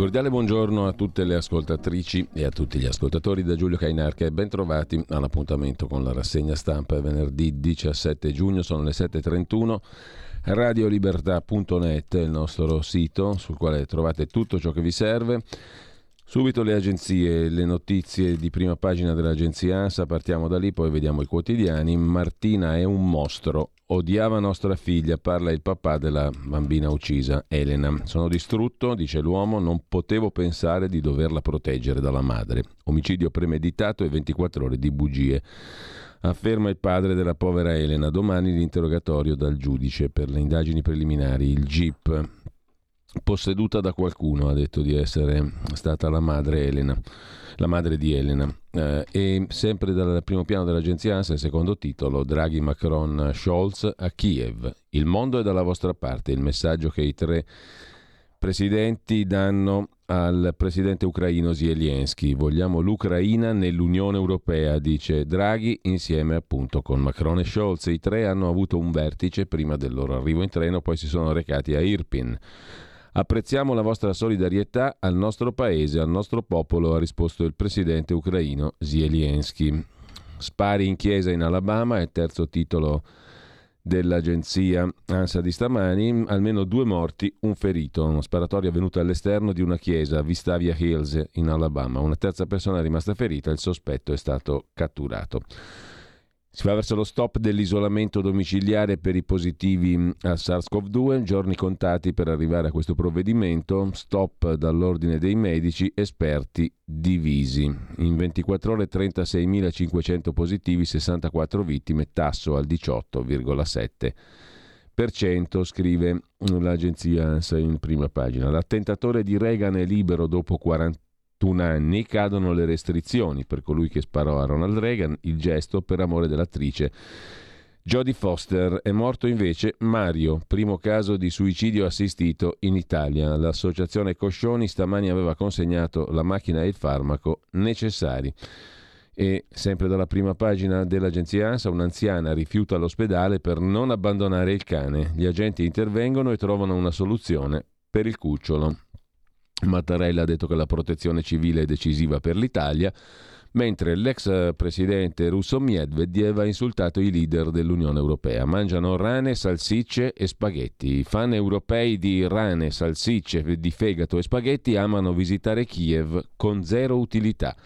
Cordiale buongiorno a tutte le ascoltatrici e a tutti gli ascoltatori da Giulio Cainarca e bentrovati all'appuntamento con la rassegna stampa venerdì 17 giugno, sono le 7.31. Radiolibertà.net è il nostro sito sul quale trovate tutto ciò che vi serve. Subito le agenzie, le notizie di prima pagina dell'agenzia ANSA, partiamo da lì, poi vediamo i quotidiani. Martina è un mostro, Odiava nostra figlia, parla il papà della bambina uccisa, Elena. Sono distrutto, dice l'uomo, non potevo pensare di doverla proteggere dalla madre. Omicidio premeditato e 24 ore di bugie. Afferma il padre della povera Elena. Domani l'interrogatorio dal giudice per le indagini preliminari. Il GIP. Posseduta da qualcuno, ha detto di essere stata la madre Elena la madre di Elena. Eh, e sempre dal primo piano dell'agenzia ANSA, secondo titolo, Draghi, Macron, Scholz a Kiev. Il mondo è dalla vostra parte, il messaggio che i tre presidenti danno al presidente ucraino Zelensky. Vogliamo l'Ucraina nell'Unione Europea, dice Draghi, insieme appunto con Macron e Scholz. I tre hanno avuto un vertice prima del loro arrivo in treno, poi si sono recati a Irpin. Apprezziamo la vostra solidarietà al nostro paese, al nostro popolo, ha risposto il presidente ucraino Zelensky. Spari in chiesa in Alabama è il terzo titolo dell'agenzia ANSA di stamani, almeno due morti, un ferito. Una sparatoria avvenuta all'esterno di una chiesa a Vistavia Hills in Alabama. Una terza persona è rimasta ferita, il sospetto è stato catturato. Si va verso lo stop dell'isolamento domiciliare per i positivi a SARS-CoV-2, giorni contati per arrivare a questo provvedimento, stop dall'ordine dei medici, esperti divisi. In 24 ore 36.500 positivi, 64 vittime, tasso al 18,7%, scrive l'agenzia ANSA in prima pagina. L'attentatore di Reagan è libero dopo 40 21 anni cadono le restrizioni per colui che sparò a Ronald Reagan, il gesto per amore dell'attrice. Jodie Foster è morto invece Mario, primo caso di suicidio assistito in Italia. L'associazione Coscioni stamani aveva consegnato la macchina e il farmaco necessari. E sempre dalla prima pagina dell'agenzia ANSA, un'anziana rifiuta l'ospedale per non abbandonare il cane. Gli agenti intervengono e trovano una soluzione per il cucciolo. Mattarella ha detto che la protezione civile è decisiva per l'Italia, mentre l'ex presidente russo Medvedev ha insultato i leader dell'Unione Europea. Mangiano rane, salsicce e spaghetti. I fan europei di rane, salsicce, di fegato e spaghetti amano visitare Kiev con zero utilità.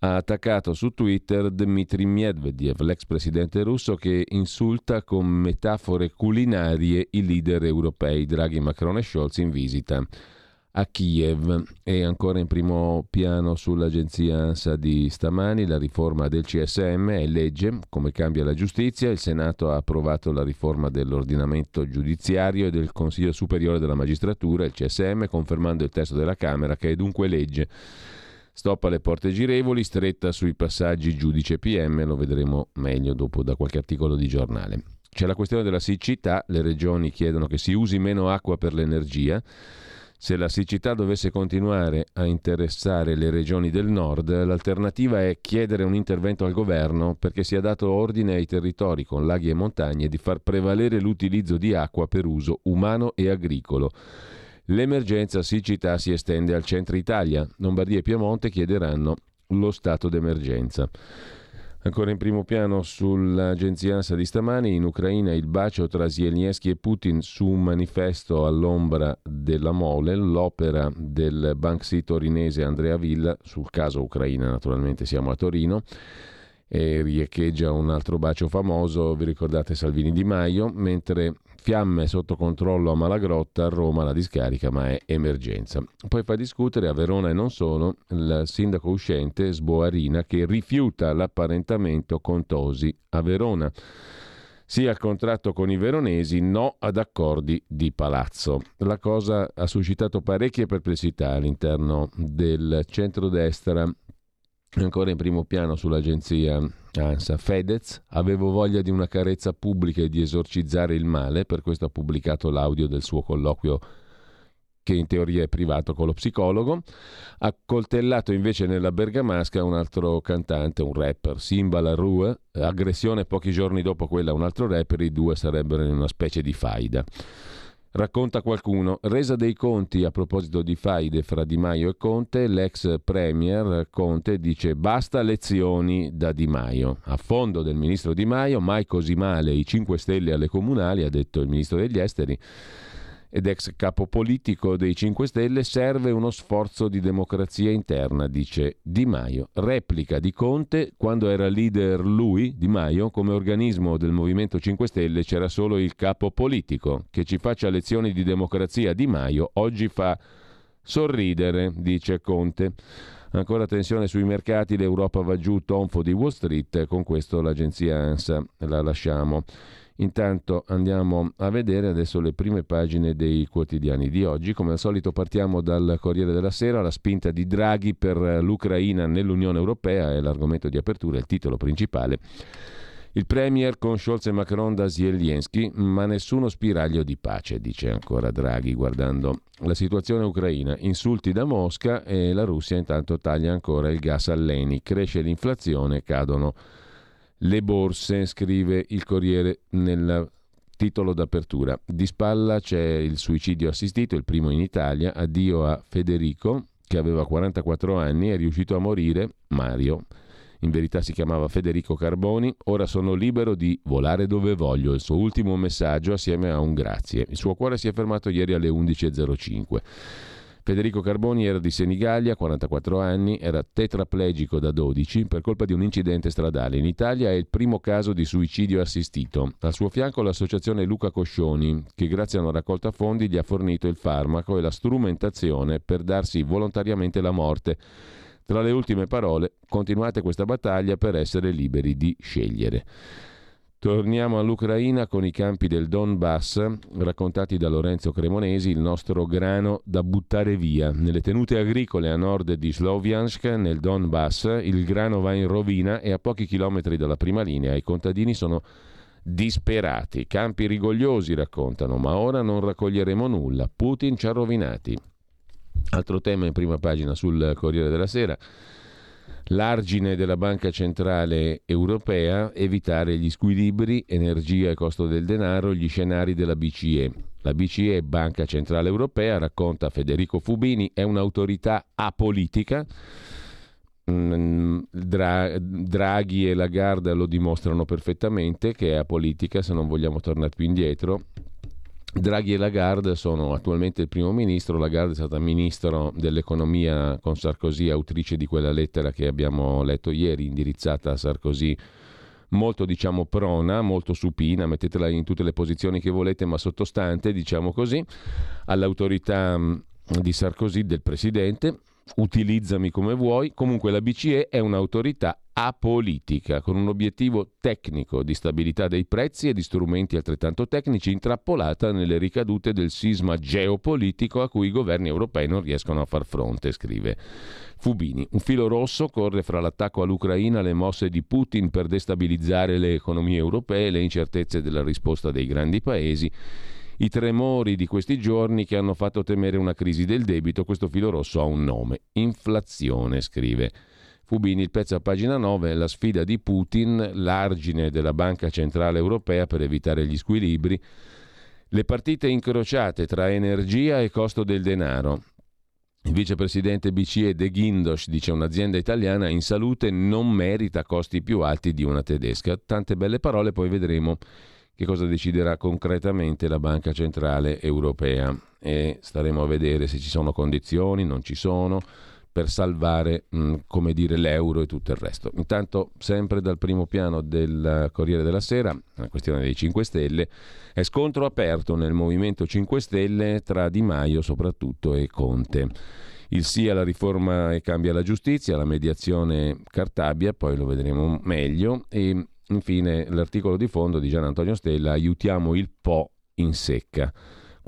Ha attaccato su Twitter Dmitry Medvedev, l'ex presidente russo, che insulta con metafore culinarie i leader europei Draghi, Macron e Scholz in visita a Kiev. E ancora in primo piano sull'agenzia ANSA di stamani la riforma del CSM è legge, come cambia la giustizia. Il Senato ha approvato la riforma dell'ordinamento giudiziario e del Consiglio Superiore della Magistratura, il CSM, confermando il testo della Camera che è dunque legge. Stop alle porte girevoli, stretta sui passaggi giudice PM, lo vedremo meglio dopo da qualche articolo di giornale. C'è la questione della siccità, le regioni chiedono che si usi meno acqua per l'energia. Se la siccità dovesse continuare a interessare le regioni del nord, l'alternativa è chiedere un intervento al governo perché sia dato ordine ai territori con laghi e montagne di far prevalere l'utilizzo di acqua per uso umano e agricolo. L'emergenza siccità si estende al centro Italia. Lombardia e Piemonte chiederanno lo stato d'emergenza. Ancora in primo piano sull'agenzia ANSA di stamani, in Ucraina il bacio tra Zelensky e Putin su un manifesto all'ombra della mole, l'opera del banksy torinese Andrea Villa, sul caso Ucraina naturalmente siamo a Torino, e riecheggia un altro bacio famoso, vi ricordate Salvini Di Maio, mentre Fiamme sotto controllo a Malagrotta, a Roma la discarica, ma è emergenza. Poi fa discutere a Verona e non solo il sindaco uscente Sboarina che rifiuta l'apparentamento con Tosi a Verona. Sì al contratto con i veronesi, no ad accordi di palazzo. La cosa ha suscitato parecchie perplessità all'interno del centrodestra Ancora in primo piano sull'agenzia ANSA, Fedez, avevo voglia di una carezza pubblica e di esorcizzare il male, per questo ha pubblicato l'audio del suo colloquio che in teoria è privato con lo psicologo, ha coltellato invece nella bergamasca un altro cantante, un rapper, Simba La Rue, aggressione pochi giorni dopo quella un altro rapper, i due sarebbero in una specie di faida. Racconta qualcuno, resa dei conti a proposito di faide fra Di Maio e Conte, l'ex premier Conte dice basta lezioni da Di Maio. A fondo del ministro Di Maio, mai così male i 5 Stelle alle comunali, ha detto il ministro degli esteri, ed ex capo politico dei 5 Stelle, serve uno sforzo di democrazia interna, dice Di Maio. Replica di Conte, quando era leader lui, Di Maio, come organismo del Movimento 5 Stelle c'era solo il capo politico. Che ci faccia lezioni di democrazia Di Maio oggi fa sorridere, dice Conte. Ancora tensione sui mercati, l'Europa va giù, tonfo di Wall Street, con questo l'agenzia ANSA la lasciamo. Intanto andiamo a vedere adesso le prime pagine dei quotidiani di oggi. Come al solito partiamo dal Corriere della Sera, la spinta di Draghi per l'Ucraina nell'Unione Europea è l'argomento di apertura, il titolo principale. Il Premier con Scholz e Macron da Zelensky, ma nessuno spiraglio di pace, dice ancora Draghi guardando la situazione ucraina. Insulti da Mosca e la Russia intanto taglia ancora il gas all'Eni, cresce l'inflazione, cadono le borse, scrive il Corriere nel titolo d'apertura. Di spalla c'è il suicidio assistito, il primo in Italia. Addio a Federico, che aveva 44 anni, è riuscito a morire, Mario. In verità si chiamava Federico Carboni. Ora sono libero di volare dove voglio. Il suo ultimo messaggio assieme a un grazie. Il suo cuore si è fermato ieri alle 11.05. Federico Carboni era di Senigallia, 44 anni, era tetraplegico da 12 per colpa di un incidente stradale. In Italia è il primo caso di suicidio assistito. Al suo fianco l'associazione Luca Coscioni, che grazie a una raccolta fondi gli ha fornito il farmaco e la strumentazione per darsi volontariamente la morte. Tra le ultime parole, continuate questa battaglia per essere liberi di scegliere. Torniamo all'Ucraina con i campi del Donbass, raccontati da Lorenzo Cremonesi, il nostro grano da buttare via. Nelle tenute agricole a nord di Sloviansk, nel Donbass, il grano va in rovina e a pochi chilometri dalla prima linea i contadini sono disperati. Campi rigogliosi, raccontano, ma ora non raccoglieremo nulla. Putin ci ha rovinati. Altro tema in prima pagina sul Corriere della Sera l'argine della Banca Centrale Europea, evitare gli squilibri, energia e costo del denaro, gli scenari della BCE. La BCE, Banca Centrale Europea, racconta Federico Fubini, è un'autorità apolitica. Mm, Dra- Draghi e Lagarde lo dimostrano perfettamente che è apolitica se non vogliamo tornare più indietro Draghi e Lagarde sono attualmente il primo ministro, Lagarde è stata ministro dell'economia con Sarkozy, autrice di quella lettera che abbiamo letto ieri, indirizzata a Sarkozy, molto diciamo prona, molto supina, mettetela in tutte le posizioni che volete, ma sottostante, diciamo così, all'autorità di Sarkozy, del presidente, utilizzami come vuoi, comunque la BCE è un'autorità apolitica, con un obiettivo tecnico di stabilità dei prezzi e di strumenti altrettanto tecnici, intrappolata nelle ricadute del sisma geopolitico a cui i governi europei non riescono a far fronte, scrive Fubini. Un filo rosso corre fra l'attacco all'Ucraina, le mosse di Putin per destabilizzare le economie europee, le incertezze della risposta dei grandi paesi i tremori di questi giorni che hanno fatto temere una crisi del debito, questo filo rosso ha un nome, inflazione, scrive Fubini, il pezzo a pagina 9 la sfida di Putin, l'argine della Banca Centrale Europea per evitare gli squilibri, le partite incrociate tra energia e costo del denaro. Il vicepresidente BCE De Guindos dice un'azienda italiana in salute non merita costi più alti di una tedesca. Tante belle parole, poi vedremo che cosa deciderà concretamente la Banca Centrale Europea e staremo a vedere se ci sono condizioni, non ci sono per salvare mh, come dire, l'euro e tutto il resto. Intanto, sempre dal primo piano del Corriere della Sera, la questione dei 5 Stelle, è scontro aperto nel Movimento 5 Stelle tra Di Maio soprattutto e Conte. Il sì alla riforma e cambia la giustizia, la mediazione Cartabia, poi lo vedremo meglio, e infine l'articolo di fondo di Gian Antonio Stella, aiutiamo il Po in secca.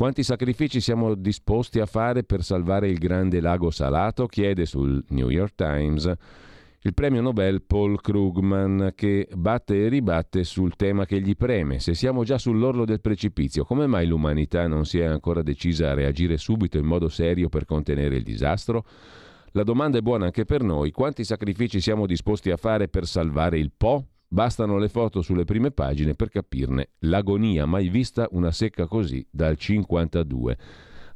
Quanti sacrifici siamo disposti a fare per salvare il grande lago salato? chiede sul New York Times il premio Nobel Paul Krugman che batte e ribatte sul tema che gli preme. Se siamo già sull'orlo del precipizio, come mai l'umanità non si è ancora decisa a reagire subito in modo serio per contenere il disastro? La domanda è buona anche per noi. Quanti sacrifici siamo disposti a fare per salvare il Po? Bastano le foto sulle prime pagine per capirne l'agonia, mai vista una secca così dal 52.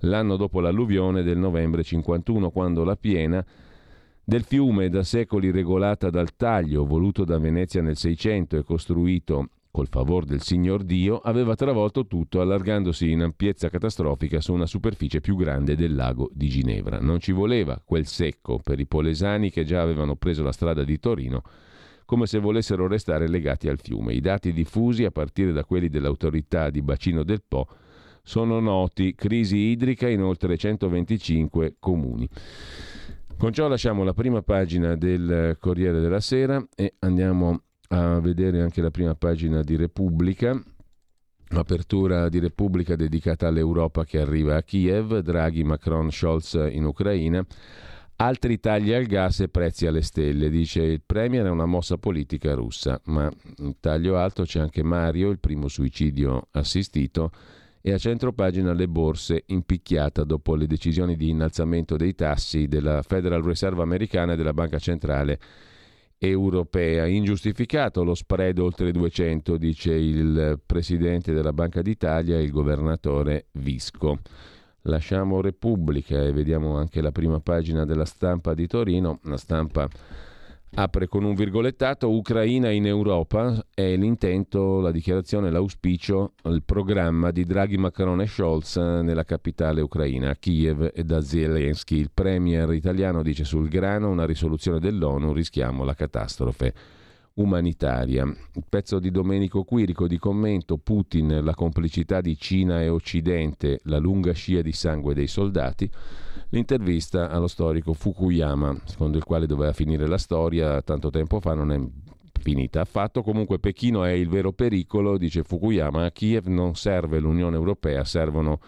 L'anno dopo l'alluvione del novembre 51, quando la piena del fiume da secoli regolata dal taglio voluto da Venezia nel 600 e costruito col favor del signor Dio, aveva travolto tutto allargandosi in ampiezza catastrofica su una superficie più grande del lago di Ginevra. Non ci voleva quel secco per i polesani che già avevano preso la strada di Torino, come se volessero restare legati al fiume. I dati diffusi, a partire da quelli dell'autorità di bacino del Po, sono noti, crisi idrica in oltre 125 comuni. Con ciò lasciamo la prima pagina del Corriere della Sera e andiamo a vedere anche la prima pagina di Repubblica. Apertura di Repubblica dedicata all'Europa che arriva a Kiev, Draghi, Macron, Scholz in Ucraina. Altri tagli al gas e prezzi alle stelle, dice il Premier, è una mossa politica russa, ma in taglio alto c'è anche Mario, il primo suicidio assistito, e a centro pagina le borse impicchiata dopo le decisioni di innalzamento dei tassi della Federal Reserve americana e della Banca Centrale Europea. Ingiustificato lo spread oltre 200, dice il presidente della Banca d'Italia e il governatore Visco. Lasciamo Repubblica e vediamo anche la prima pagina della stampa di Torino, la stampa Apre con un virgolettato, Ucraina in Europa è l'intento, la dichiarazione, l'auspicio, il programma di Draghi, Macron e Scholz nella capitale ucraina, a Kiev e da Zelensky. Il premier italiano dice sul grano una risoluzione dell'ONU, rischiamo la catastrofe umanitaria. Il pezzo di Domenico Quirico di commento, Putin, la complicità di Cina e Occidente, la lunga scia di sangue dei soldati l'intervista allo storico Fukuyama, secondo il quale doveva finire la storia tanto tempo fa, non è finita affatto. Comunque Pechino è il vero pericolo, dice Fukuyama, a Kiev non serve l'Unione Europea, servono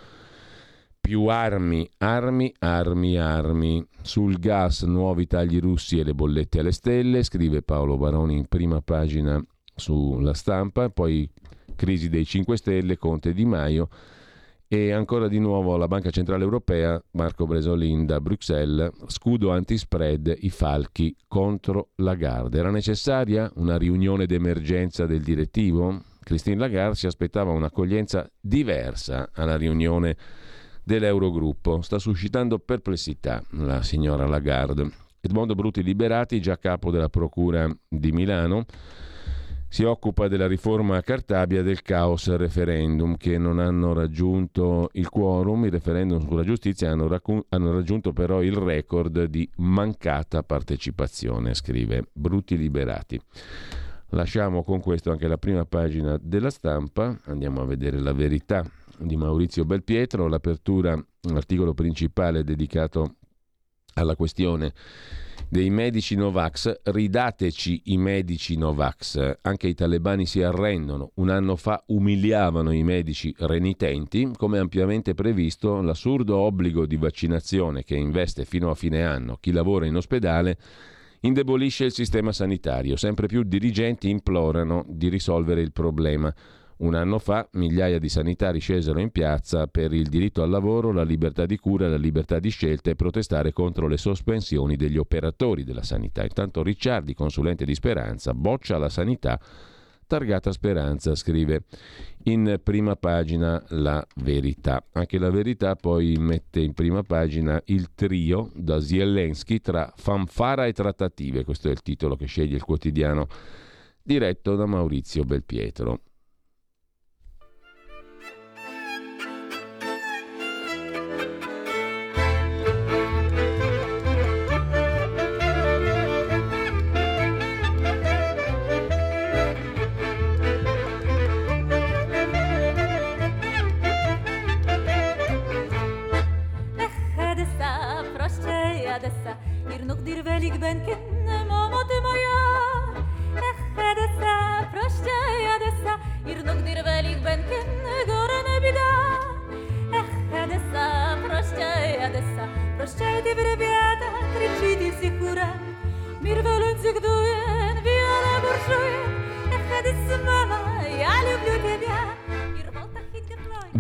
più armi, armi, armi, armi. Sul gas nuovi tagli russi e le bollette alle stelle, scrive Paolo Baroni in prima pagina sulla stampa, poi crisi dei 5 Stelle, Conte Di Maio e ancora di nuovo la Banca Centrale Europea, Marco Bresolin da Bruxelles, scudo antispread, i falchi contro Lagarde. Era necessaria una riunione d'emergenza del direttivo? Christine Lagarde si aspettava un'accoglienza diversa alla riunione dell'Eurogruppo. Sta suscitando perplessità la signora Lagarde. Edmondo Bruti Liberati, già capo della Procura di Milano, si occupa della riforma a Cartabia del caos referendum che non hanno raggiunto il quorum, i referendum sulla giustizia hanno, raccu- hanno raggiunto però il record di mancata partecipazione, scrive Brutti Liberati. Lasciamo con questo anche la prima pagina della stampa, andiamo a vedere la verità di Maurizio Belpietro, l'apertura, l'articolo principale dedicato alla questione dei medici Novax, ridateci i medici Novax. Anche i talebani si arrendono. Un anno fa umiliavano i medici renitenti, come ampiamente previsto l'assurdo obbligo di vaccinazione che investe fino a fine anno chi lavora in ospedale indebolisce il sistema sanitario. Sempre più dirigenti implorano di risolvere il problema. Un anno fa migliaia di sanitari scesero in piazza per il diritto al lavoro, la libertà di cura, la libertà di scelta e protestare contro le sospensioni degli operatori della sanità. Intanto Ricciardi, consulente di Speranza, boccia la sanità targata Speranza, scrive in prima pagina la verità. Anche la verità poi mette in prima pagina il trio da Zelensky tra fanfara e trattative, questo è il titolo che sceglie il quotidiano diretto da Maurizio Belpietro.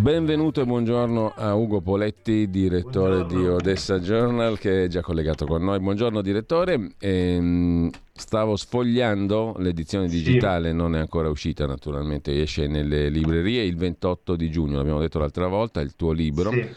Benvenuto e buongiorno a Ugo Poletti, direttore buongiorno. di Odessa Journal, che è già collegato con noi. Buongiorno direttore. Ehm, stavo sfogliando l'edizione digitale, sì. non è ancora uscita naturalmente, esce nelle librerie il 28 di giugno, l'abbiamo detto l'altra volta, il tuo libro. Sì.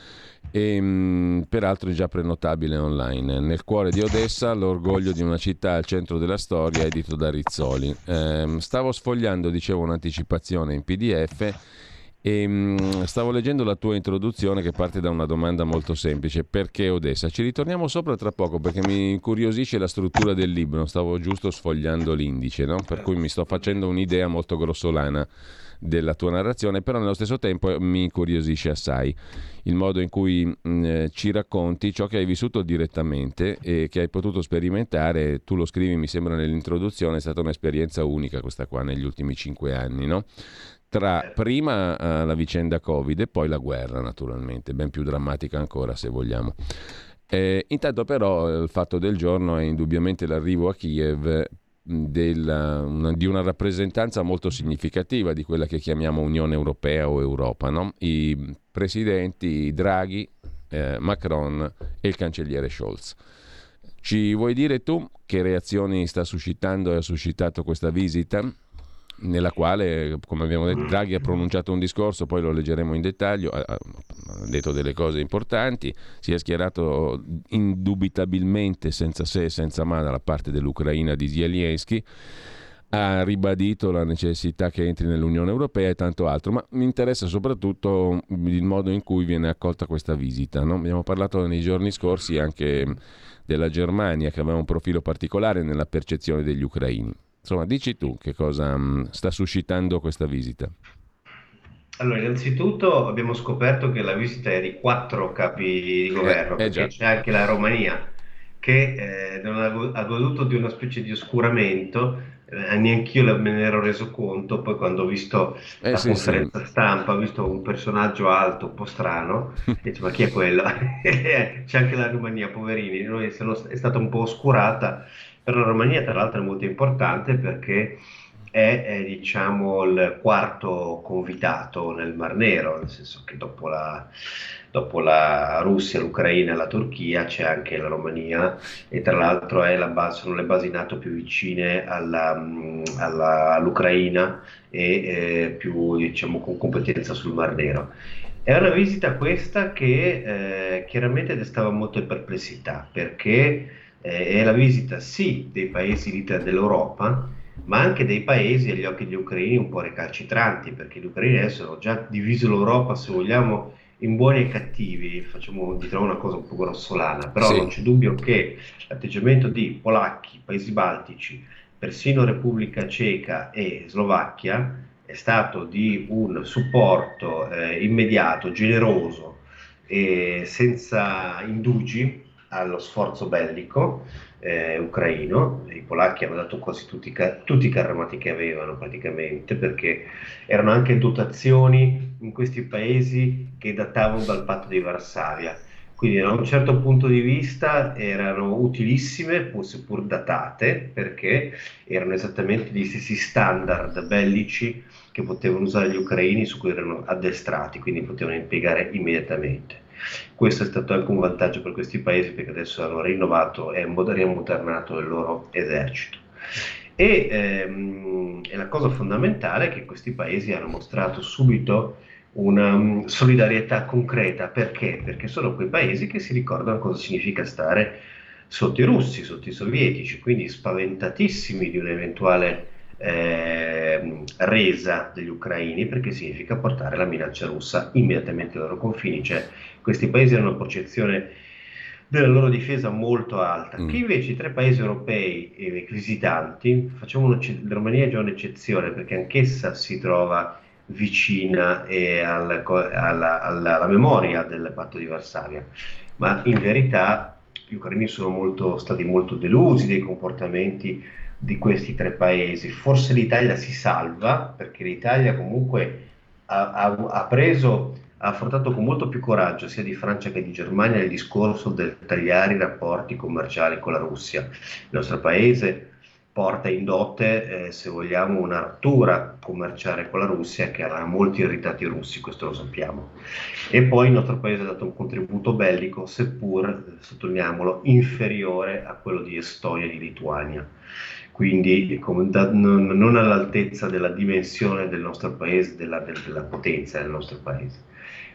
E, mh, peraltro è già prenotabile online. Nel cuore di Odessa, l'orgoglio di una città al centro della storia, edito da Rizzoli. Ehm, stavo sfogliando, dicevo, un'anticipazione in PDF e, mh, stavo leggendo la tua introduzione che parte da una domanda molto semplice: perché Odessa? Ci ritorniamo sopra tra poco perché mi incuriosisce la struttura del libro. Stavo giusto sfogliando l'indice, no? per cui mi sto facendo un'idea molto grossolana della tua narrazione, però nello stesso tempo mi incuriosisce assai il modo in cui mh, ci racconti ciò che hai vissuto direttamente e che hai potuto sperimentare. Tu lo scrivi, mi sembra, nell'introduzione, è stata un'esperienza unica questa qua negli ultimi cinque anni, no? Tra eh. prima uh, la vicenda Covid e poi la guerra, naturalmente, ben più drammatica ancora se vogliamo. Eh, intanto però il fatto del giorno è indubbiamente l'arrivo a Kiev della, una, di una rappresentanza molto significativa di quella che chiamiamo Unione Europea o Europa, no? i presidenti Draghi, eh, Macron e il cancelliere Scholz. Ci vuoi dire tu che reazioni sta suscitando e ha suscitato questa visita? Nella quale, come abbiamo detto, Draghi ha pronunciato un discorso, poi lo leggeremo in dettaglio, ha detto delle cose importanti, si è schierato indubitabilmente senza se e senza ma dalla parte dell'Ucraina di Zelensky, ha ribadito la necessità che entri nell'Unione Europea e tanto altro, ma mi interessa soprattutto il modo in cui viene accolta questa visita. No? Abbiamo parlato nei giorni scorsi anche della Germania che aveva un profilo particolare nella percezione degli ucraini. Insomma, dici tu che cosa mm, sta suscitando questa visita. Allora, innanzitutto abbiamo scoperto che la visita è di quattro capi di eh, governo, eh, perché c'è anche la Romania che eh, ha goduto di una specie di oscuramento, eh, neanch'io me ne ero reso conto, poi quando ho visto eh, la sì, conferenza sì. stampa, ho visto un personaggio alto, un po' strano, e dico, ma chi è quello? c'è anche la Romania, poverini, è stata un po' oscurata per la Romania tra l'altro è molto importante perché è, è diciamo, il quarto convitato nel Mar Nero, nel senso che dopo la, dopo la Russia, l'Ucraina e la Turchia c'è anche la Romania e tra l'altro base, sono le basi NATO più vicine alla, alla, all'Ucraina e eh, più diciamo, con competenza sul Mar Nero. È una visita questa che eh, chiaramente destava molte perplessità perché eh, è la visita sì dei paesi dell'Europa, ma anche dei paesi agli occhi degli ucraini un po' recalcitranti, perché gli ucraini adesso hanno già diviso l'Europa, se vogliamo, in buoni e cattivi, facciamo diciamo una cosa un po' grossolana, però sì. non c'è dubbio che l'atteggiamento di polacchi, paesi baltici, persino Repubblica Ceca e Slovacchia è stato di un supporto eh, immediato, generoso e senza indugi allo sforzo bellico eh, ucraino. I polacchi hanno dato quasi tutti, tutti, i carri armati che avevano praticamente perché erano anche dotazioni in questi paesi che datavano dal patto di Varsavia. Quindi da un certo punto di vista erano utilissime, seppur datate, perché erano esattamente gli stessi standard bellici che potevano usare gli ucraini su cui erano addestrati, quindi potevano impiegare immediatamente. Questo è stato anche un vantaggio per questi paesi perché adesso hanno rinnovato e riammodernato il loro esercito. E, ehm, e la cosa fondamentale è che questi paesi hanno mostrato subito una um, solidarietà concreta perché? Perché sono quei paesi che si ricordano cosa significa stare sotto i russi, sotto i sovietici, quindi spaventatissimi di un'eventuale eh, resa degli ucraini perché significa portare la minaccia russa immediatamente ai loro confini, cioè questi paesi hanno una percezione della loro difesa molto alta, mm. che invece i tre paesi europei e visitanti, facciamo la Romania è già un'eccezione perché anch'essa si trova vicina al, alla, alla, alla, memoria del patto di Varsavia, ma in verità gli ucraini sono molto, stati molto delusi dei comportamenti di questi tre paesi. Forse l'Italia si salva perché l'Italia comunque ha, ha, ha preso ha affrontato con molto più coraggio sia di Francia che di Germania il discorso del tagliare i rapporti commerciali con la Russia. Il nostro paese porta in dote, eh, se vogliamo, una rottura commerciale con la Russia che ha molti irritati russi, questo lo sappiamo. E poi il nostro paese ha dato un contributo bellico, seppur, sottolineiamolo, inferiore a quello di Estonia e di Lituania. Quindi non, all'altezza della dimensione del nostro paese, della, della potenza del nostro paese.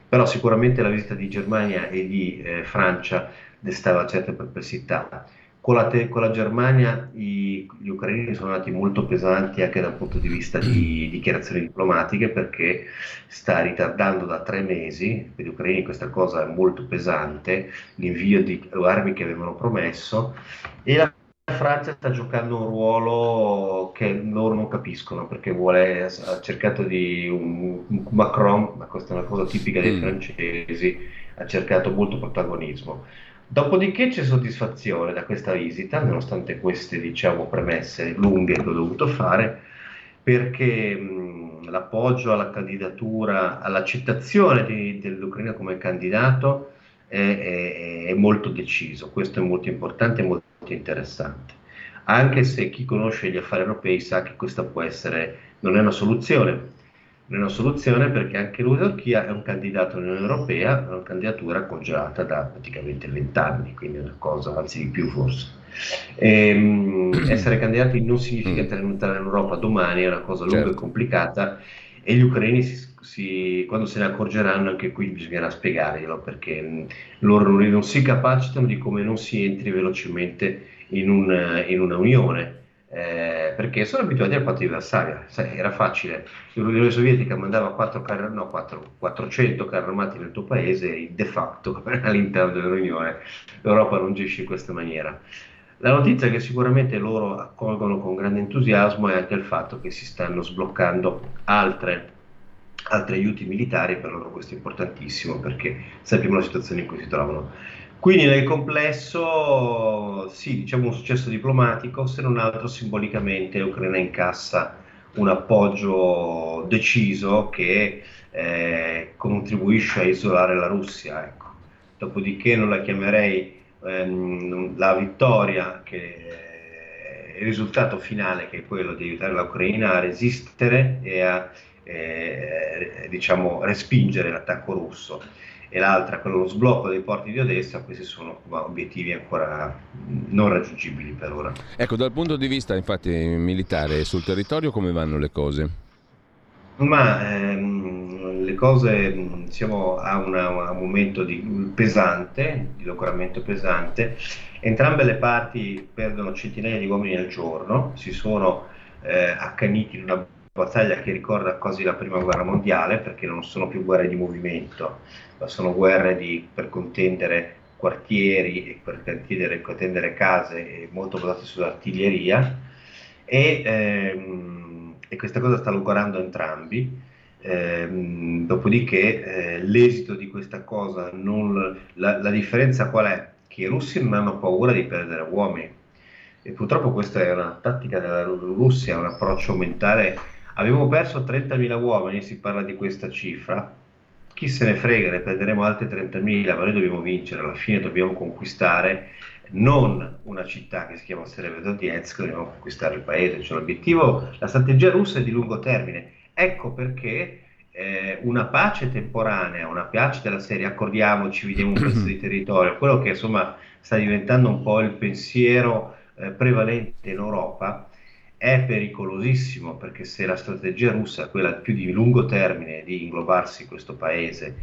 Però sicuramente la visita di Germania e di eh, Francia destava certe perplessità con la, te- con la Germania i, gli ucraini sono andati molto pesanti anche dal punto di vista di dichiarazioni diplomatiche perché sta ritardando da tre mesi, per gli ucraini questa cosa è molto pesante, l'invio di armi che avevano promesso e la Francia sta giocando un ruolo che loro non capiscono perché vuole, ha cercato di un, un Macron, ma questa è una cosa tipica dei mm. francesi, ha cercato molto protagonismo. Dopodiché c'è soddisfazione da questa visita, nonostante queste diciamo, premesse lunghe che ho dovuto fare, perché mh, l'appoggio alla candidatura, all'accettazione di, dell'Ucraina come candidato è, è, è, molto deciso. Questo è molto importante e molto interessante. Anche se chi conosce gli affari europei sa che questa può essere, non è una soluzione, non è una soluzione perché anche lui Turchia è un candidato all'Unione Europea, è una candidatura congelata da praticamente 20 anni, quindi è una cosa, anzi di più forse. E, ehm, essere candidati non significa mm. entrare in Europa domani, è una cosa lunga certo. e complicata e gli ucraini si, si, quando se ne accorgeranno anche qui bisognerà spiegarglielo perché mm, loro non, non si capacitano di come non si entri velocemente in, un, in una unione eh, perché sono abituati al patto di Varsavia. Era facile, l'Unione Sovietica mandava 4 carri, no, 4, 400 carri armati nel tuo paese de facto all'interno dell'Unione l'Europa non agisce in questa maniera. La notizia che sicuramente loro accolgono con grande entusiasmo è anche il fatto che si stanno sbloccando altre, altri aiuti militari, per loro questo è importantissimo perché sappiamo la situazione in cui si trovano. Quindi nel complesso sì, diciamo un successo diplomatico, se non altro simbolicamente l'Ucraina incassa un appoggio deciso che eh, contribuisce a isolare la Russia. Ecco. Dopodiché non la chiamerei ehm, la vittoria, che è il risultato finale che è quello di aiutare l'Ucraina a resistere e a eh, diciamo, respingere l'attacco russo e l'altra quello lo sblocco dei porti di Odessa, questi sono obiettivi ancora non raggiungibili per ora. Ecco, dal punto di vista infatti militare sul territorio come vanno le cose? Ma ehm, le cose siamo a, una, a, un momento di, pesante, di logoramento pesante, entrambe le parti perdono centinaia di uomini al giorno, si sono eh, accaniti in una battaglia che ricorda quasi la prima guerra mondiale perché non sono più guerre di movimento, ma sono guerre di, per contendere quartieri e per contendere, contendere case molto basate sull'artiglieria e, ehm, e, questa cosa sta logorando entrambi. Ehm, dopodiché eh, l'esito di questa cosa, non, la, la differenza qual è? Che i russi non hanno paura di perdere uomini e purtroppo questa è una tattica della Russia, un approccio mentale Abbiamo perso 30.000 uomini, si parla di questa cifra. Chi se ne frega, ne perderemo altri 30.000, ma noi dobbiamo vincere, alla fine dobbiamo conquistare non una città che si chiama Severodonetsk, dobbiamo conquistare il paese, cioè l'obiettivo, la strategia russa è di lungo termine. Ecco perché eh, una pace temporanea, una pace della serie accordiamoci, vediamo un pezzo di territorio, quello che insomma sta diventando un po' il pensiero eh, prevalente in Europa, è pericolosissimo perché se la strategia russa è quella più di lungo termine di inglobarsi questo paese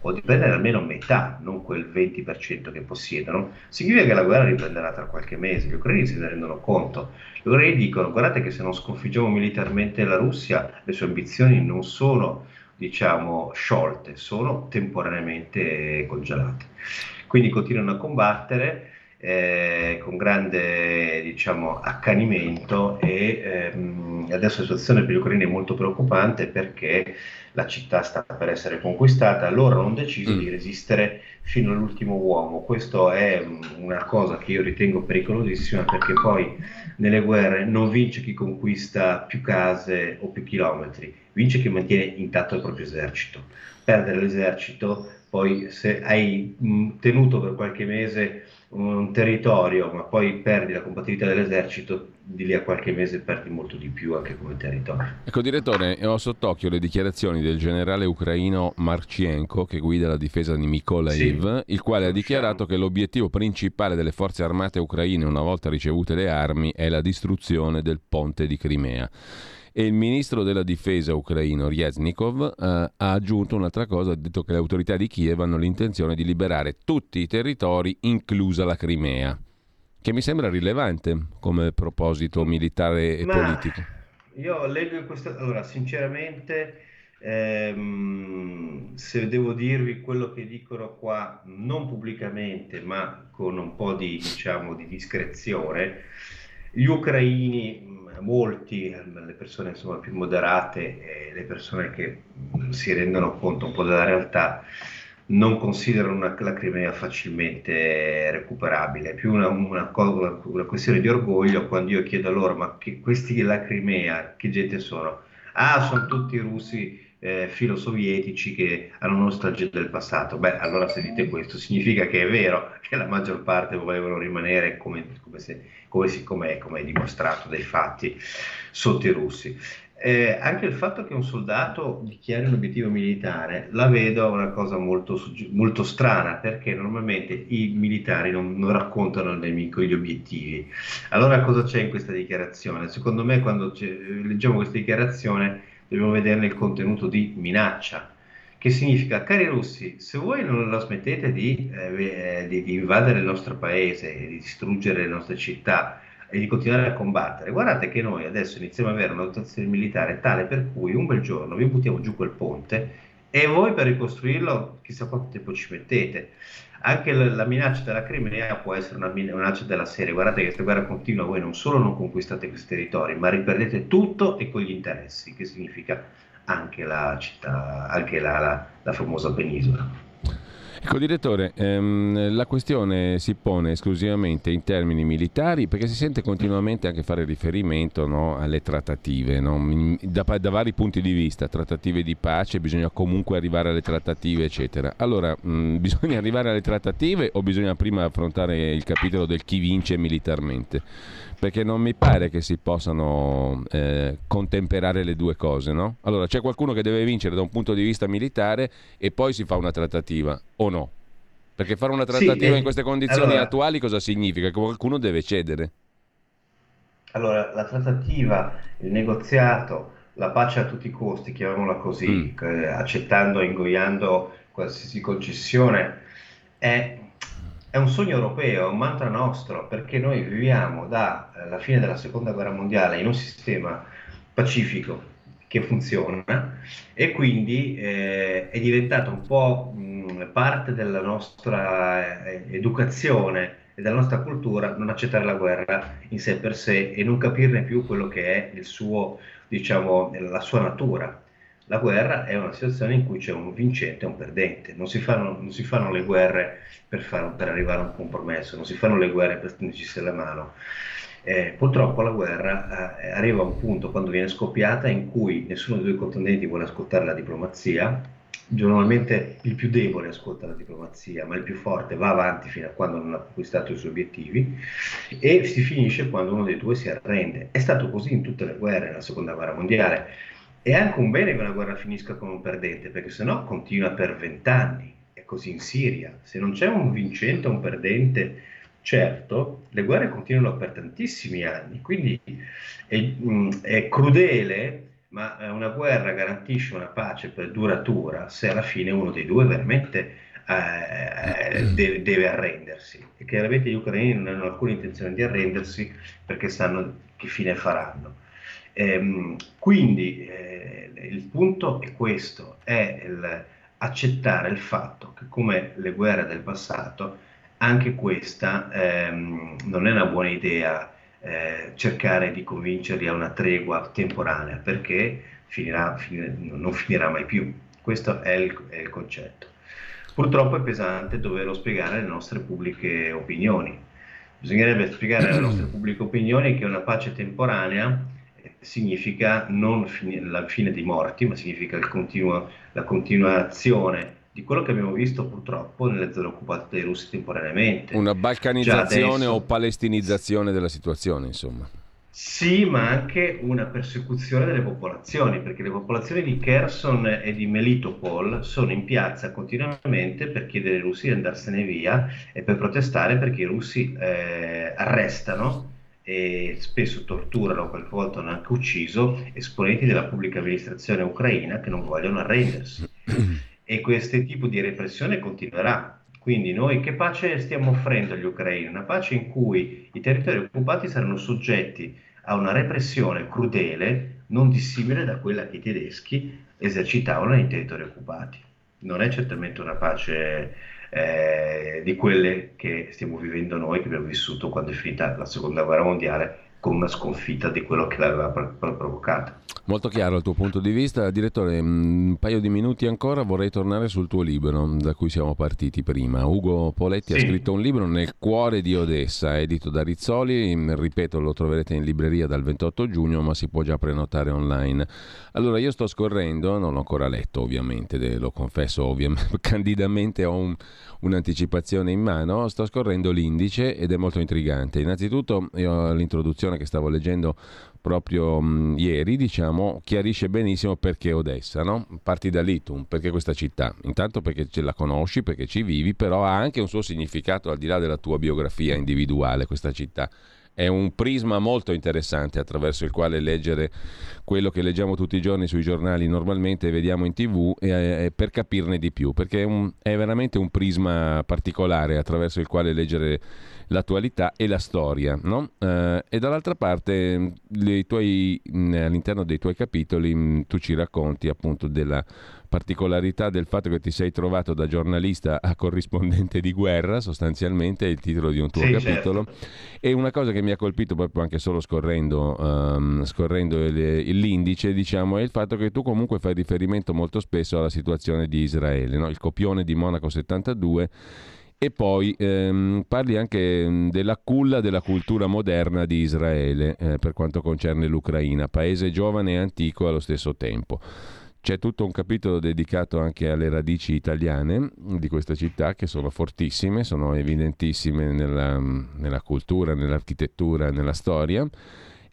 o di prendere almeno metà, non quel 20% che possiedono, significa che la guerra riprenderà tra qualche mese. Gli ucraini se ne rendono conto. Gli ucraini dicono: guardate che se non sconfiggiamo militarmente la Russia, le sue ambizioni non sono, diciamo, sciolte, sono temporaneamente congelate. Quindi continuano a combattere eh, con grande diciamo, accanimento e ehm, adesso la situazione per gli ucraini è molto preoccupante perché la città sta per essere conquistata, loro hanno deciso mm. di resistere fino all'ultimo uomo. Questo è una cosa che io ritengo pericolosissima perché poi nelle guerre non vince chi conquista più case o più chilometri, vince chi mantiene intatto il proprio esercito. Perdere l'esercito, poi se hai mh, tenuto per qualche mese un territorio, ma poi perdi la compatibilità dell'esercito, di lì a qualche mese perdi molto di più anche come territorio. Ecco, direttore, ho sott'occhio le dichiarazioni del generale ucraino Marcienko, che guida la difesa di Mykolaiv, sì, il quale ha dichiarato che l'obiettivo principale delle forze armate ucraine, una volta ricevute le armi, è la distruzione del ponte di Crimea. E il ministro della difesa ucraino Reznikov eh, ha aggiunto un'altra cosa, ha detto che le autorità di Kiev hanno l'intenzione di liberare tutti i territori, inclusa la Crimea, che mi sembra rilevante come proposito militare e Ma politico. Io leggo questo, allora sinceramente... Ehm, se devo dirvi quello che dicono qua, non pubblicamente, ma con un po' di, diciamo, di discrezione, gli ucraini molti, le persone insomma, più moderate le persone che si rendono conto un po' della realtà, non considerano una, la Crimea facilmente recuperabile, è più una, una, una, questione di orgoglio quando io chiedo a loro ma che, questi della Crimea che gente sono? Ah, sono tutti russi eh, filosovietici che hanno nostalgia del passato. Beh, allora se dite questo significa che è vero che la maggior parte volevano rimanere come, come, se, come, si, come, come è dimostrato dai fatti sotto i russi. Eh, anche il fatto che un soldato dichiari un obiettivo militare la vedo una cosa molto, molto strana perché normalmente i militari non, non, raccontano al nemico gli obiettivi. Allora cosa c'è in questa dichiarazione? Secondo me quando leggiamo questa dichiarazione dobbiamo vederne il contenuto di minaccia, che significa, cari russi, se voi non la smettete di, eh, di, di invadere il nostro paese, di distruggere le nostre città e di continuare a combattere, guardate che noi adesso iniziamo ad avere una dotazione militare tale per cui un bel giorno vi buttiamo giù quel ponte e voi per ricostruirlo chissà quanto tempo ci mettete anche la, la, minaccia della Crimea può essere una minaccia della serie, guardate che questa guerra continua, voi non solo non conquistate questi territori, ma riperdete tutto e con gli interessi, che significa anche la città, anche la, la, la famosa penisola. Ecco, direttore, ehm, la questione si pone esclusivamente in termini militari perché si sente continuamente anche fare riferimento no, alle trattative, no? da, da, vari punti di vista, trattative di pace, bisogna comunque arrivare alle trattative, eccetera. Allora, mh, bisogna arrivare alle trattative o bisogna prima affrontare il capitolo del chi vince militarmente? Perché non mi pare che si possano eh, contemperare le due cose, no? Allora, c'è qualcuno che deve vincere da un punto di vista militare e poi si fa una trattativa o no? Perché fare una trattativa sì, in queste condizioni allora, attuali cosa significa? Che qualcuno deve cedere. Allora, la trattativa, il negoziato, la pace a tutti i costi, chiamiamola così, mm. eh, accettando e ingoiando qualsiasi concessione, è, è, un sogno europeo, è un mantra nostro, perché noi viviamo dalla fine della seconda guerra mondiale in un sistema pacifico che funziona e quindi eh, è diventato un po' mh, parte della nostra eh, educazione e della nostra cultura non accettare la guerra in sé per sé e non capirne più quello che è suo, diciamo, la sua natura. La guerra è una situazione in cui c'è un vincente e un perdente, non si fanno, non si fanno le guerre per, far, per, arrivare a un compromesso, non si fanno le guerre per stringersi la mano. Eh, purtroppo la guerra eh, arriva a un punto quando viene scoppiata in cui nessuno dei due contendenti vuole ascoltare la diplomazia, normalmente il più debole ascolta la diplomazia, ma il più forte va avanti fino a quando non ha conquistato i suoi obiettivi e si finisce quando uno dei due si arrende. È stato così in tutte le guerre, nella seconda guerra mondiale. È anche un bene che una guerra finisca con un perdente, perché sennò continua per vent'anni. È così in Siria. Se non c'è un vincente o un perdente Certo, le guerre continuano per tantissimi anni, quindi è, mm, è crudele, ma una guerra garantisce una pace per duratura se alla fine uno dei due veramente eh, deve, deve, arrendersi. E chiaramente gli ucraini non hanno alcuna intenzione di arrendersi perché sanno che fine faranno. Ehm, quindi eh, il punto è questo, è il, accettare il fatto che come le guerre del passato anche questa ehm, non è una buona idea eh, cercare di convincerli a una tregua temporanea perché finirà, finirà, non finirà mai più. Questo è il, è il concetto. Purtroppo è pesante doverlo spiegare alle nostre pubbliche opinioni. Bisognerebbe spiegare alle nostre pubbliche opinioni che una pace temporanea significa non fine, la fine dei morti, ma significa continuo, la continuazione di quello che abbiamo visto purtroppo nelle zone occupate dai russi temporaneamente. Una balcanizzazione adesso... o palestinizzazione della situazione, insomma. Sì, ma anche una persecuzione delle popolazioni, perché le popolazioni di Kherson e di Melitopol sono in piazza continuamente per chiedere ai russi di andarsene via e per protestare perché i russi eh, arrestano e spesso torturano, qualche volta hanno anche ucciso, esponenti della pubblica amministrazione ucraina che non vogliono arrendersi. e questo tipo di repressione continuerà. Quindi noi che pace stiamo offrendo agli ucraini? Una pace in cui i territori occupati saranno soggetti a una repressione crudele non dissimile da quella che i tedeschi esercitavano nei territori occupati. Non è certamente una pace eh, di quelle che stiamo vivendo noi, che abbiamo vissuto quando è finita la seconda guerra mondiale, con una sconfitta di quello che l'aveva provocata. Molto chiaro il tuo punto di vista. Direttore, un paio di minuti ancora vorrei tornare sul tuo libro da cui siamo partiti prima. Ugo Poletti sì. ha scritto un libro Nel cuore di Odessa, edito da Rizzoli, ripeto lo troverete in libreria dal 28 giugno ma si può già prenotare online. Allora io sto scorrendo, non l'ho ancora letto ovviamente, lo confesso ovviamente, candidamente ho un, un'anticipazione in mano, sto scorrendo l'indice ed è molto intrigante. Innanzitutto io l'introduzione che stavo leggendo proprio mh, ieri, diciamo, chiarisce benissimo perché Odessa, no? Parti da lì tu, perché questa città? Intanto perché ce la conosci, perché ci vivi, però ha anche un suo significato al di là della tua biografia individuale questa città. È un prisma molto interessante attraverso il quale leggere quello che leggiamo tutti i giorni sui giornali normalmente vediamo in tv e, e per capirne di più, perché è, un, è veramente un prisma particolare attraverso il quale leggere l'attualità e la storia. No? Eh, e dall'altra parte tuoi, all'interno dei tuoi capitoli tu ci racconti appunto della particolarità del fatto che ti sei trovato da giornalista a corrispondente di guerra, sostanzialmente è il titolo di un tuo sì, capitolo. Certo. E una cosa che mi ha colpito proprio anche solo scorrendo, um, scorrendo il, l'indice, diciamo, è il fatto che tu comunque fai riferimento molto spesso alla situazione di Israele, no? il copione di Monaco 72 e poi ehm, parli anche mm, della culla della cultura moderna di Israele eh, per quanto concerne l'Ucraina, paese giovane e antico allo stesso tempo. C'è tutto un capitolo dedicato anche alle radici italiane di questa città che sono fortissime, sono evidentissime nella, mm, nella cultura, nell'architettura, nella storia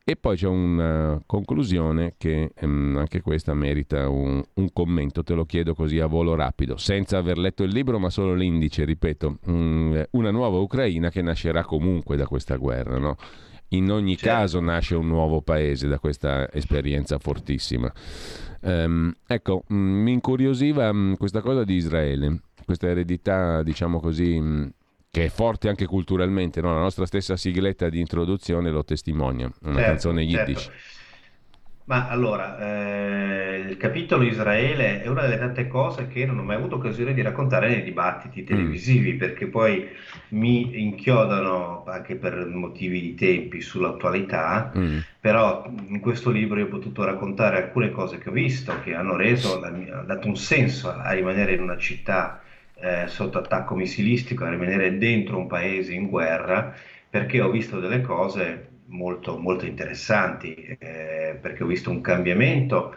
e poi c'è una conclusione che ehm, anche questa merita un, un, commento, te lo chiedo così a volo rapido, senza aver letto il libro ma solo l'indice, ripeto, um, una nuova Ucraina che nascerà comunque da questa guerra, no? In ogni certo. caso nasce un nuovo paese da questa esperienza fortissima. Um, ecco, mh, mm, mi incuriosiva mh, mm, questa cosa di Israele, questa eredità, diciamo così, mh, mm, che è forte anche culturalmente, no? la nostra stessa sigletta di introduzione lo testimonia, una certo, canzone yiddish. Certo. Ma allora, eh, il capitolo Israele è una delle tante cose che non ho mai avuto occasione di raccontare nei dibattiti mm. televisivi, mm. perché poi mi inchiodano anche per motivi di tempi sull'attualità, mm. però in questo libro io ho potuto raccontare alcune cose che ho visto, che hanno reso, hanno dato un senso a rimanere in una città eh, sotto attacco missilistico, a rimanere dentro un paese in guerra, perché ho visto delle cose molto, molto interessanti, eh, perché ho visto un cambiamento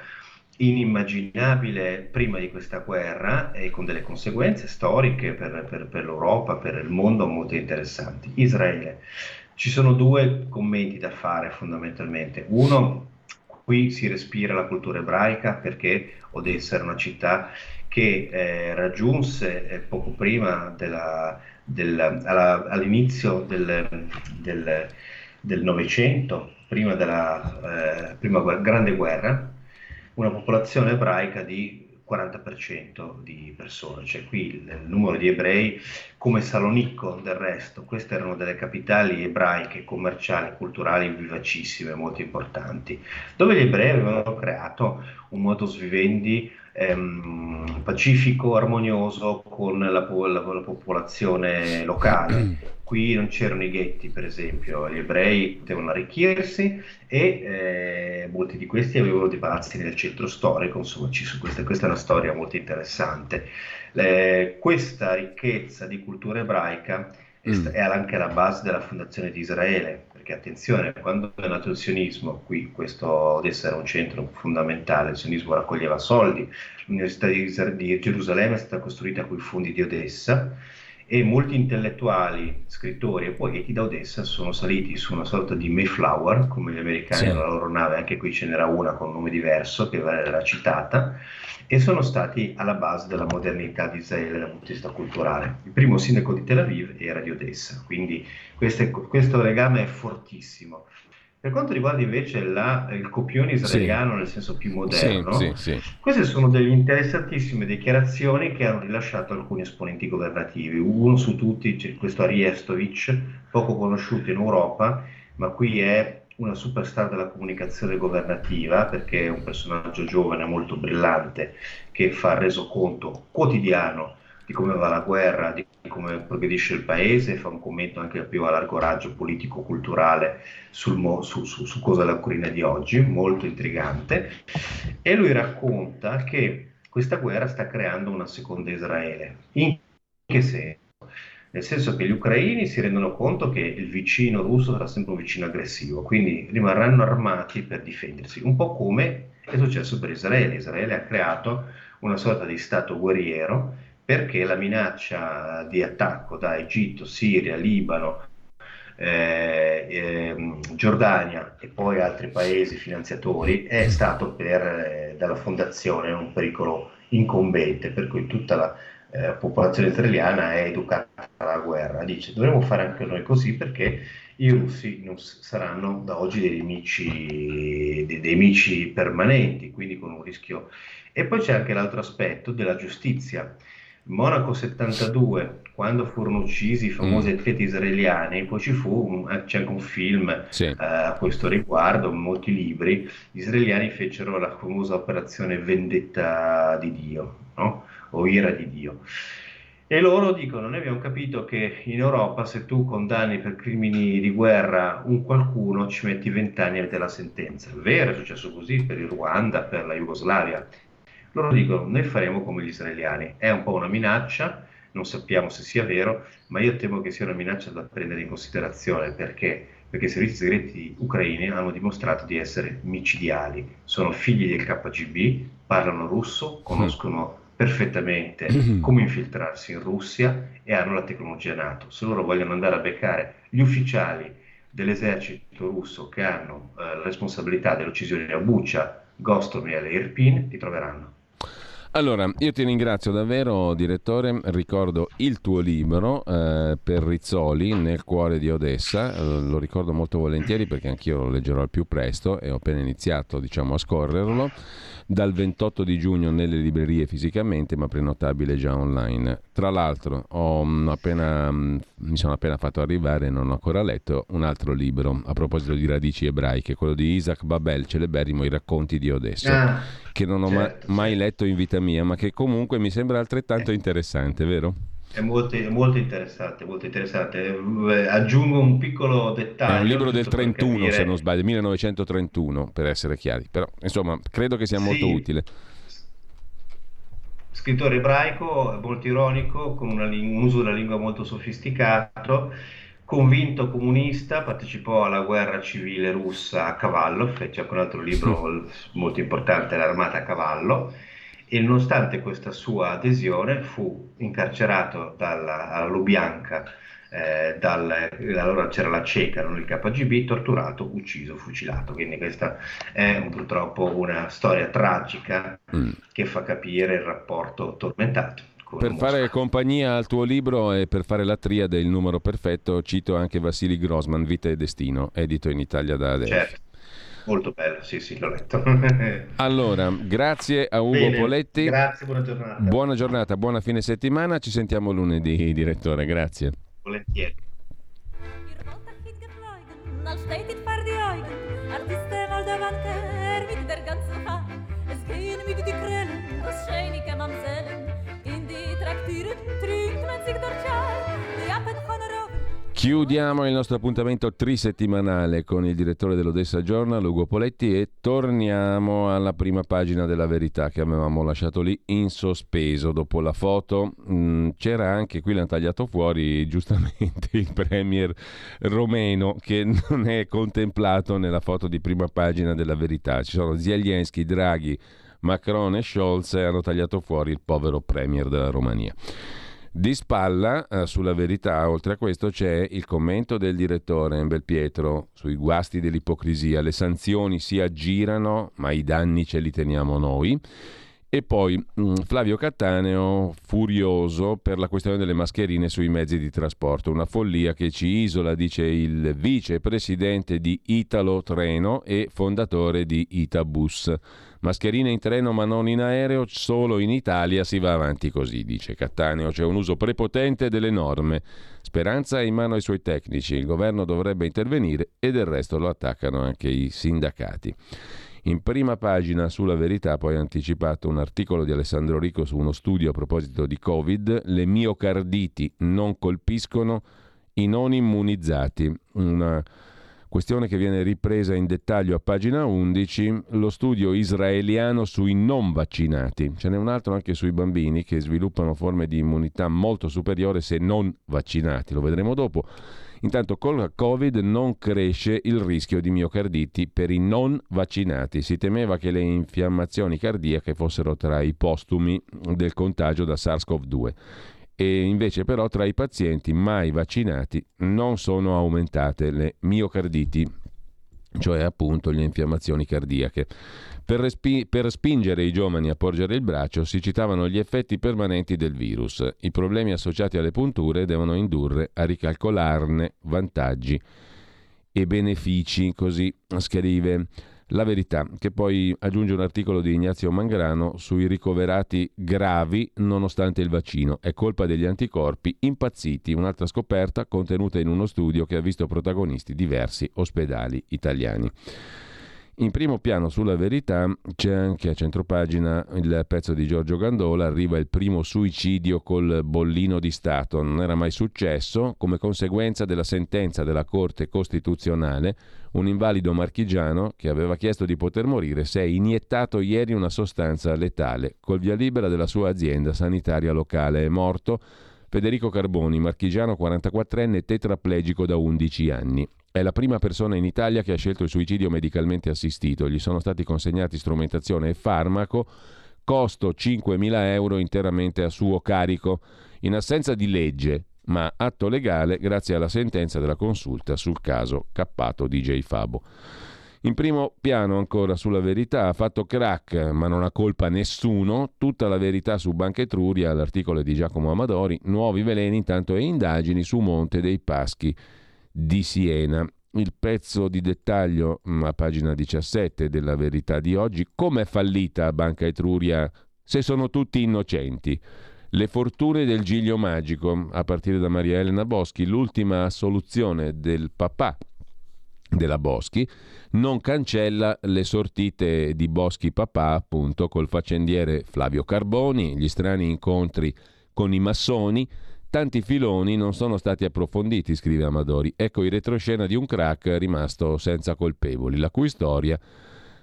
inimmaginabile prima di questa guerra e con delle conseguenze storiche per, per, per l'Europa, per il mondo molto interessanti. Israele. Ci sono due commenti da fare fondamentalmente. Uno, qui si respira la cultura ebraica perché Odessa era una città che eh, raggiunse eh, poco prima della, del, alla, all'inizio del, Novecento, prima della eh, prima grande guerra, una popolazione ebraica di 40% di persone, cioè qui il, numero di ebrei come Salonicco del resto, queste erano delle capitali ebraiche, commerciali, culturali vivacissime, molto importanti, dove gli ebrei avevano creato un modus vivendi ehm, pacifico, armonioso con la, la, la, popolazione locale. Qui non c'erano i ghetti, per esempio, gli ebrei potevano arricchirsi e eh, molti di questi avevano dei palazzi nel centro storico, insomma, questa, questa, è una storia molto interessante. Eh, questa ricchezza di cultura ebraica mm. è anche la base della fondazione di Israele, perché attenzione, quando è nato il sionismo, qui questo Odessa era un centro fondamentale, il sionismo raccoglieva soldi, l'Università di Gerusalemme è stata costruita con i fondi di Odessa e molti intellettuali, scrittori e poeti da Odessa sono saliti su una sorta di Mayflower, come gli americani sì. la loro nave, anche qui ce n'era una con un nome diverso che era citata, e sono stati alla base della modernità di Israele dal punto di vista culturale. Il primo sindaco di Tel Aviv era di Odessa, quindi questo, questo legame è fortissimo. Per quanto riguarda invece la, il copione israeliano sì. nel senso più moderno, sì, sì, queste sono delle interessantissime dichiarazioni che hanno rilasciato alcuni esponenti governativi. Uno su tutti, questo Ariestovic, poco conosciuto in Europa, ma qui è una superstar della comunicazione governativa perché è un personaggio giovane molto brillante che fa resoconto quotidiano di come va la guerra, di come progredisce il paese, fa un commento anche più a largo raggio politico-culturale sul, su, su, su cosa è l'Ucraina di oggi, molto intrigante, e lui racconta che questa guerra sta creando una seconda Israele. In che senso? Nel senso che gli ucraini si rendono conto che il vicino russo sarà sempre un vicino aggressivo, quindi rimarranno armati per difendersi, un po' come è successo per Israele. Israele ha creato una sorta di stato guerriero perché la minaccia di attacco da Egitto, Siria, Libano, eh, eh, Giordania e poi altri paesi finanziatori è stato per, eh, dalla fondazione un pericolo incombente, per cui tutta la eh, popolazione israeliana è educata alla guerra. Dice dovremmo fare anche noi così perché i russi non saranno da oggi dei nemici, dei, dei nemici permanenti, quindi con un rischio. E poi c'è anche l'altro aspetto della giustizia Monaco 72, quando furono uccisi i famosi mm. atleti israeliani, poi ci fu un, eh, c'è anche un film sì. uh, a questo riguardo, molti libri, gli israeliani fecero la famosa operazione vendetta di Dio, no? o ira di Dio. E loro dicono, noi abbiamo capito che in Europa se tu condanni per crimini di guerra un qualcuno ci metti vent'anni a vedere la sentenza. È vero, è successo così per il Ruanda, per la Jugoslavia, loro dicono noi faremo come gli israeliani, è un po' una minaccia, non sappiamo se sia vero, ma io temo che sia una minaccia da prendere in considerazione perché, perché i servizi segreti ucraini hanno dimostrato di essere micidiali, sono figli del KGB, parlano russo, conoscono perfettamente come infiltrarsi in Russia e hanno la tecnologia NATO. Se loro vogliono andare a beccare gli ufficiali dell'esercito russo che hanno eh, la responsabilità dell'uccisione a Bucha, Gostomel e Irpin, li troveranno. Allora, io ti ringrazio davvero, direttore. Ricordo il tuo libro eh, per Rizzoli nel cuore di Odessa. Eh, lo ricordo molto volentieri perché anch'io lo leggerò al più presto e ho appena iniziato diciamo, a scorrerlo dal 28 di giugno nelle librerie fisicamente, ma prenotabile già online. Tra l'altro, appena, mm, mi sono appena fatto arrivare, non ho ancora letto, un altro libro a proposito di radici ebraiche, quello di Isaac Babel, celeberrimo I racconti di Odessa, ah, che non ho certo, ma- mai letto in vita mia, ma che comunque mi sembra altrettanto eh. interessante, vero? È molto, è molto, interessante, molto interessante. Eh, aggiungo un piccolo dettaglio. È un libro del 31, se non sbaglio, 1931 per essere chiari, però insomma credo che sia molto sì. utile. Scrittore ebraico, molto ironico, con ling- un uso della lingua molto sofisticato, convinto comunista, partecipò alla guerra civile russa a cavallo, fece anche un altro libro molto importante, L'armata a cavallo e nonostante questa sua adesione fu incarcerato dalla, alla Lubianca, eh, dal, allora c'era la CECA, non il KGB, torturato, ucciso, fucilato. Quindi questa è purtroppo una storia tragica mm. che fa capire il rapporto tormentato. Per fare compagnia al tuo libro e per fare la triade Il numero perfetto, cito anche Vassili Grossman, Vita e Destino, edito in Italia da adesso. Certo. Molto bello, sì, sì, l'ho letto. allora, grazie a Ugo Bene, Poletti. Grazie, buona giornata. Buona giornata, buona fine settimana. Ci sentiamo lunedì, direttore. Grazie. Volentieri. Chiudiamo il nostro appuntamento trisettimanale con il direttore dell'Odessa Journal, Ugo Poletti, e torniamo alla prima pagina della verità che avevamo lasciato lì in sospeso dopo la foto. Mm, c'era anche, qui l'hanno tagliato fuori giustamente il premier romeno che non è contemplato nella foto di prima pagina della verità. Ci sono Zelensky, Draghi, Macron e Scholz e hanno tagliato fuori il povero premier della Romania. Di spalla, eh, sulla verità, oltre a questo c'è il commento del direttore Belpietro sui guasti dell'ipocrisia. Le sanzioni si aggirano, ma i danni ce li teniamo noi. E poi mm, Flavio Cattaneo furioso per la questione delle mascherine sui mezzi di trasporto, una follia che ci isola, dice il vicepresidente di Italo Treno e fondatore di Itabus. Mascherine in treno ma non in aereo, solo in Italia si va avanti così, dice Cattaneo. C'è un uso prepotente delle norme. Speranza è in mano ai suoi tecnici, il governo dovrebbe intervenire e del resto lo attaccano anche i sindacati. In prima pagina sulla verità poi ha anticipato un articolo di Alessandro Rico su uno studio a proposito di Covid. Le miocarditi non colpiscono i non immunizzati. Una Questione che viene ripresa in dettaglio a pagina 11, lo studio israeliano sui non vaccinati. Ce n'è un altro anche sui bambini che sviluppano forme di immunità molto superiore se non vaccinati, lo vedremo dopo. Intanto con la Covid non cresce il rischio di miocarditi per i non vaccinati. Si temeva che le infiammazioni cardiache fossero tra i postumi del contagio da SARS-CoV-2 e invece però tra i pazienti mai vaccinati non sono aumentate le miocarditi, cioè appunto le infiammazioni cardiache. Per, respi- per, spingere i giovani a porgere il braccio si citavano gli effetti permanenti del virus. I problemi associati alle punture devono indurre a ricalcolarne vantaggi e benefici, così scrive la verità, che poi aggiunge un articolo di Ignazio Mangrano sui ricoverati gravi nonostante il vaccino. È colpa degli anticorpi impazziti, un'altra scoperta contenuta in uno studio che ha visto protagonisti diversi ospedali italiani. In primo piano sulla verità c'è anche a centropagina il pezzo di Giorgio Gandola, arriva il primo suicidio col bollino di Stato, non era mai successo, come conseguenza della sentenza della Corte Costituzionale, un invalido marchigiano che aveva chiesto di poter morire si è iniettato ieri una sostanza letale, col via libera della sua azienda sanitaria locale, è morto Federico Carboni, marchigiano 44enne tetraplegico da 11 anni. È la prima persona in Italia che ha scelto il suicidio medicalmente assistito. Gli sono stati consegnati strumentazione e farmaco, costo 5.000 euro interamente a suo carico, in assenza di legge, ma atto legale grazie alla sentenza della consulta sul caso cappato DJ Fabo. In primo piano ancora sulla verità ha fatto crack, ma non ha colpa nessuno, tutta la verità su Banca Etruria, l'articolo di Giacomo Amadori, nuovi veleni intanto e indagini su Monte dei Paschi di Siena. Il pezzo di dettaglio mm, a pagina 17 della verità di oggi, come è fallita Banca Etruria se sono tutti innocenti? Le fortune del Giglio Magico, a partire da Maria Elena Boschi, l'ultima soluzione del papà della Boschi, non cancella le sortite di Boschi papà, appunto, col faccendiere Flavio Carboni, gli strani incontri con i massoni. Tanti filoni non sono stati approfonditi, scrive Amadori. Ecco il retroscena di un crack rimasto senza colpevoli, la cui storia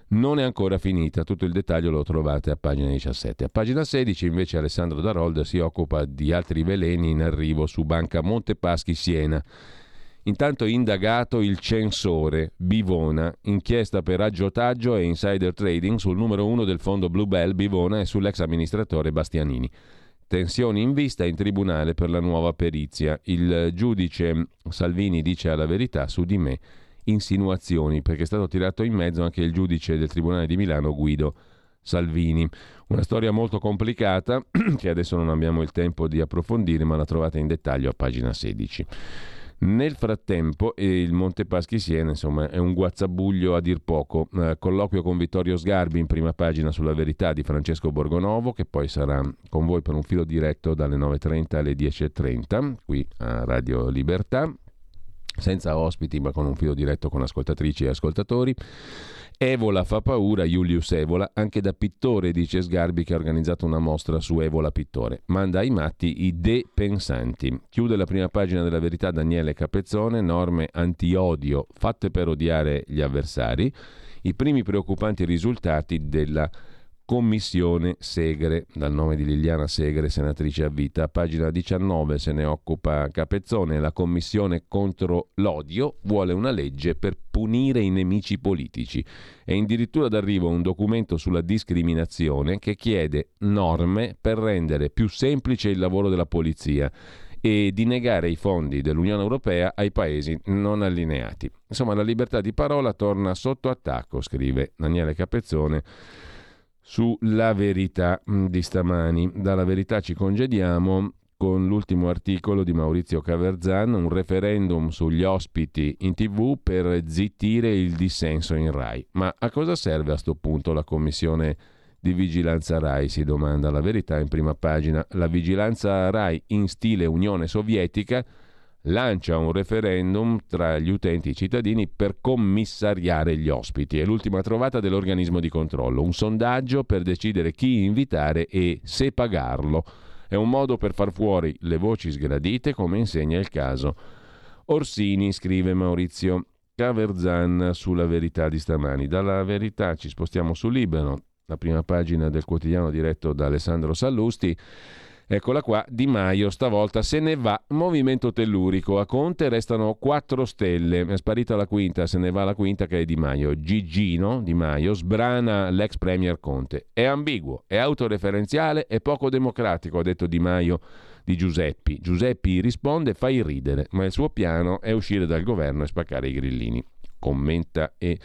non è ancora finita. Tutto il dettaglio lo trovate a pagina 17. A pagina 16 invece Alessandro Darolda si occupa di altri veleni in arrivo su Banca Montepaschi Siena Intanto indagato il censore Bivona, inchiesta per aggiotaggio e insider trading sul numero uno del fondo Bluebell Bivona e sull'ex amministratore Bastianini. Tensioni in vista in tribunale per la nuova perizia. Il giudice Salvini dice alla verità su di me insinuazioni, perché è stato tirato in mezzo anche il giudice del Tribunale di Milano Guido Salvini. Una storia molto complicata che adesso non abbiamo il tempo di approfondire, ma la trovate in dettaglio a pagina 16. Nel frattempo, il Montepaschi Siena insomma, è un guazzabuglio a dir poco. Eh, colloquio con Vittorio Sgarbi in prima pagina sulla verità di Francesco Borgonovo, che poi sarà con voi per un filo diretto dalle 9.30 alle 10.30 qui a Radio Libertà senza ospiti ma con un filo diretto con ascoltatrici e ascoltatori. Evola fa paura, Julius Evola, anche da pittore, dice Sgarbi che ha organizzato una mostra su Evola pittore. Manda ai matti i depensanti. Chiude la prima pagina della verità Daniele Capezzone, norme anti-odio fatte per odiare gli avversari, i primi preoccupanti risultati della Commissione Segre, dal nome di Liliana Segre, senatrice a vita. Pagina 19 se ne occupa Capezzone. La Commissione contro l'odio vuole una legge per punire i nemici politici. È addirittura d'arrivo un documento sulla discriminazione che chiede norme per rendere più semplice il lavoro della polizia e di negare i fondi dell'Unione Europea ai paesi non allineati. Insomma, la libertà di parola torna sotto attacco, scrive Daniele Capezzone sulla verità mm, di stamani. Dalla verità ci congediamo con l'ultimo articolo di Maurizio Caverzan, un referendum sugli ospiti in tv per zittire il dissenso in RAI. Ma a cosa serve a questo punto la commissione di vigilanza RAI? Si domanda la verità in prima pagina. La vigilanza RAI in stile Unione Sovietica lancia un referendum tra gli utenti e i cittadini per commissariare gli ospiti. È l'ultima trovata dell'organismo di controllo, un sondaggio per decidere chi invitare e se pagarlo. È un modo per far fuori le voci sgradite, come insegna il caso. Orsini, scrive Maurizio Caverzan sulla verità di stamani. Dalla verità ci spostiamo su Libero, la prima pagina del quotidiano diretto da Alessandro Sallusti. Eccola qua, Di Maio stavolta se ne va, movimento tellurico, a Conte restano quattro stelle, è sparita la quinta, se ne va la quinta che è Di Maio, Gigino Di Maio sbrana l'ex premier Conte, è ambiguo, è autoreferenziale e poco democratico, ha detto Di Maio di Giuseppi. Giuseppi risponde fai ridere, ma il suo piano è uscire dal governo e spaccare i grillini. Commenta e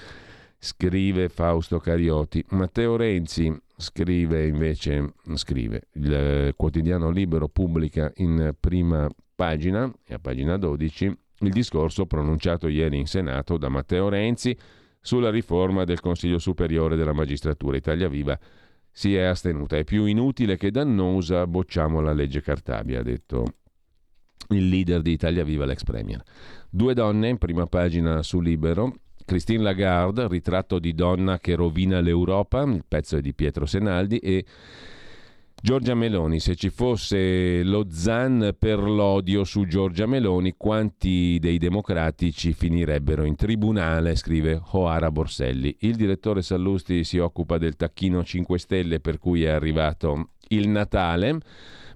scrive Fausto Carioti. Matteo Renzi scrive invece, scrive, il quotidiano Libero pubblica in prima pagina, e a pagina 12, il discorso pronunciato ieri in Senato da Matteo Renzi sulla riforma del Consiglio Superiore della Magistratura. Italia Viva si è astenuta. È più inutile che dannosa, bocciamo la legge Cartabia, ha detto il leader di Italia Viva, l'ex premier. Due donne prima pagina su Libero, Christine Lagarde, ritratto di donna che rovina l'Europa, il pezzo è di Pietro Senaldi, e Giorgia Meloni, se ci fosse lo ZAN per l'odio su Giorgia Meloni, quanti dei democratici finirebbero in tribunale, scrive Joara Borselli. Il direttore Sallusti si occupa del tacchino 5 Stelle per cui è arrivato il Natale.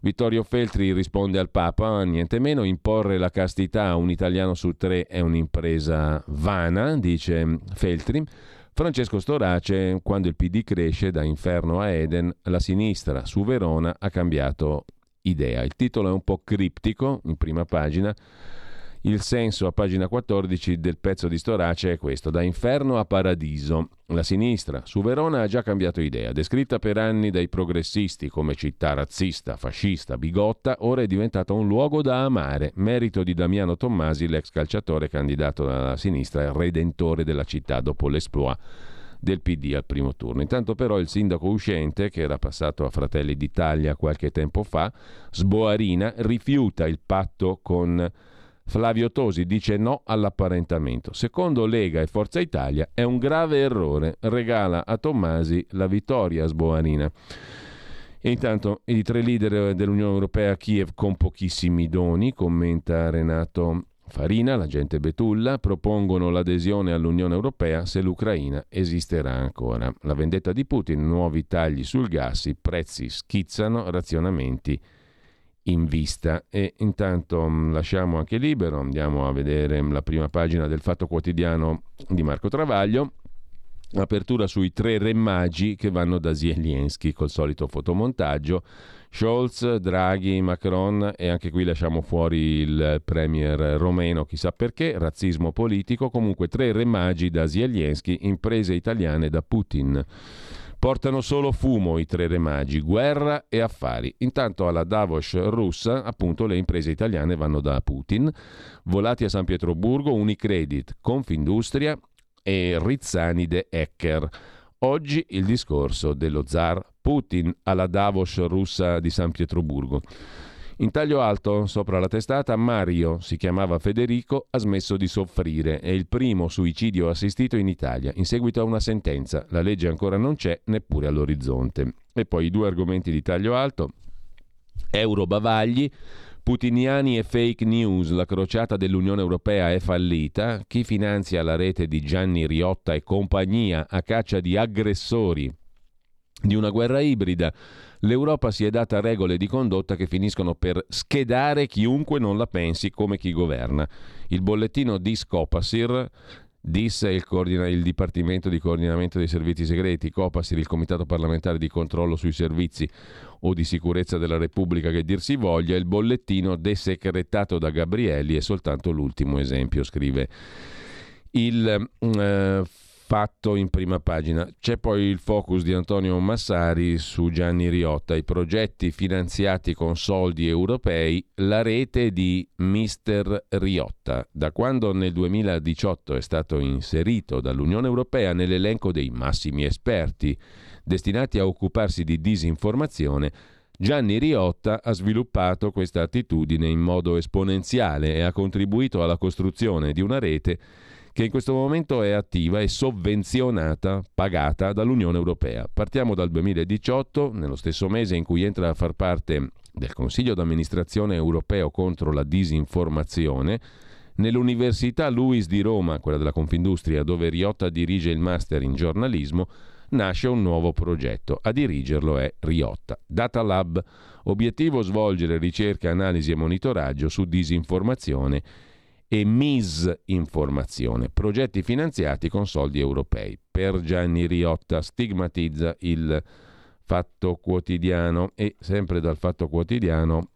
Vittorio Feltri risponde al Papa, niente meno, imporre la castità a un italiano su tre è un'impresa vana, dice Feltri. Francesco Storace, quando il PD cresce da inferno a Eden, la sinistra su Verona ha cambiato idea. Il titolo è un po' criptico, in prima pagina, il senso a pagina 14 del pezzo di Storace è questo, da inferno a paradiso. La sinistra su Verona ha già cambiato idea, descritta per anni dai progressisti come città razzista, fascista, bigotta, ora è diventata un luogo da amare, merito di Damiano Tommasi, l'ex calciatore candidato dalla sinistra e redentore della città dopo l'esploit del PD al primo turno. Intanto però il sindaco uscente, che era passato a Fratelli d'Italia qualche tempo fa, Sboarina, rifiuta il patto con Flavio Tosi dice no all'apparentamento. Secondo Lega e Forza Italia è un grave errore. Regala a Tommasi la vittoria a Sboarina. E intanto i tre leader dell'Unione Europea a Kiev con pochissimi doni, commenta Renato Farina, l'agente Betulla, propongono l'adesione all'Unione Europea se l'Ucraina esisterà ancora. La vendetta di Putin, nuovi tagli sul gas, i prezzi schizzano, razionamenti in vista. E intanto mm, lasciamo anche libero, andiamo a vedere mh, la prima pagina del Fatto Quotidiano di Marco Travaglio. Apertura sui tre re magi che vanno da Zelensky col solito fotomontaggio. Scholz, Draghi, Macron e anche qui lasciamo fuori il premier romeno, chissà perché, razzismo politico, comunque tre re magi da Zelensky, imprese italiane da Putin. Portano solo fumo i tre re magi, guerra e affari. Intanto alla Davos russa, appunto, le imprese italiane vanno da Putin, volati a San Pietroburgo, Unicredit, Confindustria e Rizzani de Ecker. Oggi il discorso dello zar Putin alla Davos russa di San Pietroburgo. In taglio alto, sopra la testata, Mario, si chiamava Federico, ha smesso di soffrire. È il primo suicidio assistito in Italia, in seguito a una sentenza. La legge ancora non c'è, neppure all'orizzonte. E poi i due argomenti di taglio alto. Euro bavagli, Putiniani e fake news, la crociata dell'Unione Europea è fallita, chi finanzia la rete di Gianni Riotta e compagnia a caccia di aggressori di una guerra ibrida, l'Europa si è data regole di condotta che finiscono per schedare chiunque non la pensi come chi governa. Il bollettino di Scopasir disse il, coordina- il, Dipartimento di Coordinamento dei Servizi Segreti, Copasir, il Comitato parlamentare di controllo sui servizi o di sicurezza della Repubblica che dir si voglia, il bollettino desecretato da Gabrielli è soltanto l'ultimo esempio, scrive il eh, fatto in prima pagina. C'è poi il focus di Antonio Massari su Gianni Riotta, i progetti finanziati con soldi europei, la rete di Mister Riotta. Da quando nel 2018 è stato inserito dall'Unione Europea nell'elenco dei massimi esperti destinati a occuparsi di disinformazione, Gianni Riotta ha sviluppato questa attitudine in modo esponenziale e ha contribuito alla costruzione di una rete che in questo momento è attiva e sovvenzionata, pagata dall'Unione Europea. Partiamo dal 2018, nello stesso mese in cui entra a far parte del Consiglio d'amministrazione europeo contro la disinformazione, nell'Università Luis di Roma, quella della Confindustria, dove Riotta dirige il master in giornalismo, nasce un nuovo progetto. A dirigerlo è Riotta. Data Lab, obiettivo svolgere ricerca, analisi e monitoraggio su disinformazione e misinformazione, progetti finanziati con soldi europei. Per Gianni Riotta stigmatizza il fatto quotidiano. E sempre dal fatto quotidiano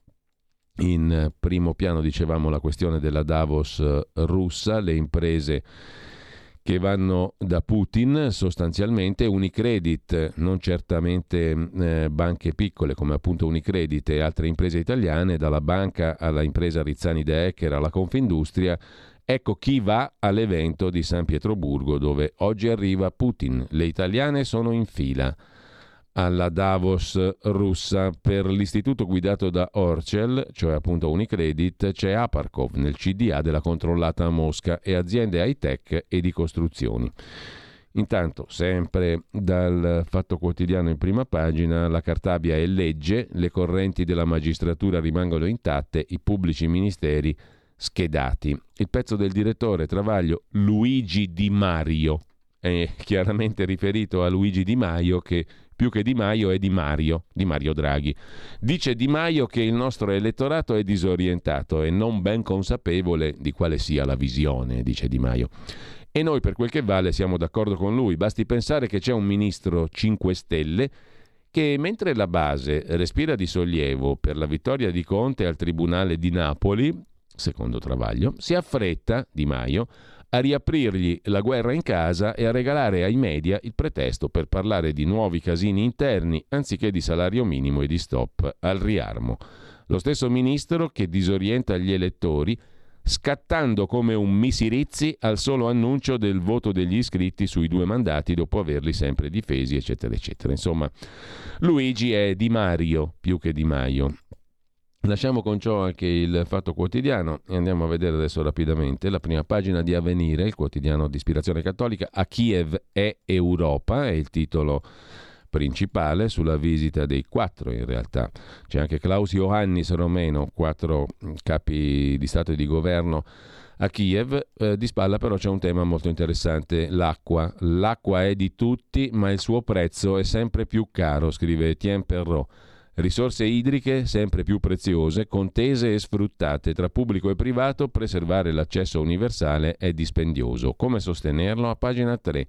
in primo piano dicevamo la questione della Davos eh, russa, le imprese che vanno da Putin sostanzialmente Unicredit, non certamente eh, banche piccole come appunto Unicredit e altre imprese italiane, dalla banca alla impresa Rizzani De Ecker alla Confindustria, ecco chi va all'evento di San Pietroburgo dove oggi arriva Putin, le italiane sono in fila alla Davos russa. Per l'istituto guidato da Orcel, cioè appunto Unicredit, c'è Aparkov nel CDA della controllata Mosca e aziende high-tech e di costruzioni. Intanto, sempre dal Fatto Quotidiano in prima pagina, la Cartabia è legge, le correnti della magistratura rimangono intatte, i pubblici ministeri schedati. Il pezzo del direttore Travaglio Luigi Di Mario è chiaramente riferito a Luigi Di Maio che più che Di Maio è Di Mario, Di Mario Draghi. Dice Di Maio che il nostro elettorato è disorientato e non ben consapevole di quale sia la visione, dice Di Maio. E noi per quel che vale siamo d'accordo con lui, basti pensare che c'è un ministro 5 Stelle che mentre la base respira di sollievo per la vittoria di Conte al Tribunale di Napoli, secondo Travaglio, si affretta, Di Maio, a riaprirgli la guerra in casa e a regalare ai media il pretesto per parlare di nuovi casini interni anziché di salario minimo e di stop al riarmo. Lo stesso ministro che disorienta gli elettori scattando come un misirizzi al solo annuncio del voto degli iscritti sui due mandati dopo averli sempre difesi, eccetera, eccetera. Insomma, Luigi è Di Mario più che Di Maio. Lasciamo con ciò anche il Fatto Quotidiano e andiamo a vedere adesso rapidamente la prima pagina di Avvenire, il quotidiano di ispirazione cattolica. A Kiev è Europa, è il titolo principale sulla visita dei quattro in realtà. C'è anche Klaus Iohannis Romeno, quattro capi di Stato e di governo a Kiev. Eh, di spalla però c'è un tema molto interessante, l'acqua. L'acqua è di tutti, ma il suo prezzo è sempre più caro, scrive Etienne Perrault. Risorse idriche sempre più preziose, contese e sfruttate tra pubblico e privato, preservare l'accesso universale è dispendioso. Come sostenerlo? A pagina 3.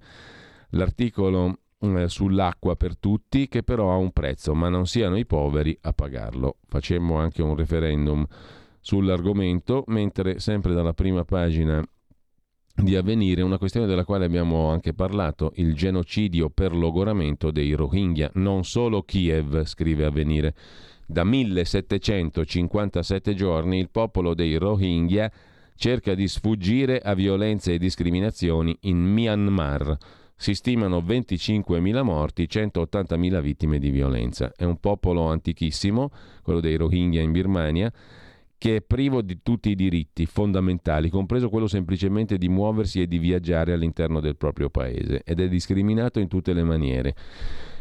L'articolo eh, sull'acqua per tutti che però ha un prezzo, ma non siano i poveri a pagarlo. Facemmo anche un referendum sull'argomento, mentre sempre dalla prima pagina di avvenire una questione della quale abbiamo anche parlato, il genocidio per logoramento dei Rohingya. Non solo Kiev, scrive avvenire. Da 1757 giorni il popolo dei Rohingya cerca di sfuggire a violenze e discriminazioni in Myanmar. Si stimano 25.000 morti, 180.000 vittime di violenza. È un popolo antichissimo, quello dei Rohingya in Birmania, che è privo di tutti i diritti fondamentali, compreso quello semplicemente di muoversi e di viaggiare all'interno del proprio paese, ed è discriminato in tutte le maniere.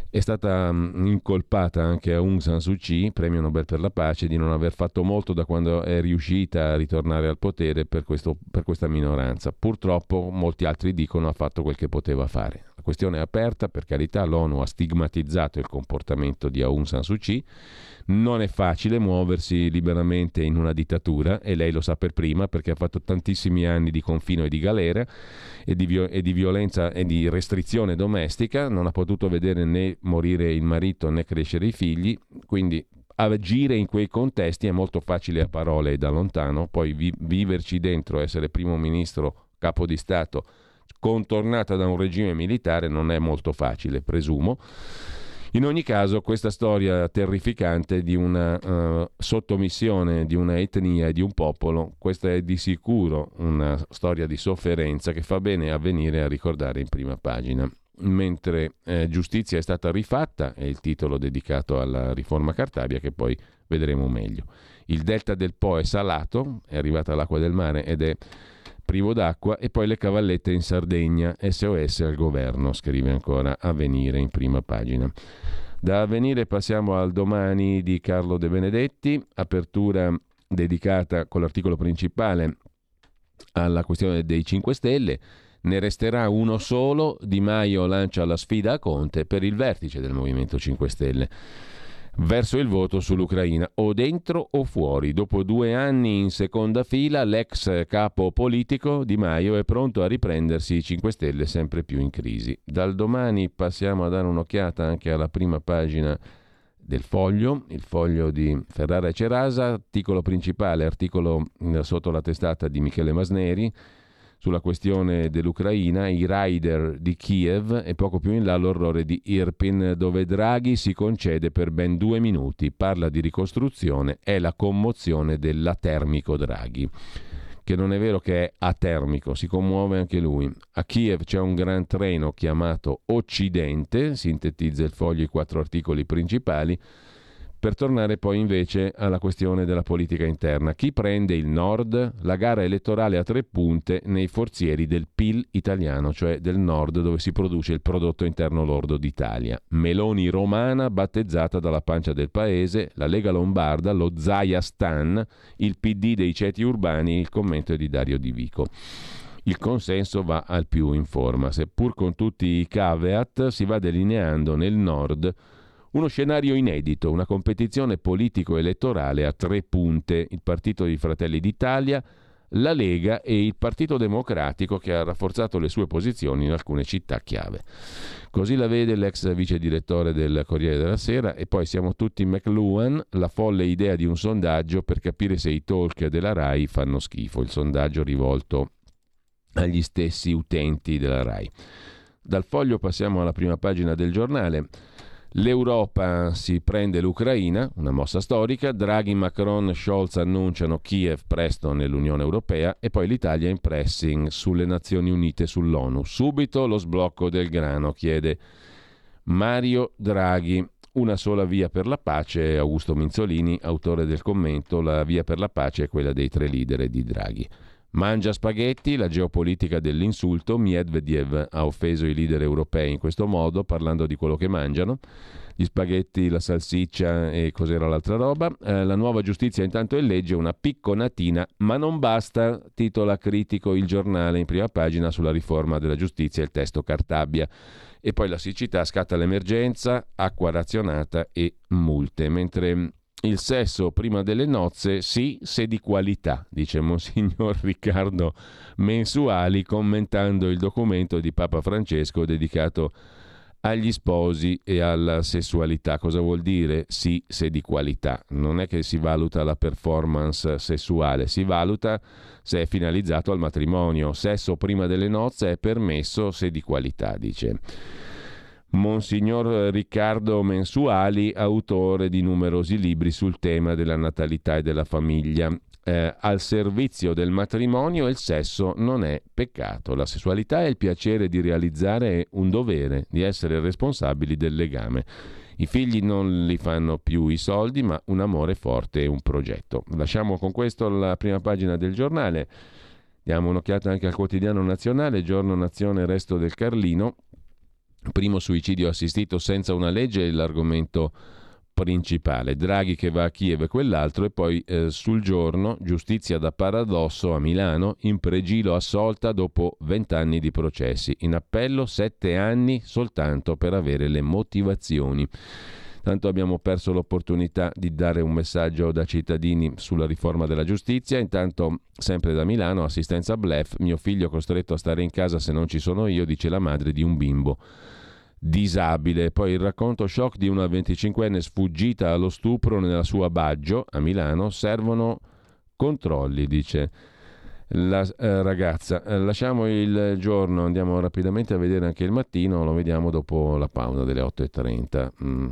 È stata mm, incolpata anche Aung San Suu Kyi, premio Nobel per la pace, di non aver fatto molto da quando è riuscita a ritornare al potere per, questo, per questa minoranza. Purtroppo molti altri dicono ha fatto quel che poteva fare. La questione è aperta, per carità l'ONU ha stigmatizzato il comportamento di Aung San Suu Kyi non è facile muoversi liberamente in una dittatura e lei lo sa per prima perché ha fatto tantissimi anni di confino e di galera e di, e di violenza e di restrizione domestica, non ha potuto vedere né morire il marito né crescere i figli, quindi agire in quei contesti è molto facile a parole e da lontano, poi vi- viverci dentro, essere primo ministro, capo di Stato, contornata da un regime militare non è molto facile, presumo. In ogni caso, questa storia terrificante di una uh, sottomissione di una etnia e di un popolo, questa è di sicuro una storia di sofferenza che fa bene a venire a ricordare in prima pagina. Mentre eh, Giustizia è stata rifatta, è il titolo dedicato alla riforma Cartabia che poi vedremo meglio. Il delta del Po è salato, è arrivata l'acqua del mare ed è privo d'acqua e poi le cavallette in Sardegna, SOS al governo, scrive ancora Avvenire in prima pagina. Da Avvenire passiamo al domani di Carlo De Benedetti, apertura dedicata con l'articolo principale alla questione dei 5 Stelle. Ne resterà uno solo, Di Maio lancia la sfida a Conte per il vertice del Movimento 5 Stelle verso il voto sull'Ucraina, o dentro o fuori. Dopo due anni in seconda fila, l'ex capo politico Di Maio è pronto a riprendersi i 5 Stelle sempre più in crisi. Dal domani passiamo a dare un'occhiata anche alla prima pagina del foglio, il foglio di Ferrara e Cerasa, articolo principale, articolo sotto la testata di Michele Masneri sulla questione dell'Ucraina, i rider di Kiev e poco più in là l'orrore di Irpin, dove Draghi si concede per ben due minuti, parla di ricostruzione, è la commozione dell'atermico Draghi che non è vero che è atermico, si commuove anche lui. A Kiev c'è un gran treno chiamato Occidente, sintetizza il foglio i quattro articoli principali, per tornare poi invece alla questione della politica interna. Chi prende il nord? La gara elettorale a tre punte nei forzieri del PIL italiano, cioè del nord dove si produce il prodotto interno lordo d'Italia. Meloni romana battezzata dalla pancia del paese, la Lega Lombarda, lo Zaia Stan, il PD dei ceti urbani, il commento è di Dario Di Vico. Il consenso va al più in forma, seppur con tutti i caveat si va delineando nel nord uno scenario inedito, una competizione politico-elettorale a tre punte, il partito di Fratelli d'Italia, la Lega e il Partito Democratico che ha rafforzato le sue posizioni in alcune città chiave. Così la vede l'ex vice direttore del Corriere della Sera e poi siamo tutti McLuhan, la folle idea di un sondaggio per capire se i talk della RAI fanno schifo, il sondaggio rivolto agli stessi utenti della RAI. Dal foglio passiamo alla prima pagina del giornale. L'Europa si prende l'Ucraina, una mossa storica, Draghi, Macron, Scholz annunciano Kiev presto nell'Unione Europea e poi l'Italia in pressing sulle Nazioni Unite sull'ONU. Subito lo sblocco del grano, chiede Mario Draghi. Una sola via per la pace, Augusto Minzolini, autore del commento, la via per la pace è quella dei tre leader di Draghi. Mangia spaghetti, la geopolitica dell'insulto, Medvedev ha offeso i leader europei in questo modo, parlando di quello che mangiano, gli spaghetti, la salsiccia e cos'era l'altra roba. Eh, la nuova giustizia intanto è legge una picconatina, ma non basta, titola critico il giornale in prima pagina sulla riforma della giustizia, il testo Cartabia. E poi la siccità scatta l'emergenza, acqua razionata e multe, mentre il sesso prima delle nozze, sì, se di qualità, dice Monsignor Riccardo Mensuali commentando il documento di Papa Francesco dedicato agli sposi e alla sessualità. Cosa vuol dire sì, se di qualità? Non è che si valuta la performance sessuale, si valuta se è finalizzato al matrimonio. Sesso prima delle nozze è permesso se di qualità, dice. Monsignor Riccardo Mensuali, autore di numerosi libri sul tema della natalità e della famiglia. Eh, al servizio del matrimonio il sesso non è peccato, la sessualità è il piacere di realizzare un dovere, di essere responsabili del legame. I figli non li fanno più i soldi, ma un amore forte e un progetto. Lasciamo con questo la prima pagina del giornale. Diamo un'occhiata anche al quotidiano nazionale, giorno nazione, resto del Carlino. Primo suicidio assistito senza una legge è l'argomento principale. Draghi che va a Kiev e quell'altro e poi eh, sul giorno giustizia da paradosso a Milano, in pregilo assolta dopo vent'anni di processi. In appello sette anni soltanto per avere le motivazioni. Tanto abbiamo perso l'opportunità di dare un messaggio da cittadini sulla riforma della giustizia. Intanto, sempre da Milano, assistenza blef, mio figlio costretto a stare in casa se non ci sono io, dice la madre di un bimbo disabile. Poi il racconto shock di una 25enne sfuggita allo stupro nella sua Baggio a Milano. Servono controlli, dice la eh, ragazza. Eh, lasciamo il giorno, andiamo rapidamente a vedere anche il mattino, lo vediamo dopo la pausa delle 8.30. Mm.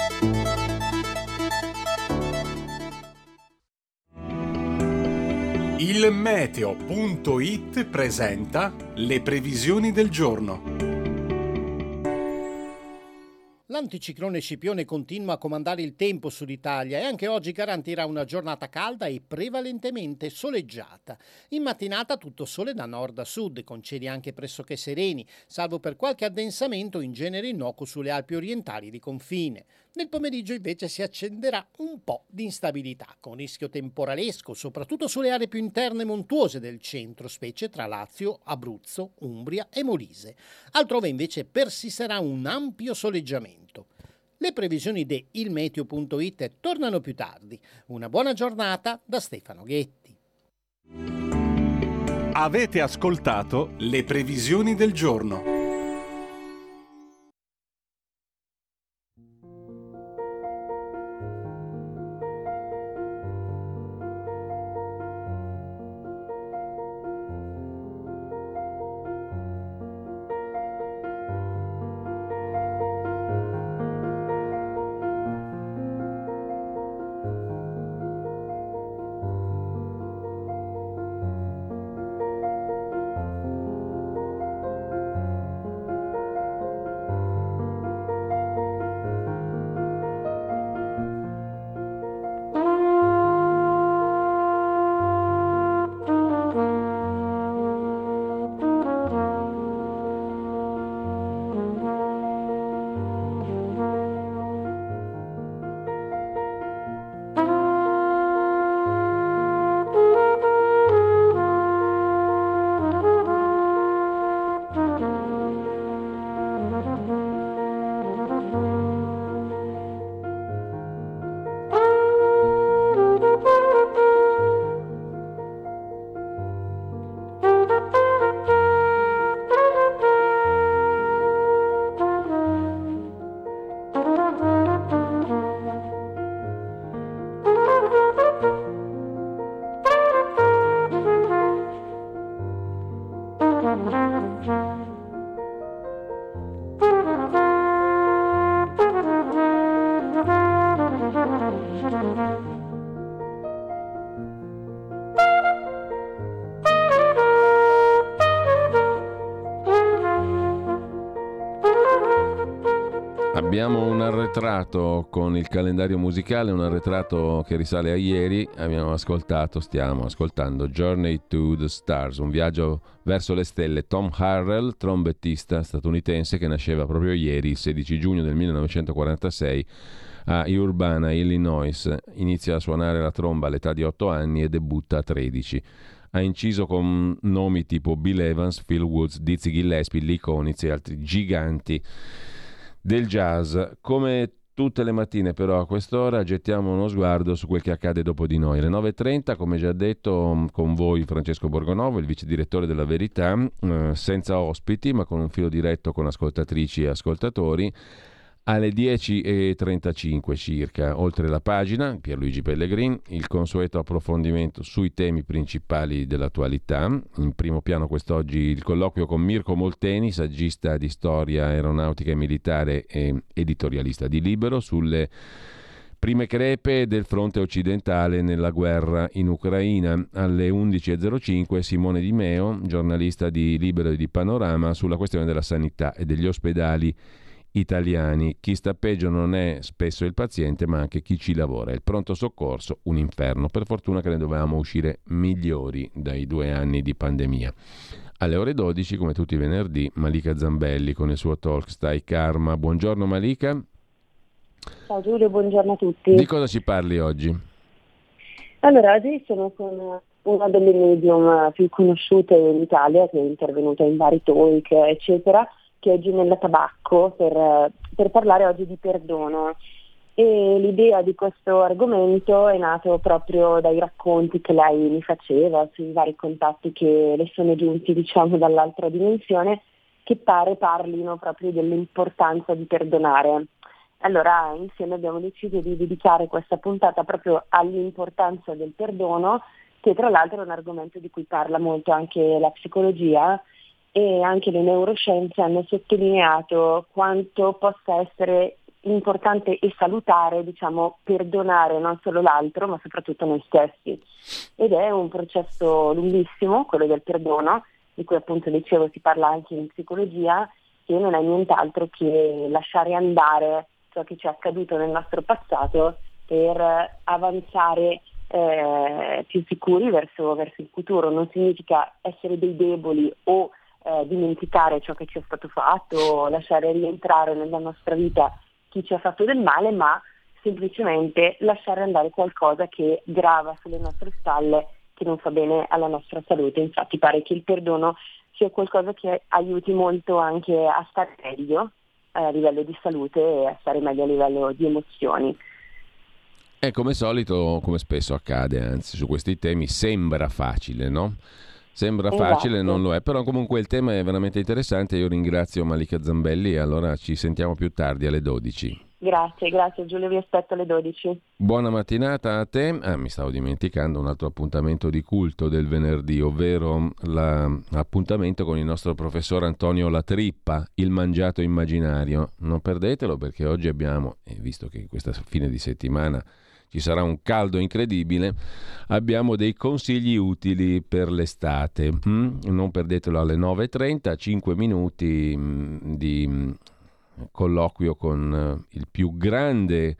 Il meteo.it presenta le previsioni del giorno. L'anticiclone Scipione continua a comandare il tempo sull'Italia e anche oggi garantirà una giornata calda e prevalentemente soleggiata. In mattinata tutto sole da nord a sud, con cieli anche pressoché sereni, salvo per qualche addensamento in genere innocuo sulle Alpi orientali di confine. Nel pomeriggio invece si accenderà un po' di instabilità, con rischio temporalesco, soprattutto sulle aree più interne montuose del centro, specie tra Lazio, Abruzzo, Umbria e Molise. Altrove invece persisterà un ampio soleggiamento. Le previsioni di ilmeteo.it tornano più tardi. Una buona giornata da Stefano Ghetti. Avete ascoltato le previsioni del giorno. Arretrato con il calendario musicale, un arretrato che risale a ieri. Abbiamo ascoltato, stiamo ascoltando Journey to the Stars, un viaggio verso le stelle. Tom Harrell, trombettista statunitense che nasceva proprio ieri, il 16 giugno del 1946 a Urbana, Illinois. Inizia a suonare la tromba all'età di 8 anni e debutta a 13 ha inciso con nomi tipo Bill Evans, Phil Woods, Dizzy Gillespie, Lee Konitz e altri giganti del jazz. Come tutte le mattine però a quest'ora gettiamo uno sguardo su quel che accade dopo di noi. Alle 9.30, come già detto, con voi Francesco Borgonovo, il vice direttore della Verità, eh, senza ospiti ma con un filo diretto con ascoltatrici e ascoltatori alle 10.35 circa, oltre la pagina, Pierluigi Pellegrin, il consueto approfondimento sui temi principali dell'attualità. In primo piano quest'oggi il colloquio con Mirko Molteni, saggista di storia aeronautica e militare e editorialista di Libero, sulle prime crepe del fronte occidentale nella guerra in Ucraina. Alle 11.05 Simone Di Meo, giornalista di Libero e di Panorama, sulla questione della sanità e degli ospedali italiani. Chi sta peggio non è spesso il paziente, ma anche chi ci lavora. Il pronto soccorso, un inferno. Per fortuna che ne dovevamo uscire migliori dai due anni di pandemia. Alle ore 12, come tutti i venerdì, Malika Zambelli con il suo talk Stai Karma. Buongiorno Malika. Ciao Giulio, buongiorno a tutti. Di cosa ci parli oggi? Allora, oggi sono con una delle medium più conosciute in Italia, che è intervenuta in vari talk, eccetera, che è Ginella Tabacco per, per parlare oggi di perdono. E l'idea di questo argomento è nato proprio dai racconti che lei mi faceva sui vari contatti che le sono giunti diciamo dall'altra dimensione che pare parlino proprio dell'importanza di perdonare. Allora insieme abbiamo deciso di dedicare questa puntata proprio all'importanza del perdono, che tra l'altro è un argomento di cui parla molto anche la psicologia e anche le neuroscienze hanno sottolineato quanto possa essere importante e salutare, diciamo, perdonare non solo l'altro, ma soprattutto noi stessi. Ed è un processo lunghissimo, quello del perdono, di cui appunto dicevo si parla anche in psicologia, che non è nient'altro che lasciare andare ciò che ci è accaduto nel nostro passato per avanzare eh, più sicuri verso, verso il futuro. Non significa essere dei deboli o eh, dimenticare ciò che ci è stato fatto, lasciare rientrare nella nostra vita chi ci ha fatto del male, ma semplicemente lasciare andare qualcosa che grava sulle nostre spalle, che non fa bene alla nostra salute. Infatti pare che il perdono sia qualcosa che aiuti molto anche a stare meglio eh, a livello di salute e a stare meglio a livello di emozioni. E come solito, come spesso accade, anzi su questi temi sembra facile, no? Sembra esatto. facile, non lo è, però comunque il tema è veramente interessante. Io ringrazio Malika Zambelli e allora ci sentiamo più tardi alle 12. Grazie, grazie Giulio, vi aspetto alle 12. Buona mattinata a te. Ah, mi stavo dimenticando un altro appuntamento di culto del venerdì, ovvero l'appuntamento con il nostro professor Antonio Latrippa, il mangiato immaginario. Non perdetelo perché oggi abbiamo, visto che questa fine di settimana ci sarà un caldo incredibile, abbiamo dei consigli utili per l'estate. Mm? Non perdetelo alle 9.30, 5 minuti mm, di mm, colloquio con eh, il più grande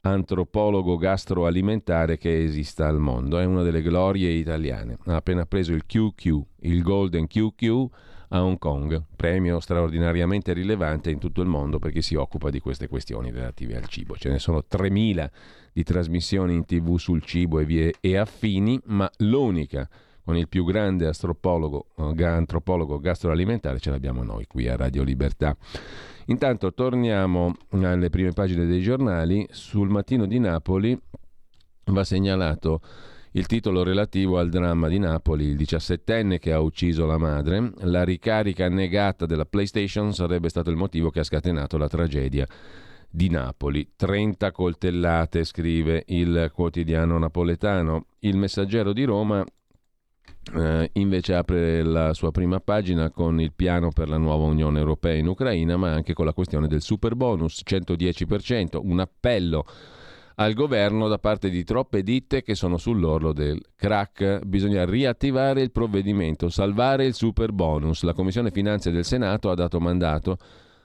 antropologo gastroalimentare che esista al mondo. È una delle glorie italiane. Ha appena preso il QQ, il Golden QQ a Hong Kong, premio straordinariamente rilevante in tutto il mondo perché si occupa di queste questioni relative al cibo. Ce ne sono 3.000 di trasmissioni in tv sul cibo e, vie, e affini, ma l'unica con il più grande antropologo, eh, antropologo gastroalimentare ce l'abbiamo noi qui a Radio Libertà. Intanto torniamo alle prime pagine dei giornali. Sul mattino di Napoli va segnalato il titolo relativo al dramma di Napoli, il diciassettenne che ha ucciso la madre. La ricarica negata della PlayStation sarebbe stato il motivo che ha scatenato la tragedia di Napoli. 30 coltellate, scrive il quotidiano napoletano. Il messaggero di Roma eh, invece apre la sua prima pagina con il piano per la nuova Unione Europea in Ucraina, ma anche con la questione del super bonus 110%, un appello al governo da parte di troppe ditte che sono sull'orlo del crack. Bisogna riattivare il provvedimento, salvare il super bonus. La Commissione Finanze del Senato ha dato mandato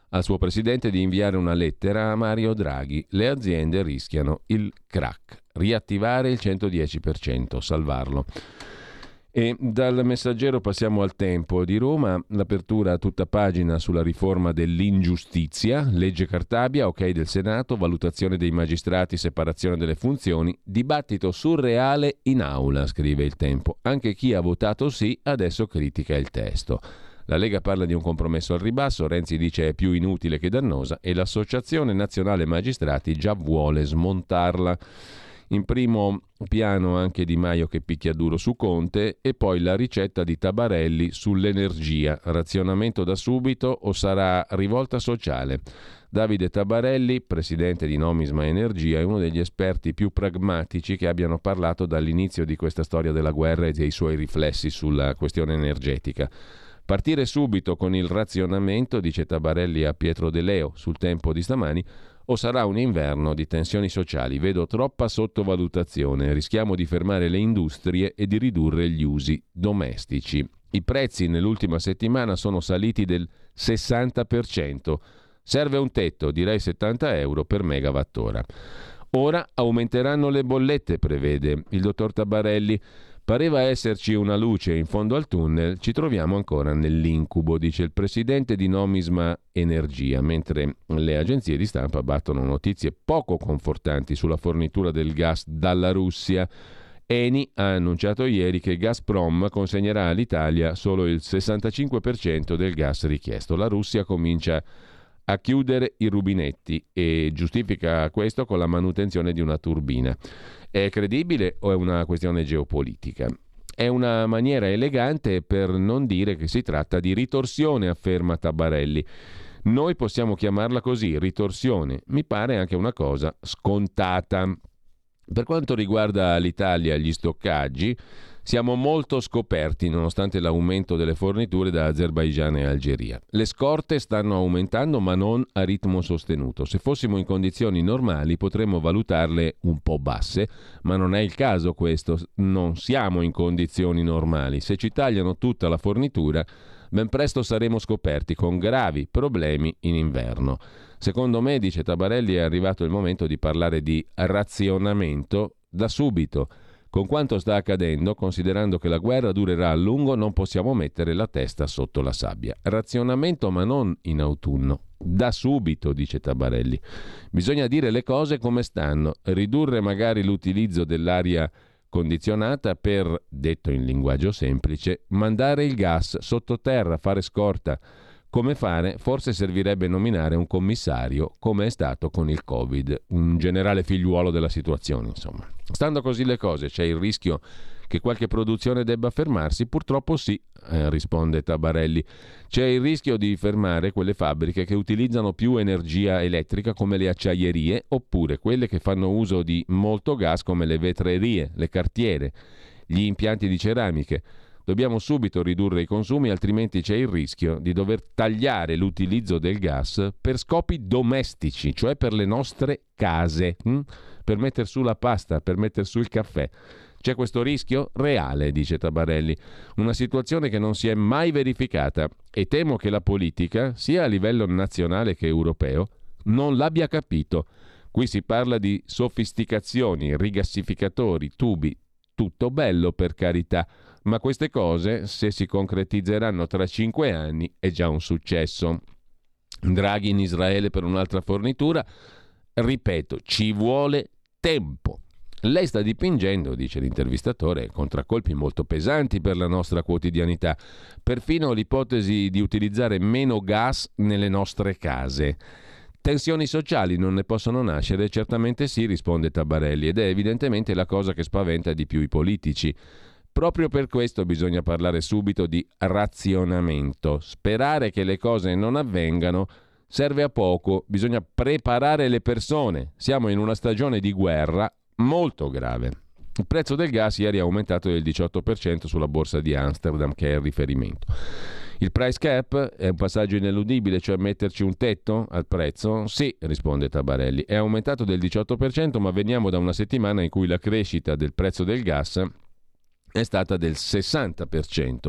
al suo presidente di inviare una lettera a Mario Draghi. Le aziende rischiano il crack. Riattivare il 110%, salvarlo. E dal messaggero passiamo al tempo di Roma, l'apertura a tutta pagina sulla riforma dell'ingiustizia, legge Cartabia, ok del Senato, valutazione dei magistrati, separazione delle funzioni, dibattito surreale in aula, scrive il tempo. Anche chi ha votato sì adesso critica il testo. La Lega parla di un compromesso al ribasso, Renzi dice è più inutile che dannosa e l'Associazione Nazionale Magistrati già vuole smontarla. In primo piano anche Di Maio che picchia duro su Conte e poi la ricetta di Tabarelli sull'energia, razionamento da subito o sarà rivolta sociale. Davide Tabarelli, presidente di Nomisma Energia, è uno degli esperti più pragmatici che abbiano parlato dall'inizio di questa storia della guerra e dei suoi riflessi sulla questione energetica. Partire subito con il razionamento, dice Tabarelli a Pietro De Leo sul tempo di stamani, o sarà un inverno di tensioni sociali? Vedo troppa sottovalutazione, rischiamo di fermare le industrie e di ridurre gli usi domestici. I prezzi nell'ultima settimana sono saliti del 60%. Serve un tetto, direi 70 euro per megawattora. Ora aumenteranno le bollette, prevede il dottor Tabarelli. Pareva esserci una luce in fondo al tunnel, ci troviamo ancora nell'incubo, dice il presidente di Nomisma Energia, mentre le agenzie di stampa battono notizie poco confortanti sulla fornitura del gas dalla Russia. Eni ha annunciato ieri che Gazprom consegnerà all'Italia solo il 65% del gas richiesto. La Russia comincia a chiudere i rubinetti e giustifica questo con la manutenzione di una turbina. È credibile o è una questione geopolitica? È una maniera elegante per non dire che si tratta di ritorsione, afferma Tabarelli. Noi possiamo chiamarla così, ritorsione. Mi pare anche una cosa scontata. Per quanto riguarda l'Italia e gli stoccaggi, siamo molto scoperti nonostante l'aumento delle forniture da Azerbaigian e Algeria. Le scorte stanno aumentando ma non a ritmo sostenuto. Se fossimo in condizioni normali potremmo valutarle un po' basse, ma non è il caso questo. Non siamo in condizioni normali. Se ci tagliano tutta la fornitura, ben presto saremo scoperti con gravi problemi in inverno. Secondo me, dice Tabarelli, è arrivato il momento di parlare di razionamento da subito. Con quanto sta accadendo, considerando che la guerra durerà a lungo, non possiamo mettere la testa sotto la sabbia. Razionamento, ma non in autunno. Da subito, dice Tabarelli. Bisogna dire le cose come stanno, ridurre magari l'utilizzo dell'aria condizionata per, detto in linguaggio semplice, mandare il gas sottoterra, fare scorta come fare? Forse servirebbe nominare un commissario, come è stato con il Covid, un generale figliuolo della situazione, insomma. Stando così le cose, c'è il rischio che qualche produzione debba fermarsi? Purtroppo sì, eh, risponde Tabarelli. C'è il rischio di fermare quelle fabbriche che utilizzano più energia elettrica come le acciaierie oppure quelle che fanno uso di molto gas come le vetrerie, le cartiere, gli impianti di ceramiche. Dobbiamo subito ridurre i consumi, altrimenti c'è il rischio di dover tagliare l'utilizzo del gas per scopi domestici, cioè per le nostre case, hm? per mettere su la pasta, per mettere su il caffè. C'è questo rischio reale, dice Tabarelli, una situazione che non si è mai verificata e temo che la politica, sia a livello nazionale che europeo, non l'abbia capito. Qui si parla di sofisticazioni, rigassificatori, tubi, tutto bello per carità ma queste cose, se si concretizzeranno tra cinque anni, è già un successo. Draghi in Israele per un'altra fornitura, ripeto, ci vuole tempo. Lei sta dipingendo, dice l'intervistatore, contraccolpi molto pesanti per la nostra quotidianità, perfino l'ipotesi di utilizzare meno gas nelle nostre case. Tensioni sociali non ne possono nascere? Certamente sì, risponde Tabarelli, ed è evidentemente la cosa che spaventa di più i politici. Proprio per questo bisogna parlare subito di razionamento. Sperare che le cose non avvengano serve a poco, bisogna preparare le persone. Siamo in una stagione di guerra molto grave. Il prezzo del gas ieri è aumentato del 18% sulla borsa di Amsterdam, che è il riferimento. Il price cap è un passaggio ineludibile, cioè metterci un tetto al prezzo? Sì, risponde Tabarelli. È aumentato del 18%, ma veniamo da una settimana in cui la crescita del prezzo del gas è stata del 60%.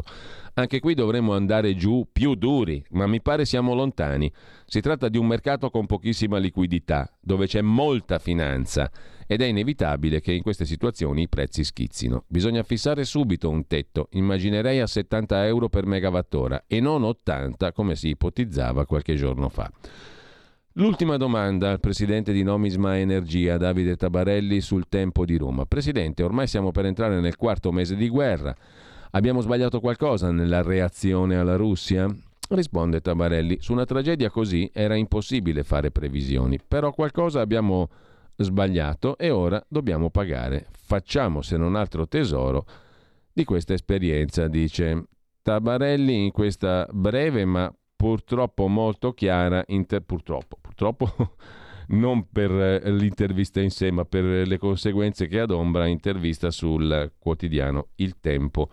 Anche qui dovremmo andare giù più duri, ma mi pare siamo lontani. Si tratta di un mercato con pochissima liquidità, dove c'è molta finanza ed è inevitabile che in queste situazioni i prezzi schizzino. Bisogna fissare subito un tetto, immaginerei a 70 euro per megawattora e non 80 come si ipotizzava qualche giorno fa. L'ultima domanda al presidente di Nomisma Energia, Davide Tabarelli, sul tempo di Roma. Presidente, ormai siamo per entrare nel quarto mese di guerra. Abbiamo sbagliato qualcosa nella reazione alla Russia? Risponde Tabarelli, su una tragedia così era impossibile fare previsioni, però qualcosa abbiamo sbagliato e ora dobbiamo pagare. Facciamo se non altro tesoro di questa esperienza, dice Tabarelli in questa breve ma purtroppo molto chiara, inter- purtroppo, purtroppo non per eh, l'intervista in sé, ma per le conseguenze che adombra intervista sul quotidiano Il Tempo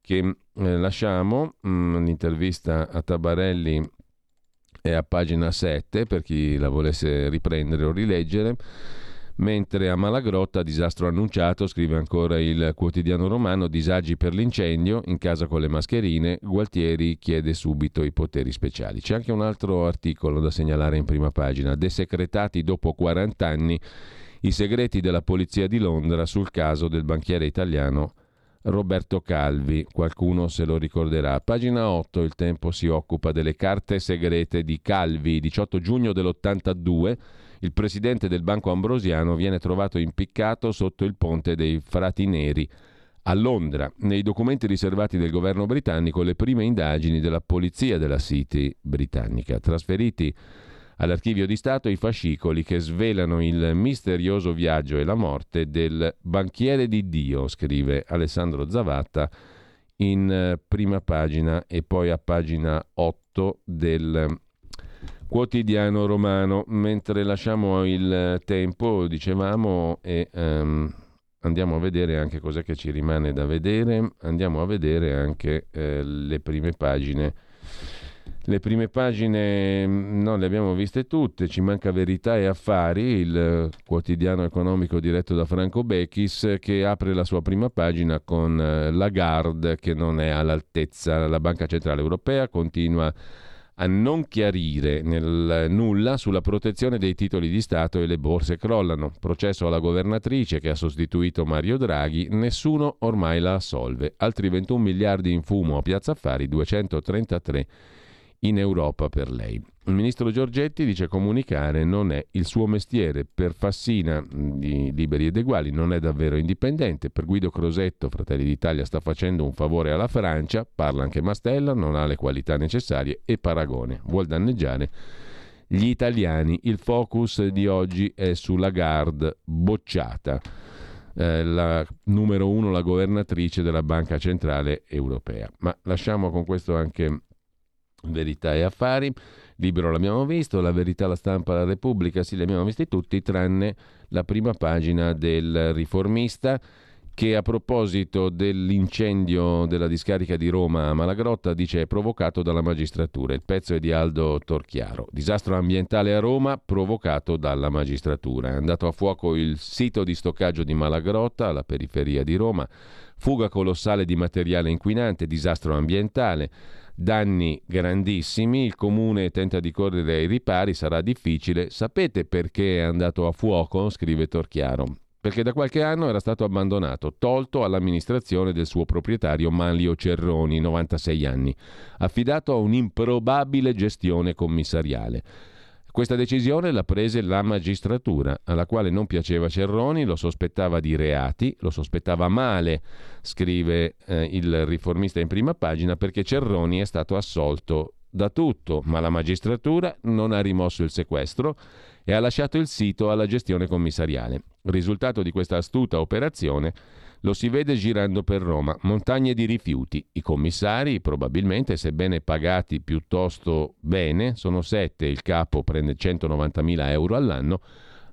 che eh, lasciamo, mh, mm, l'intervista a Tabarelli è a pagina 7 per chi la volesse riprendere o rileggere. Mentre a Malagrotta, disastro annunciato, scrive ancora il quotidiano romano, disagi per l'incendio, in casa con le mascherine, Gualtieri chiede subito i poteri speciali. C'è anche un altro articolo da segnalare in prima pagina, desecretati dopo 40 anni i segreti della polizia di Londra sul caso del banchiere italiano Roberto Calvi, qualcuno se lo ricorderà. Pagina 8, il tempo si occupa delle carte segrete di Calvi, 18 giugno dell'82 il presidente del Banco Ambrosiano viene trovato impiccato sotto il ponte dei Frati Neri a Londra. Nei documenti riservati del governo britannico le prime indagini della polizia della City britannica, trasferiti all'archivio di Stato i fascicoli che svelano il misterioso viaggio e la morte del banchiere di Dio, scrive Alessandro Zavatta in eh, prima pagina e poi a pagina 8 del quotidiano romano. Mentre lasciamo il tempo, dicevamo, e um, andiamo a vedere anche cos'è che ci rimane da vedere, andiamo a vedere anche eh, le prime pagine. Le prime pagine mm, non le abbiamo viste tutte, ci manca Verità e Affari, il quotidiano economico diretto da Franco Becchis, che apre la sua prima pagina con eh, Lagarde che non è all'altezza. La Banca Centrale Europea continua a non chiarire nel nulla sulla protezione dei titoli di Stato e le borse crollano. Processo alla governatrice che ha sostituito Mario Draghi, nessuno ormai la assolve. Altri 21 miliardi in fumo a Piazza Affari, 233 in Europa per lei. Il ministro Giorgetti dice comunicare non è il suo mestiere. Per Fassina di Liberi ed Eguali non è davvero indipendente. Per Guido Crosetto, Fratelli d'Italia sta facendo un favore alla Francia, parla anche Mastella, non ha le qualità necessarie e Paragone vuol danneggiare gli italiani. Il focus di oggi è sulla Gard bocciata. Eh, la numero uno, la governatrice della Banca Centrale Europea. Ma lasciamo con questo anche Verità e Affari. Libero l'abbiamo visto, La Verità, La Stampa, La Repubblica, sì, li abbiamo visti tutti, tranne la prima pagina del riformista che a proposito dell'incendio della discarica di Roma a Malagrotta dice è provocato dalla magistratura. Il pezzo è di Aldo Torchiaro. Disastro ambientale a Roma provocato dalla magistratura. È andato a fuoco il sito di stoccaggio di Malagrotta, alla periferia di Roma. Fuga colossale di materiale inquinante, disastro ambientale danni grandissimi, il comune tenta di correre ai ripari, sarà difficile. Sapete perché è andato a fuoco? scrive Torchiaro. Perché da qualche anno era stato abbandonato, tolto all'amministrazione del suo proprietario Manlio Cerroni, 96 anni, affidato a un'improbabile gestione commissariale. Questa decisione l'ha presa la magistratura, alla quale non piaceva Cerroni, lo sospettava di reati, lo sospettava male, scrive eh, il riformista in prima pagina, perché Cerroni è stato assolto da tutto, ma la magistratura non ha rimosso il sequestro e ha lasciato il sito alla gestione commissariale. Risultato di questa astuta operazione lo si vede girando per Roma, montagne di rifiuti. I commissari, probabilmente, sebbene pagati piuttosto bene, sono sette, il capo prende 190.000 euro all'anno,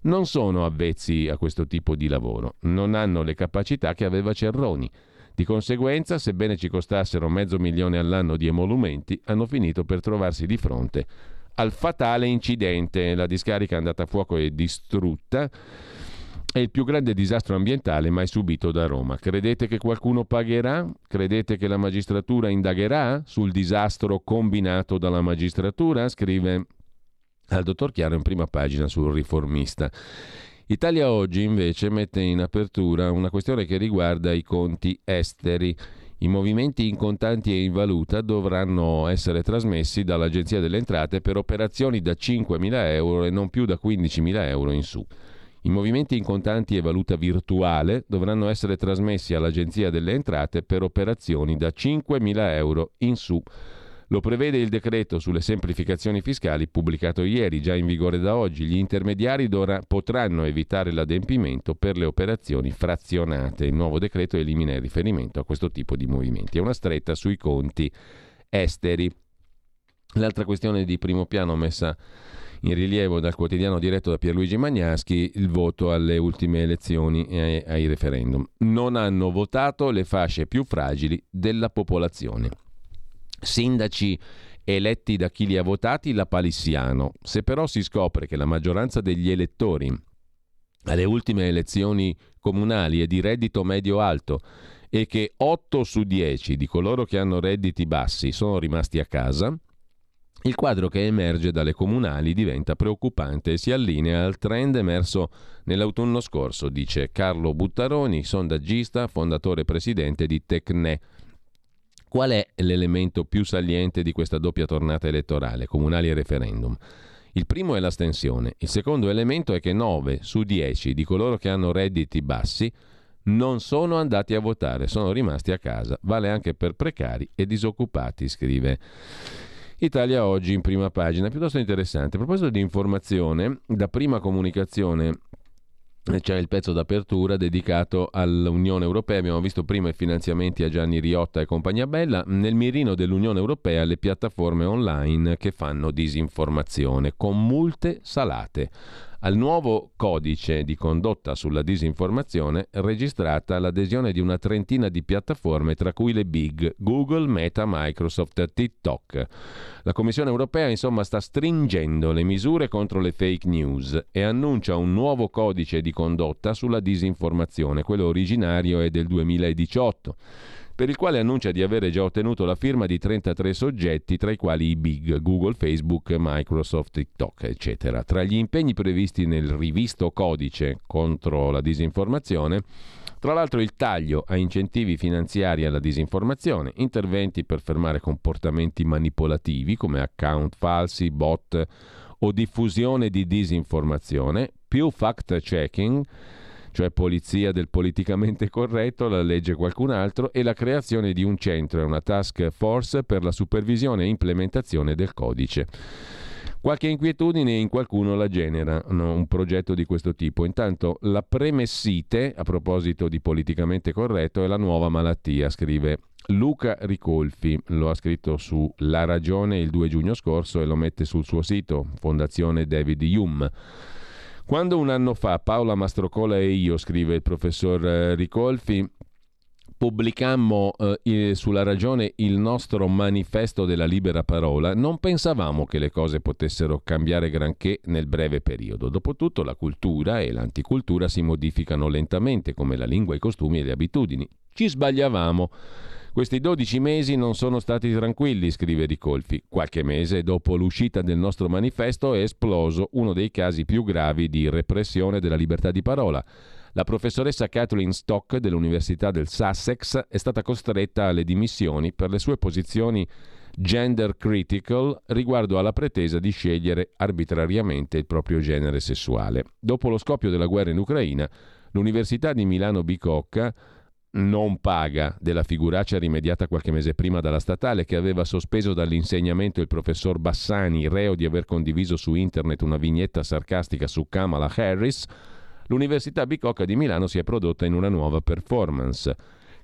non sono avvezzi a questo tipo di lavoro, non hanno le capacità che aveva Cerroni. Di conseguenza, sebbene ci costassero mezzo milione all'anno di emolumenti, hanno finito per trovarsi di fronte al fatale incidente. La discarica è andata a fuoco e distrutta è il più grande disastro ambientale mai subito da Roma. Credete che qualcuno pagherà? Credete che la magistratura indagherà sul disastro combinato dalla magistratura? Scrive al dottor Chiaro in prima pagina sul riformista. Italia Oggi invece mette in apertura una questione che riguarda i conti esteri. I movimenti in contanti e in valuta dovranno essere trasmessi dall'Agenzia delle Entrate per operazioni da 5.000 euro e non più da 15.000 euro in su. I movimenti in contanti e valuta virtuale dovranno essere trasmessi all'Agenzia delle Entrate per operazioni da 5.000 euro in su. Lo prevede il decreto sulle semplificazioni fiscali pubblicato ieri, già in vigore da oggi. Gli intermediari dora, potranno evitare l'adempimento per le operazioni frazionate. Il nuovo decreto elimina il riferimento a questo tipo di movimenti. È una stretta sui conti esteri. L'altra questione di primo piano messa in rilievo dal quotidiano diretto da Pierluigi Magnaschi il voto alle ultime elezioni e ai referendum. Non hanno votato le fasce più fragili della popolazione. Sindaci eletti da chi li ha votati la palissiano. Se però si scopre che la maggioranza degli elettori alle ultime elezioni comunali è di reddito medio-alto e che 8 su 10 di coloro che hanno redditi bassi sono rimasti a casa, il quadro che emerge dalle comunali diventa preoccupante e si allinea al trend emerso nell'autunno scorso, dice Carlo Buttaroni, sondaggista, fondatore e presidente di Tecne. Qual è l'elemento più saliente di questa doppia tornata elettorale, comunali e referendum? Il primo è l'astensione, il secondo elemento è che 9 su 10 di coloro che hanno redditi bassi non sono andati a votare, sono rimasti a casa. Vale anche per precari e disoccupati, scrive Italia oggi in prima pagina, piuttosto interessante. A proposito di informazione, da prima comunicazione eh, c'è il pezzo d'apertura dedicato all'Unione Europea. Abbiamo visto prima i finanziamenti a Gianni Riotta e compagnia bella. Nel mirino dell'Unione Europea le piattaforme online che fanno disinformazione con multe salate al nuovo codice di condotta sulla disinformazione registrata l'adesione di una trentina di piattaforme, tra cui le big Google, Meta, Microsoft TikTok. La Commissione europea insomma sta stringendo le misure contro le fake news e annuncia un nuovo codice di condotta sulla disinformazione, quello originario è del 2018 per il quale annuncia di avere già ottenuto la firma di 33 soggetti, tra i quali i big Google, Facebook, Microsoft, TikTok, eccetera. Tra gli impegni previsti nel rivisto codice contro la disinformazione, tra l'altro il taglio a incentivi finanziari alla disinformazione, interventi per fermare comportamenti manipolativi come account falsi, bot o diffusione di disinformazione, più fact-checking, cioè polizia del politicamente corretto, la legge qualcun altro, e la creazione di un centro e una task force per la supervisione e implementazione del codice. Qualche inquietudine in qualcuno la genera no? un progetto di questo tipo. Intanto la premessite, a proposito di politicamente corretto, è la nuova malattia, scrive Luca Ricolfi, lo ha scritto su La Ragione il 2 giugno scorso e lo mette sul suo sito, Fondazione David Hume. Quando un anno fa Paola Mastrocola e io, scrive il professor eh, Ricolfi, pubblicammo eh, sulla ragione il nostro manifesto della libera parola, non pensavamo che le cose potessero cambiare granché nel breve periodo. Dopotutto la cultura e l'anticultura si modificano lentamente, come la lingua, i costumi e le abitudini. Ci sbagliavamo. Questi 12 mesi non sono stati tranquilli, scrive Ricolfi. Qualche mese dopo l'uscita del nostro manifesto è esploso uno dei casi più gravi di repressione della libertà di parola. La professoressa Kathleen Stock dell'Università del Sussex è stata costretta alle dimissioni per le sue posizioni gender critical riguardo alla pretesa di scegliere arbitrariamente il proprio genere sessuale. Dopo lo scoppio della guerra in Ucraina, l'Università di Milano Bicocca non paga della figuraccia rimediata qualche mese prima dalla statale che aveva sospeso dall'insegnamento il professor Bassani, reo di aver condiviso su internet una vignetta sarcastica su Kamala Harris, l'Università Bicocca di Milano si è prodotta in una nuova performance,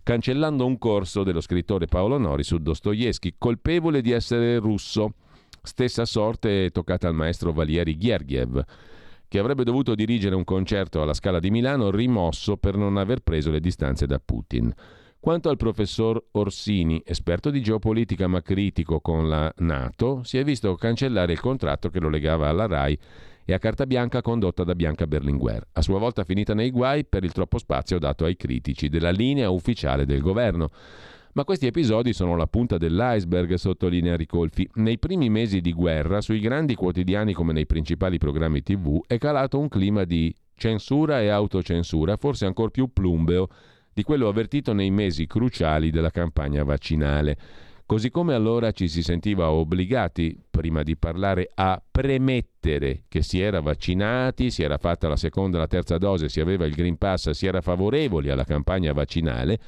cancellando un corso dello scrittore Paolo Nori su Dostoevsky, colpevole di essere russo. Stessa sorte toccata al maestro Valieri Ghergiev che avrebbe dovuto dirigere un concerto alla Scala di Milano rimosso per non aver preso le distanze da Putin. Quanto al professor Orsini, esperto di geopolitica ma critico con la Nato, si è visto cancellare il contratto che lo legava alla RAI e a carta bianca condotta da Bianca Berlinguer, a sua volta finita nei guai per il troppo spazio dato ai critici della linea ufficiale del governo. Ma questi episodi sono la punta dell'iceberg, sottolinea Ricolfi. Nei primi mesi di guerra, sui grandi quotidiani come nei principali programmi TV, è calato un clima di censura e autocensura, forse ancora più plumbeo di quello avvertito nei mesi cruciali della campagna vaccinale. Così come allora ci si sentiva obbligati, prima di parlare, a premettere che si era vaccinati, si era fatta la seconda e la terza dose, si aveva il Green Pass, si era favorevoli alla campagna vaccinale,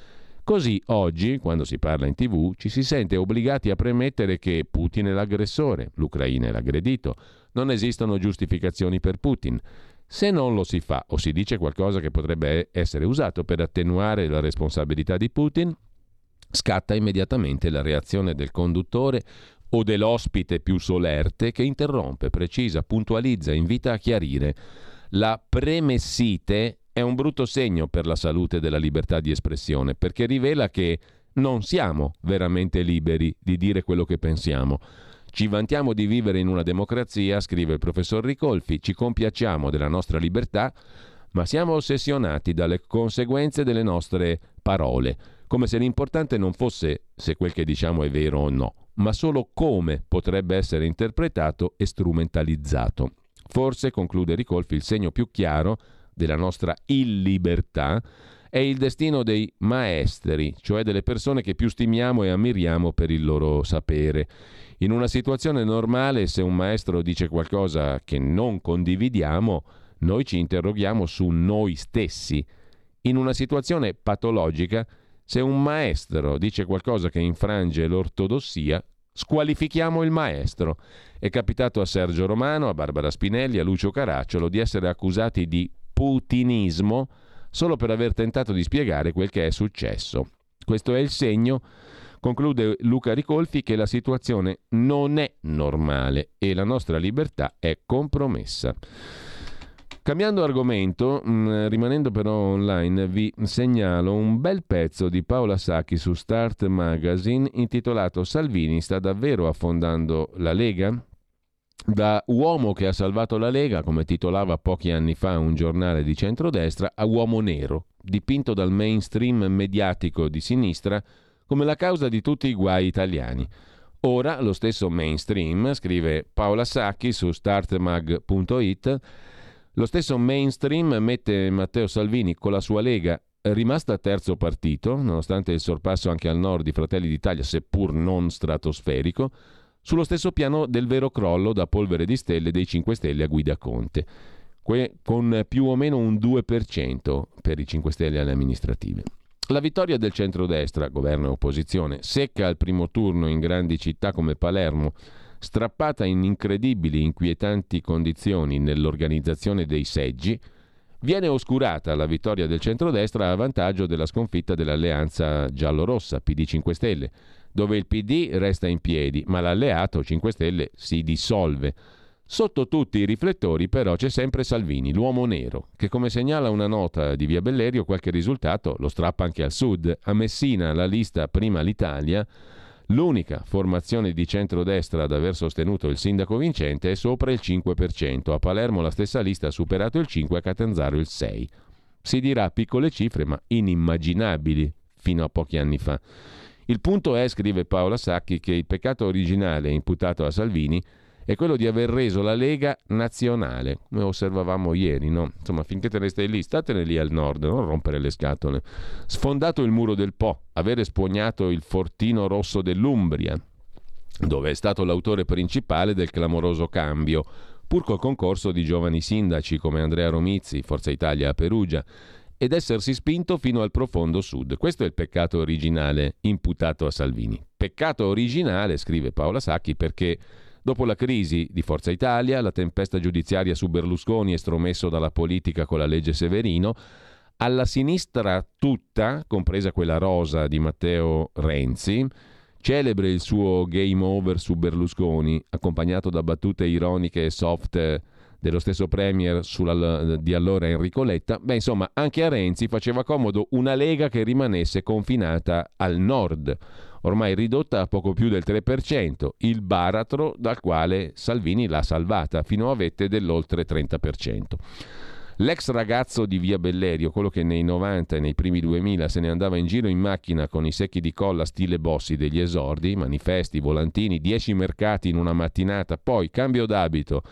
così oggi, quando si parla in tv, ci si sente obbligati a premettere che Putin è l'aggressore, l'Ucraina è l'aggredito, non esistono giustificazioni per Putin. Se non lo si fa o si dice qualcosa che potrebbe essere usato per attenuare la responsabilità di Putin, scatta immediatamente la reazione del conduttore o dell'ospite più solerte che interrompe, precisa, puntualizza, invita a chiarire. La premessite è un brutto segno per la salute della libertà di espressione, perché rivela che non siamo veramente liberi di dire quello che pensiamo. Ci vantiamo di vivere in una democrazia, scrive il professor Ricolfi, ci compiacciamo della nostra libertà, ma siamo ossessionati dalle conseguenze delle nostre parole come se l'importante non fosse se quel che diciamo è vero o no, ma solo come potrebbe essere interpretato e strumentalizzato. Forse, conclude Ricolfi, il segno più chiaro della nostra illibertà è il destino dei maestri, cioè delle persone che più stimiamo e ammiriamo per il loro sapere. In una situazione normale, se un maestro dice qualcosa che non condividiamo, noi ci interroghiamo su noi stessi. In una situazione patologica, se un maestro dice qualcosa che infrange l'ortodossia, squalifichiamo il maestro. È capitato a Sergio Romano, a Barbara Spinelli, a Lucio Caracciolo di essere accusati di putinismo solo per aver tentato di spiegare quel che è successo. Questo è il segno, conclude Luca Ricolfi, che la situazione non è normale e la nostra libertà è compromessa. Cambiando argomento, mm, rimanendo però online, vi segnalo un bel pezzo di Paola Sacchi su Start Magazine intitolato Salvini sta davvero affondando la Lega? Da uomo che ha salvato la Lega, come titolava pochi anni fa un giornale di centrodestra, a uomo nero, dipinto dal mainstream mediatico di sinistra come la causa di tutti i guai italiani. Ora lo stesso mainstream, scrive Paola Sacchi su startmag.it, lo stesso mainstream mette Matteo Salvini con la sua Lega rimasta terzo partito, nonostante il sorpasso anche al nord di Fratelli d'Italia, seppur non stratosferico, sullo stesso piano del vero crollo da polvere di stelle dei 5 Stelle a guida Conte, con più o meno un 2% per i 5 Stelle alle amministrative. La vittoria del centrodestra, governo e opposizione, secca al primo turno in grandi città come Palermo, strappata in incredibili, inquietanti condizioni nell'organizzazione dei seggi, viene oscurata la vittoria del centrodestra a vantaggio della sconfitta dell'alleanza giallorossa PD 5 Stelle, dove il PD resta in piedi, ma l'alleato 5 Stelle si dissolve. Sotto tutti i riflettori però c'è sempre Salvini, l'uomo nero, che come segnala una nota di Via Bellerio qualche risultato lo strappa anche al sud. A Messina la lista Prima l'Italia L'unica formazione di centrodestra ad aver sostenuto il sindaco vincente è sopra il 5%. A Palermo la stessa lista ha superato il 5%, a Catanzaro il 6%. Si dirà piccole cifre, ma inimmaginabili fino a pochi anni fa. Il punto è, scrive Paola Sacchi, che il peccato originale imputato a Salvini è quello di aver reso la Lega nazionale, come osservavamo ieri, no? Insomma, finché te ne stai lì, statene lì al nord, non rompere le scatole. Sfondato il muro del Po, aver espugnato il fortino rosso dell'Umbria, dove è stato l'autore principale del clamoroso cambio, pur col concorso di giovani sindaci come Andrea Romizzi, Forza Italia a Perugia, ed essersi spinto fino al profondo sud. Questo è il peccato originale imputato a Salvini. Peccato originale, scrive Paola Sacchi, perché Dopo la crisi di Forza Italia, la tempesta giudiziaria su Berlusconi estromesso dalla politica con la legge Severino, alla sinistra tutta, compresa quella rosa di Matteo Renzi, celebre il suo game over su Berlusconi, accompagnato da battute ironiche e soft dello stesso Premier sulla, di allora Enrico Letta, beh insomma anche a Renzi faceva comodo una Lega che rimanesse confinata al nord, ormai ridotta a poco più del 3%, il baratro dal quale Salvini l'ha salvata fino a vette dell'oltre 30%. L'ex ragazzo di Via Bellerio, quello che nei 90 e nei primi 2000 se ne andava in giro in macchina con i secchi di colla stile bossi degli esordi, manifesti, volantini, 10 mercati in una mattinata, poi cambio d'abito,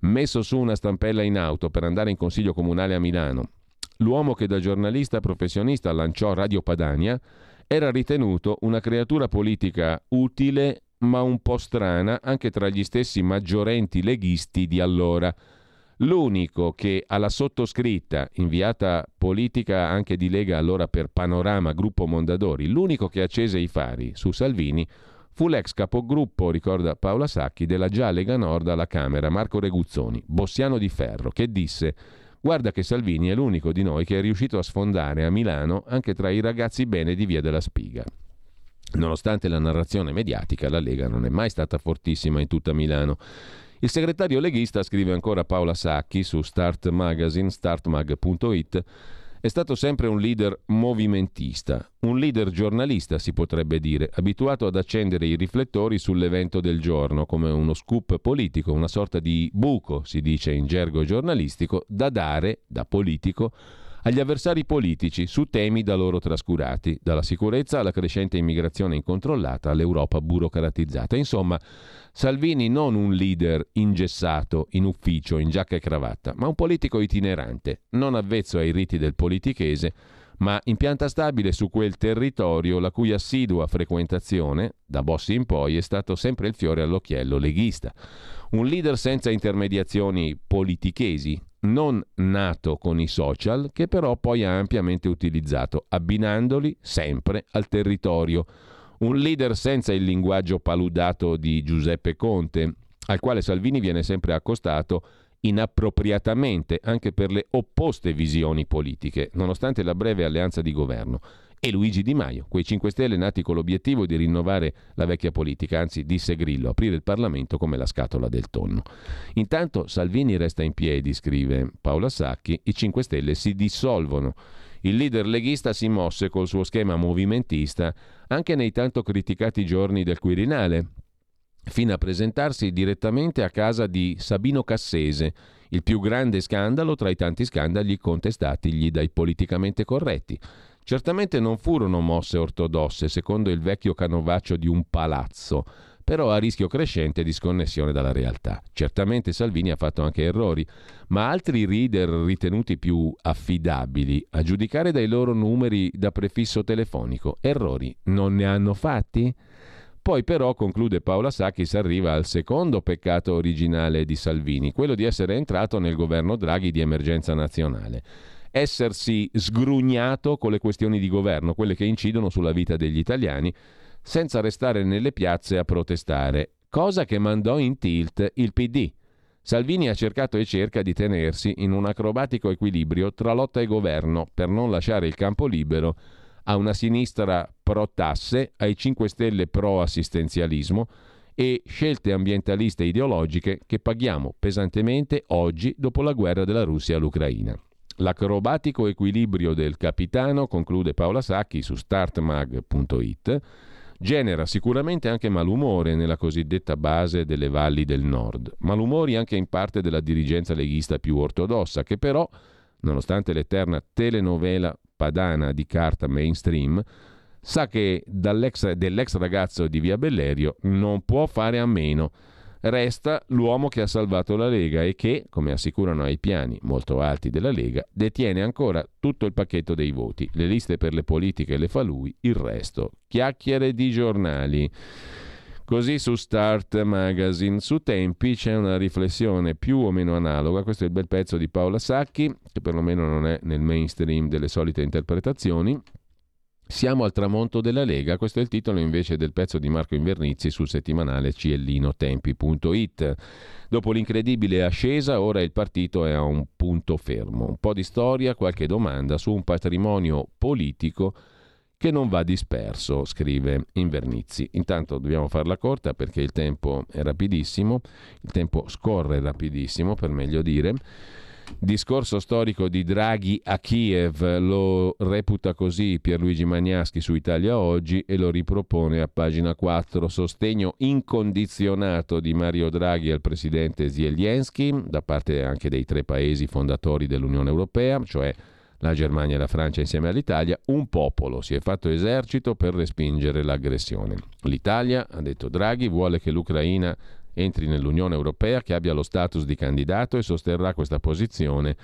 messo su una stampella in auto per andare in consiglio comunale a Milano. L'uomo che da giornalista professionista lanciò Radio Padania era ritenuto una creatura politica utile ma un po' strana anche tra gli stessi maggiorenti leghisti di allora – L'unico che alla sottoscritta, inviata politica anche di Lega allora per Panorama, gruppo Mondadori, l'unico che accese i fari su Salvini fu l'ex capogruppo, ricorda Paola Sacchi, della già Lega Nord alla Camera, Marco Reguzzoni, bossiano di ferro, che disse Guarda che Salvini è l'unico di noi che è riuscito a sfondare a Milano anche tra i ragazzi bene di Via della Spiga. Nonostante la narrazione mediatica, la Lega non è mai stata fortissima in tutta Milano il segretario leghista, scrive ancora Paola Sacchi su Start Magazine, startmag.it, è stato sempre un leader movimentista, un leader giornalista si potrebbe dire, abituato ad accendere i riflettori sull'evento del giorno come uno scoop politico, una sorta di buco, si dice in gergo giornalistico, da dare, da politico, agli avversari politici su temi da loro trascurati, dalla sicurezza alla crescente immigrazione incontrollata all'Europa burocratizzata. Insomma, Salvini non un leader ingessato in ufficio, in giacca e cravatta, ma un politico itinerante, non avvezzo ai riti del politichese, ma in pianta stabile su quel territorio la cui assidua frequentazione, da Bossi in poi, è stato sempre il fiore all'occhiello leghista. Un leader senza intermediazioni politichesi, non nato con i social, che però poi ha ampiamente utilizzato, abbinandoli sempre al territorio. Un leader senza il linguaggio paludato di Giuseppe Conte, al quale Salvini viene sempre accostato inappropriatamente anche per le opposte visioni politiche, nonostante la breve alleanza di governo e Luigi Di Maio, quei 5 Stelle nati con l'obiettivo di rinnovare la vecchia politica, anzi disse Grillo, aprire il Parlamento come la scatola del tonno. Intanto Salvini resta in piedi, scrive Paola Sacchi, i 5 Stelle si dissolvono. Il leader leghista si mosse col suo schema movimentista anche nei tanto criticati giorni del Quirinale, fino a presentarsi direttamente a casa di Sabino Cassese, il più grande scandalo tra i tanti scandali contestatigli dai politicamente corretti. Certamente non furono mosse ortodosse, secondo il vecchio canovaccio di un palazzo, però a rischio crescente di sconnessione dalla realtà. Certamente Salvini ha fatto anche errori, ma altri reader ritenuti più affidabili, a giudicare dai loro numeri da prefisso telefonico, errori non ne hanno fatti? Poi però, conclude Paola Sacchi, si arriva al secondo peccato originale di Salvini, quello di essere entrato nel governo Draghi di emergenza nazionale essersi sgrugnato con le questioni di governo, quelle che incidono sulla vita degli italiani, senza restare nelle piazze a protestare, cosa che mandò in tilt il PD. Salvini ha cercato e cerca di tenersi in un acrobatico equilibrio tra lotta e governo per non lasciare il campo libero a una sinistra pro tasse, ai 5 Stelle pro assistenzialismo e scelte ambientaliste ideologiche che paghiamo pesantemente oggi dopo la guerra della Russia all'Ucraina. L'acrobatico equilibrio del capitano, conclude Paola Sacchi su startmag.it, genera sicuramente anche malumore nella cosiddetta base delle valli del nord, malumori anche in parte della dirigenza leghista più ortodossa, che però, nonostante l'eterna telenovela padana di carta mainstream, sa che dell'ex ragazzo di Via Bellerio non può fare a meno resta l'uomo che ha salvato la Lega e che, come assicurano ai piani molto alti della Lega, detiene ancora tutto il pacchetto dei voti. Le liste per le politiche le fa lui, il resto. Chiacchiere di giornali. Così su Start Magazine, su Tempi c'è una riflessione più o meno analoga, questo è il bel pezzo di Paola Sacchi, che perlomeno non è nel mainstream delle solite interpretazioni, siamo al tramonto della Lega, questo è il titolo invece del pezzo di Marco Invernizzi sul settimanale ciellinotempi.it. Dopo l'incredibile ascesa, ora il partito è a un punto fermo. Un po' di storia, qualche domanda su un patrimonio politico che non va disperso, scrive Invernizzi. Intanto dobbiamo farla corta perché il tempo è rapidissimo, il tempo scorre rapidissimo per meglio dire. Discorso storico di Draghi a Kiev lo reputa così Pierluigi Magnaschi su Italia Oggi e lo ripropone a pagina 4. Sostegno incondizionato di Mario Draghi al presidente Zelensky da parte anche dei tre paesi fondatori dell'Unione Europea, cioè la Germania e la Francia insieme all'Italia, un popolo si è fatto esercito per respingere l'aggressione. L'Italia, ha detto Draghi, vuole che l'Ucraina entri nell'Unione Europea, che abbia lo status di candidato e sosterrà questa posizione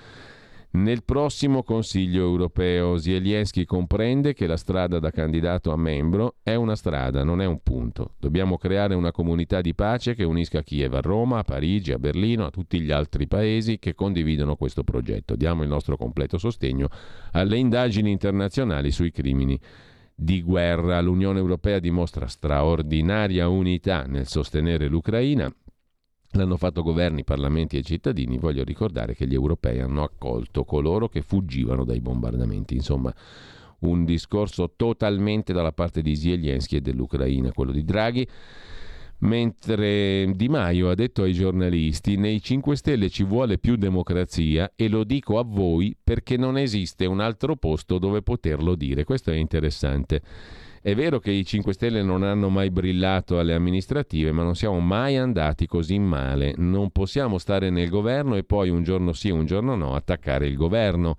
nel prossimo Consiglio europeo Zelensky comprende che la strada da candidato a membro è una strada, non è un punto. Dobbiamo creare una comunità di pace che unisca Kiev a Roma, a Parigi, a Berlino, a tutti gli altri paesi che condividono questo progetto. Diamo il nostro completo sostegno alle indagini internazionali sui crimini di guerra. L'Unione Europea dimostra straordinaria unità nel sostenere l'Ucraina L'hanno fatto governi, parlamenti e cittadini. Voglio ricordare che gli europei hanno accolto coloro che fuggivano dai bombardamenti. Insomma, un discorso totalmente dalla parte di Zelensky e dell'Ucraina, quello di Draghi. Mentre Di Maio ha detto ai giornalisti, nei 5 Stelle ci vuole più democrazia e lo dico a voi perché non esiste un altro posto dove poterlo dire. Questo è interessante. È vero che i 5 Stelle non hanno mai brillato alle amministrative, ma non siamo mai andati così male. Non possiamo stare nel governo e poi un giorno sì, un giorno no, attaccare il governo.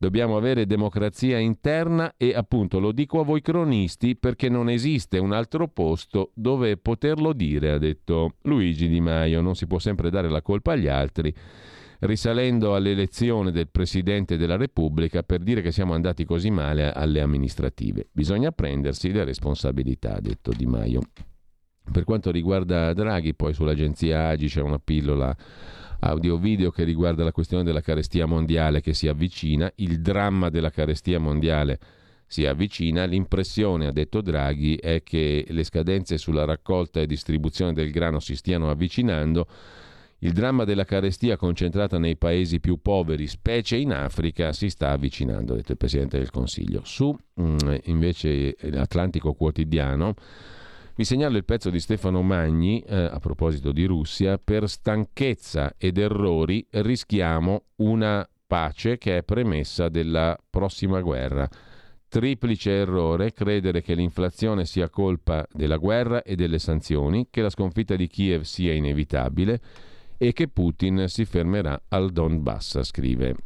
Dobbiamo avere democrazia interna e appunto lo dico a voi cronisti perché non esiste un altro posto dove poterlo dire, ha detto Luigi Di Maio. Non si può sempre dare la colpa agli altri risalendo all'elezione del Presidente della Repubblica per dire che siamo andati così male alle amministrative. Bisogna prendersi le responsabilità, ha detto Di Maio. Per quanto riguarda Draghi, poi sull'agenzia Agi c'è una pillola audio-video che riguarda la questione della carestia mondiale che si avvicina, il dramma della carestia mondiale si avvicina, l'impressione, ha detto Draghi, è che le scadenze sulla raccolta e distribuzione del grano si stiano avvicinando il dramma della carestia concentrata nei paesi più poveri, specie in Africa, si sta avvicinando, ha detto il Presidente del Consiglio. Su mm, invece l'Atlantico Quotidiano vi segnalo il pezzo di Stefano Magni eh, a proposito di Russia. Per stanchezza ed errori rischiamo una pace che è premessa della prossima guerra. Triplice errore credere che l'inflazione sia colpa della guerra e delle sanzioni, che la sconfitta di Kiev sia inevitabile e che Putin si fermerà al Donbass, scrive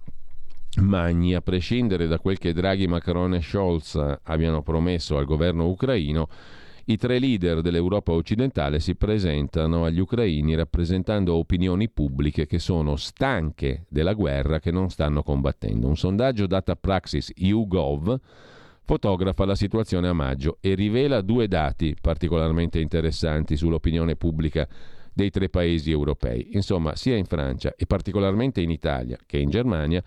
Magni, a prescindere da quel che Draghi, Macron e Scholz abbiano promesso al governo ucraino, i tre leader dell'Europa occidentale si presentano agli ucraini rappresentando opinioni pubbliche che sono stanche della guerra che non stanno combattendo. Un sondaggio data Praxis YouGov fotografa la situazione a maggio e rivela due dati particolarmente interessanti sull'opinione pubblica dei tre paesi europei. Insomma, sia in Francia e particolarmente in Italia che in Germania,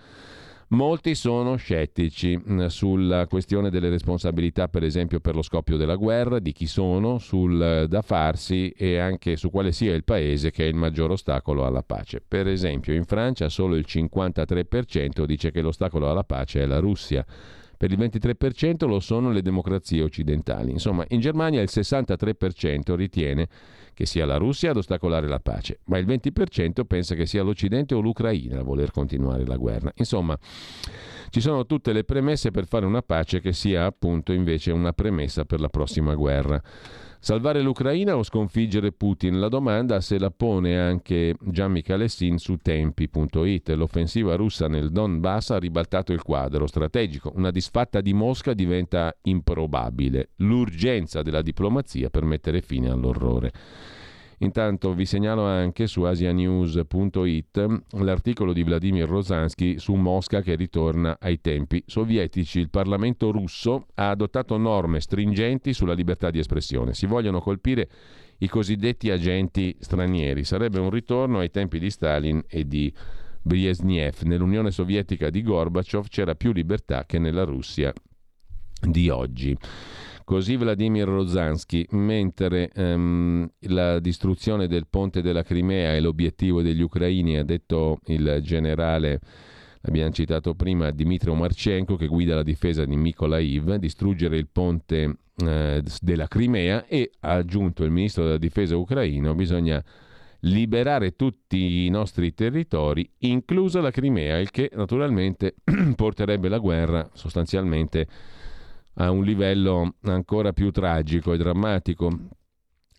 molti sono scettici mm, sulla questione delle responsabilità, per esempio, per lo scoppio della guerra, di chi sono, sul eh, da farsi e anche su quale sia il paese che è il maggior ostacolo alla pace. Per esempio, in Francia solo il 53% dice che l'ostacolo alla pace è la Russia. Per il 23% lo sono le democrazie occidentali. Insomma, in Germania il 63% ritiene che sia la Russia ad ostacolare la pace, ma il 20% pensa che sia l'Occidente o l'Ucraina a voler continuare la guerra. Insomma, ci sono tutte le premesse per fare una pace che sia appunto invece una premessa per la prossima guerra. Salvare l'Ucraina o sconfiggere Putin? La domanda se la pone anche Gian Michalessin su tempi.it. L'offensiva russa nel Donbass ha ribaltato il quadro strategico. Una disfatta di Mosca diventa improbabile. L'urgenza della diplomazia per mettere fine all'orrore. Intanto vi segnalo anche su asianews.it l'articolo di Vladimir Rosansky su Mosca che ritorna ai tempi sovietici. Il Parlamento russo ha adottato norme stringenti sulla libertà di espressione. Si vogliono colpire i cosiddetti agenti stranieri. Sarebbe un ritorno ai tempi di Stalin e di Brezhnev. Nell'Unione Sovietica di Gorbaciov c'era più libertà che nella Russia di oggi. Così Vladimir Rozansky, mentre ehm, la distruzione del ponte della Crimea è l'obiettivo degli ucraini, ha detto il generale abbiamo citato prima Dmitry Marchenko che guida la difesa di Mykolaiv, distruggere il ponte eh, della Crimea e ha aggiunto il ministro della difesa ucraino bisogna liberare tutti i nostri territori, inclusa la Crimea, il che naturalmente porterebbe la guerra sostanzialmente a un livello ancora più tragico e drammatico.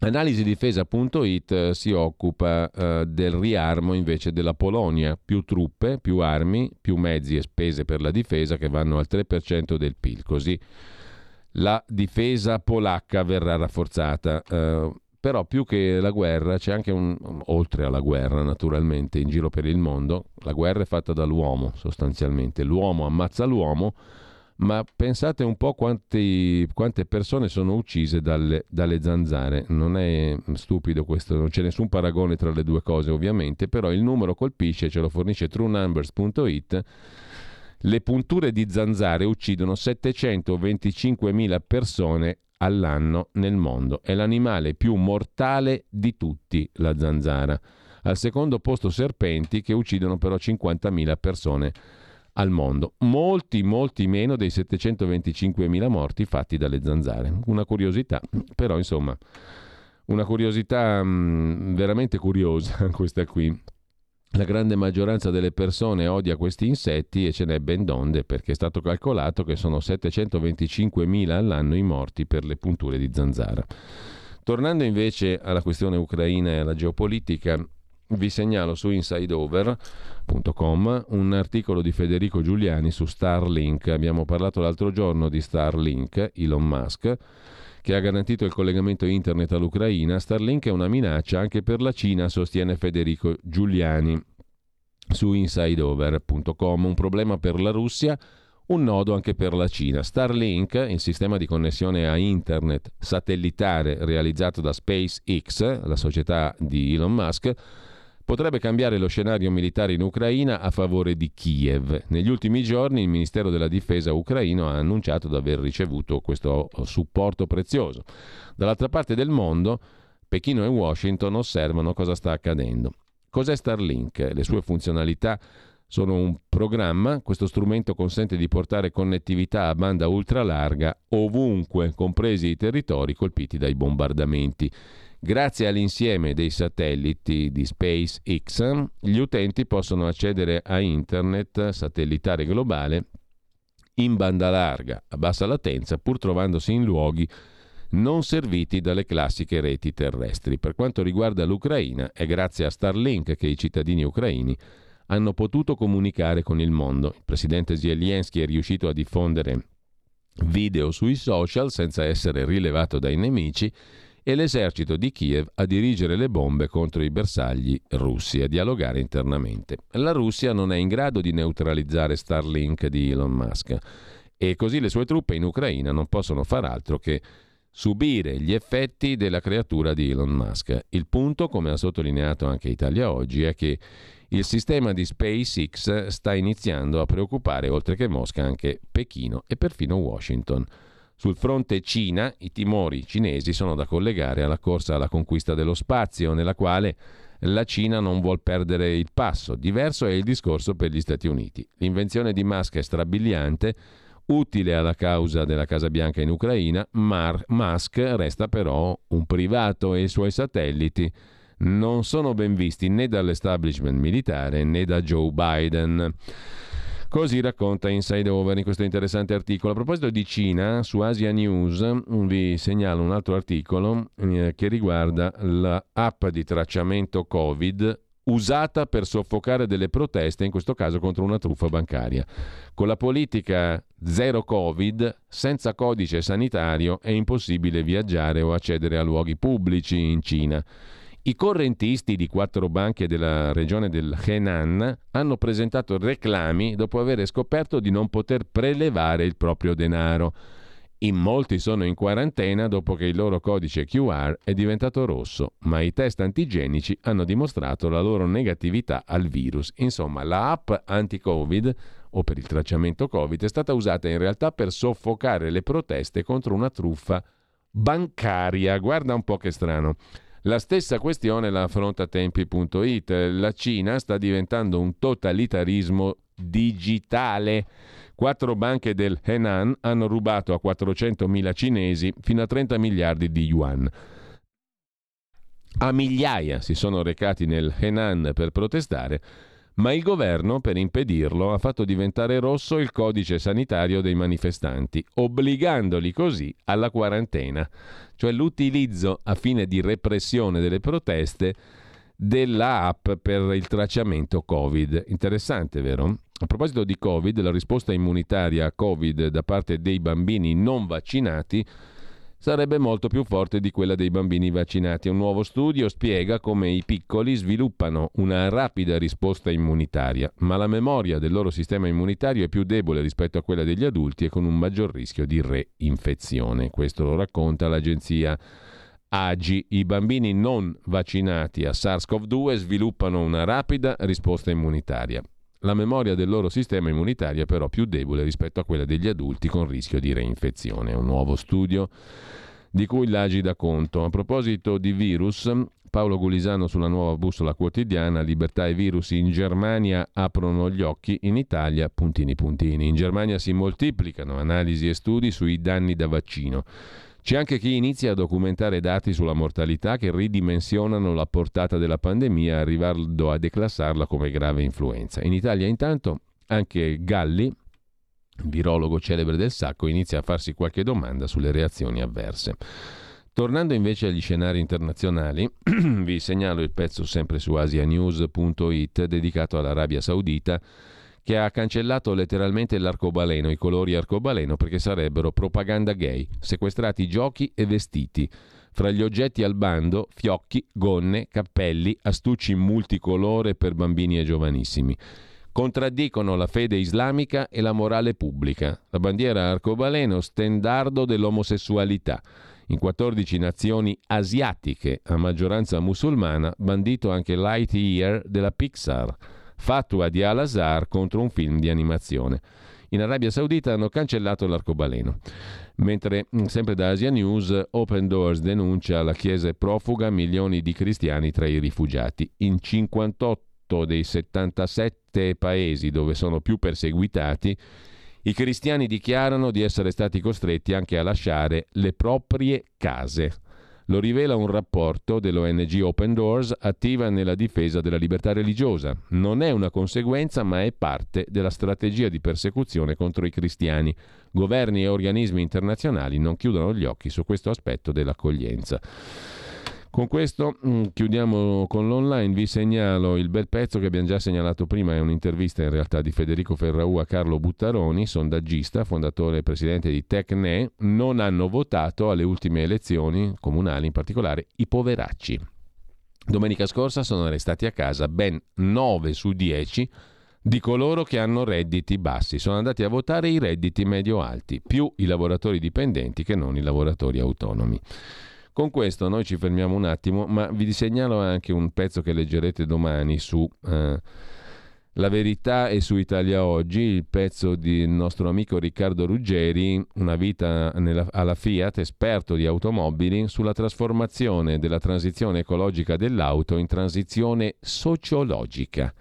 Analisidifesa.it eh, si occupa eh, del riarmo invece della Polonia, più truppe, più armi, più mezzi e spese per la difesa che vanno al 3% del PIL, così la difesa polacca verrà rafforzata. Eh, però più che la guerra c'è anche un, oltre alla guerra naturalmente in giro per il mondo, la guerra è fatta dall'uomo sostanzialmente, l'uomo ammazza l'uomo, ma pensate un po' quanti, quante persone sono uccise dalle, dalle, zanzare, non è stupido questo, non c'è nessun paragone tra le due cose ovviamente, però il numero colpisce, ce lo fornisce truenumbers.it, le punture di zanzare uccidono 725.000 persone all'anno nel mondo. È l'animale più mortale di tutti, la zanzara. Al secondo posto serpenti che uccidono però 50.000 persone al mondo. Molti, molti meno dei 725.000 morti fatti dalle zanzare. Una curiosità, però insomma, una curiosità mh, mm, veramente curiosa questa qui. La grande maggioranza delle persone odia questi insetti e ce n'è ben donde perché è stato calcolato che sono 725.000 all'anno i morti per le punture di zanzara. Tornando invece alla questione ucraina e alla geopolitica, vi segnalo su insideover.com un articolo di Federico Giuliani su Starlink. Abbiamo parlato l'altro giorno di Starlink, Elon Musk che ha garantito il collegamento internet all'Ucraina, Starlink è una minaccia anche per la Cina, sostiene Federico Giuliani su insideover.com. Un problema per la Russia, un nodo anche per la Cina. Starlink, il sistema di connessione a internet satellitare realizzato da SpaceX, la società di Elon Musk, potrebbe cambiare lo scenario militare in Ucraina a favore di Kiev. Negli ultimi giorni il Ministero della Difesa ucraino ha annunciato di aver ricevuto questo supporto prezioso. Dall'altra parte del mondo, Pechino e Washington osservano cosa sta accadendo. Cos'è Starlink? Le sue funzionalità sono un programma, questo strumento consente di portare connettività a banda ultralarga ovunque, compresi i territori colpiti dai bombardamenti. Grazie all'insieme dei satelliti di SpaceX, gli utenti possono accedere a internet satellitare globale in banda larga, a bassa latenza, pur trovandosi in luoghi non serviti dalle classiche reti terrestri. Per quanto riguarda l'Ucraina, è grazie a Starlink che i cittadini ucraini hanno potuto comunicare con il mondo. Il presidente Zelensky è riuscito a diffondere video sui social senza essere rilevato dai nemici e l'esercito di Kiev a dirigere le bombe contro i bersagli russi a dialogare internamente. La Russia non è in grado di neutralizzare Starlink di Elon Musk e così le sue truppe in Ucraina non possono far altro che subire gli effetti della creatura di Elon Musk. Il punto, come ha sottolineato anche Italia Oggi, è che il sistema di SpaceX sta iniziando a preoccupare oltre che Mosca anche Pechino e perfino Washington. Sul fronte Cina, i timori cinesi sono da collegare alla corsa alla conquista dello spazio, nella quale la Cina non vuol perdere il passo. Diverso è il discorso per gli Stati Uniti. L'invenzione di Musk è strabiliante, utile alla causa della Casa Bianca in Ucraina, Mar- Musk resta però un privato e i suoi satelliti non sono ben visti né dall'establishment militare né da Joe Biden. Così racconta Inside Over in questo interessante articolo. A proposito di Cina, su Asia News vi segnalo un altro articolo eh, che riguarda l'app di tracciamento Covid usata per soffocare delle proteste, in questo caso contro una truffa bancaria. Con la politica zero Covid, senza codice sanitario è impossibile viaggiare o accedere a luoghi pubblici in Cina. I correntisti di quattro banche della regione del Henan hanno presentato reclami dopo aver scoperto di non poter prelevare il proprio denaro. In molti sono in quarantena dopo che il loro codice QR è diventato rosso, ma i test antigenici hanno dimostrato la loro negatività al virus. Insomma, la app anti-Covid o per il tracciamento Covid è stata usata in realtà per soffocare le proteste contro una truffa bancaria. Guarda un po' che strano. La stessa questione la affronta tempi.it. La Cina sta diventando un totalitarismo digitale. Quattro banche del Henan hanno rubato a 400.000 cinesi fino a 30 miliardi di yuan. A migliaia si sono recati nel Henan per protestare ma il governo, per impedirlo, ha fatto diventare rosso il codice sanitario dei manifestanti, obbligandoli così alla quarantena, cioè l'utilizzo a fine di repressione delle proteste della app per il tracciamento Covid. Interessante, vero? A proposito di Covid, la risposta immunitaria a Covid da parte dei bambini non vaccinati sarebbe molto più forte di quella dei bambini vaccinati. Un nuovo studio spiega come i piccoli sviluppano una rapida risposta immunitaria, ma la memoria del loro sistema immunitario è più debole rispetto a quella degli adulti e con un maggior rischio di reinfezione. Questo lo racconta l'agenzia AGI. I bambini non vaccinati a SARS-CoV-2 sviluppano una rapida risposta immunitaria. La memoria del loro sistema immunitario è però più debole rispetto a quella degli adulti con rischio di reinfezione. Un nuovo studio di cui l'Agi dà conto. A proposito di virus, Paolo Gulisano sulla nuova bussola quotidiana, libertà e virus in Germania aprono gli occhi, in Italia puntini puntini. In Germania si moltiplicano analisi e studi sui danni da vaccino. C'è anche chi inizia a documentare dati sulla mortalità che ridimensionano la portata della pandemia, arrivando a declassarla come grave influenza. In Italia intanto anche Galli, virologo celebre del sacco, inizia a farsi qualche domanda sulle reazioni avverse. Tornando invece agli scenari internazionali, vi segnalo il pezzo sempre su asianews.it dedicato all'Arabia Saudita che ha cancellato letteralmente l'arcobaleno, i colori arcobaleno, perché sarebbero propaganda gay, sequestrati giochi e vestiti. Fra gli oggetti al bando, fiocchi, gonne, cappelli, astucci multicolore per bambini e giovanissimi. Contraddicono la fede islamica e la morale pubblica. La bandiera arcobaleno, stendardo dell'omosessualità. In 14 nazioni asiatiche, a maggioranza musulmana, bandito anche Lightyear della Pixar fatua di Al-Azhar contro un film di animazione. In Arabia Saudita hanno cancellato l'arcobaleno. Mentre, mm, sempre da Asia News, Open Doors denuncia la Chiesa è profuga milioni di cristiani tra i rifugiati. In 58 dei 77 paesi dove sono più perseguitati, i cristiani dichiarano di essere stati costretti anche a lasciare le proprie case. Lo rivela un rapporto dell'ONG Open Doors attiva nella difesa della libertà religiosa. Non è una conseguenza, ma è parte della strategia di persecuzione contro i cristiani. Governi e organismi internazionali non chiudono gli occhi su questo aspetto dell'accoglienza. Con questo mm, chiudiamo con l'online, vi segnalo il bel pezzo che abbiamo già segnalato prima, è un'intervista in realtà di Federico Ferraù a Carlo Buttaroni, sondaggista, fondatore e presidente di Tecne, non hanno votato alle ultime elezioni comunali, in particolare i poveracci. Domenica scorsa sono restati a casa ben 9 su 10 di coloro che hanno redditi bassi. Sono andati a votare i redditi medio-alti, più i lavoratori dipendenti che non i lavoratori autonomi. Con questo noi ci fermiamo un attimo, ma vi segnalo anche un pezzo che leggerete domani su eh, La Verità e su Italia Oggi, il pezzo del nostro amico Riccardo Ruggeri, Una vita nella, alla Fiat, esperto di automobili, sulla trasformazione della transizione ecologica dell'auto in transizione sociologica.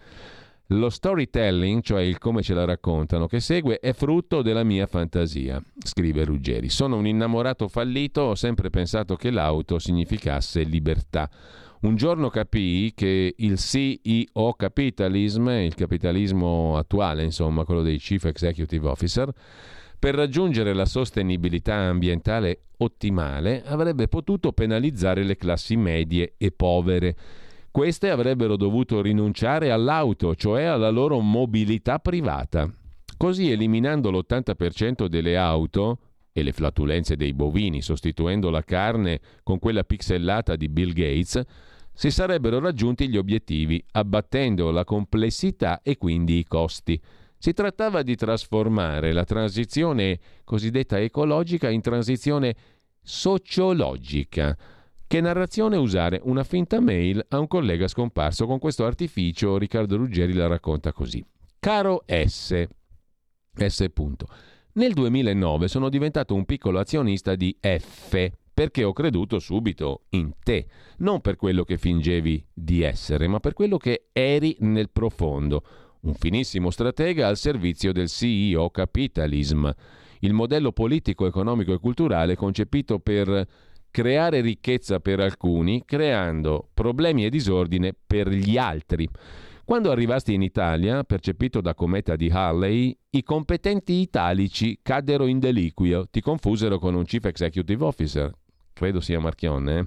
Lo storytelling, cioè il come ce la raccontano, che segue è frutto della mia fantasia, scrive Ruggeri. Sono un innamorato fallito, ho sempre pensato che l'auto significasse libertà. Un giorno capii che il CEO capitalism, il capitalismo attuale, insomma, quello dei chief executive officer, per raggiungere la sostenibilità ambientale ottimale avrebbe potuto penalizzare le classi medie e povere queste avrebbero dovuto rinunciare all'auto, cioè alla loro mobilità privata. Così eliminando l'80% delle auto e le flatulenze dei bovini, sostituendo la carne con quella pixellata di Bill Gates, si sarebbero raggiunti gli obiettivi, abbattendo la complessità e quindi i costi. Si trattava di trasformare la transizione cosiddetta ecologica in transizione sociologica che narrazione usare una finta mail a un collega scomparso? Con questo artificio Riccardo Ruggeri la racconta così. Caro S. S. Punto. Nel 2009 sono diventato un piccolo azionista di F perché ho creduto subito in te, non per quello che fingevi di essere, ma per quello che eri nel profondo. un finissimo stratega al servizio del CEO capitalism, il modello politico, economico e culturale concepito per creare ricchezza per alcuni, creando problemi e disordine per gli altri. Quando arrivasti in Italia, percepito da cometa di Harley, i competenti italici caddero in deliquio, ti confusero con un Chief Executive Officer, credo sia Marchionne, eh?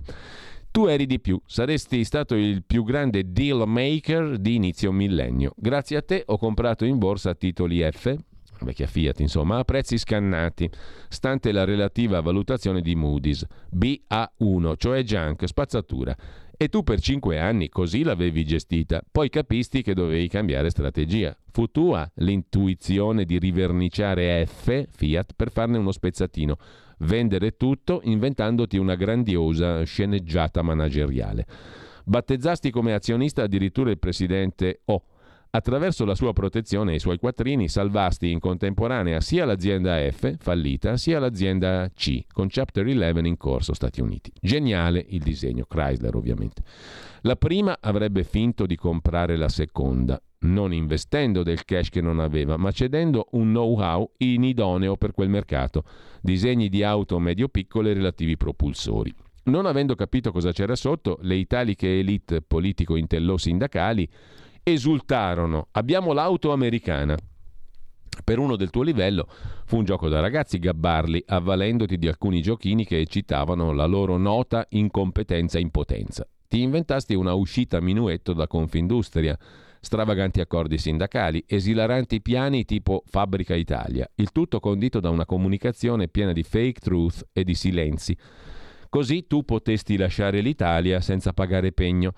Tu eri di più, saresti stato il più grande deal maker di inizio millennio. Grazie a te ho comprato in borsa titoli F, vecchia Fiat insomma, a prezzi scannati, stante la relativa valutazione di Moody's, BA1, cioè junk, spazzatura. E tu per cinque anni così l'avevi gestita, poi capisti che dovevi cambiare strategia. Fu tua l'intuizione di riverniciare F, Fiat, per farne uno spezzatino vendere tutto inventandoti una grandiosa sceneggiata manageriale. Battezzasti come azionista addirittura il presidente O. Attraverso la sua protezione e i suoi quattrini salvasti in contemporanea sia l'azienda F, fallita, sia l'azienda C, con Chapter 11 in corso Stati Uniti. Geniale il disegno, Chrysler ovviamente. La prima avrebbe finto di comprare la seconda, non investendo del cash che non aveva, ma cedendo un know-how inidoneo per quel mercato, disegni di auto medio-piccole e relativi propulsori. Non avendo capito cosa c'era sotto, le italiche elite politico-intello-sindacali esultarono. Abbiamo l'auto americana. Per uno del tuo livello fu un gioco da ragazzi gabbarli, avvalendoti di alcuni giochini che eccitavano la loro nota incompetenza e impotenza. Ti inventasti una uscita minuetto da Confindustria, stravaganti accordi sindacali, esilaranti piani tipo Fabbrica Italia, il tutto condito da una comunicazione piena di fake truth e di silenzi. Così tu potesti lasciare l'Italia senza pagare pegno.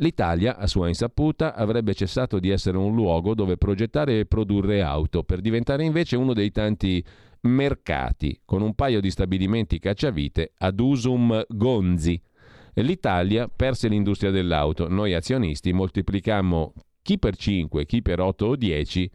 L'Italia, a sua insaputa, avrebbe cessato di essere un luogo dove progettare e produrre auto, per diventare invece uno dei tanti mercati, con un paio di stabilimenti cacciavite ad usum gonzi. L'Italia perse l'industria dell'auto, noi azionisti moltiplicammo chi per 5, chi per 8 o 10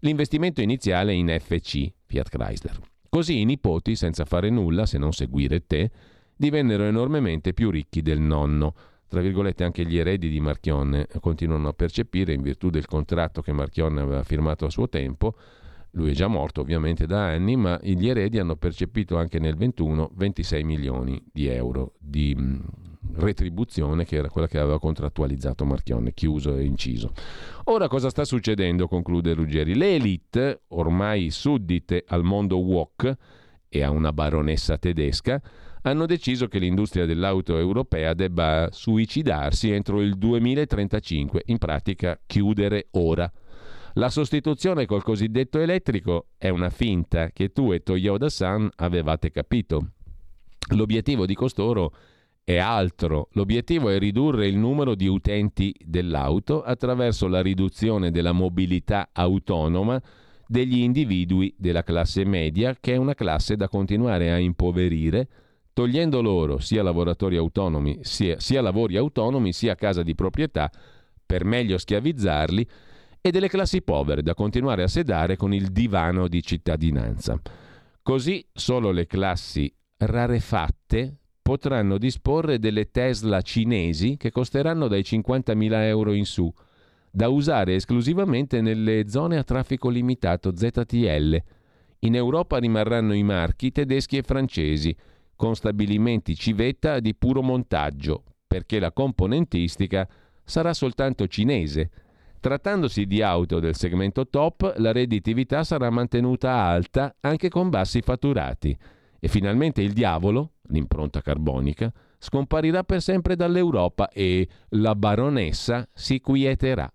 l'investimento iniziale in FC, Fiat Chrysler. Così i nipoti, senza fare nulla se non seguire te, divennero enormemente più ricchi del nonno. Tra virgolette anche gli eredi di Marchionne continuano a percepire, in virtù del contratto che Marchionne aveva firmato a suo tempo, lui è già morto ovviamente da anni, ma gli eredi hanno percepito anche nel 21 26 milioni di euro di retribuzione che era quella che aveva contrattualizzato Marchionne, chiuso e inciso. Ora cosa sta succedendo, conclude Ruggeri? Le elite, ormai suddite al mondo wok e a una baronessa tedesca, hanno deciso che l'industria dell'auto europea debba suicidarsi entro il 2035, in pratica chiudere ora. La sostituzione col cosiddetto elettrico è una finta che tu e Toyota San avevate capito. L'obiettivo di costoro è altro. L'obiettivo è ridurre il numero di utenti dell'auto attraverso la riduzione della mobilità autonoma degli individui della classe media, che è una classe da continuare a impoverire, togliendo loro sia lavoratori autonomi, sia, sia lavori autonomi, sia casa di proprietà, per meglio schiavizzarli, e delle classi povere da continuare a sedare con il divano di cittadinanza. Così solo le classi rarefatte potranno disporre delle Tesla cinesi che costeranno dai 50.000 euro in su, da usare esclusivamente nelle zone a traffico limitato ZTL. In Europa rimarranno i marchi tedeschi e francesi, con stabilimenti civetta di puro montaggio, perché la componentistica sarà soltanto cinese. Trattandosi di auto del segmento top, la redditività sarà mantenuta alta anche con bassi fatturati. E finalmente il diavolo, l'impronta carbonica, scomparirà per sempre dall'Europa e la baronessa si quieterà.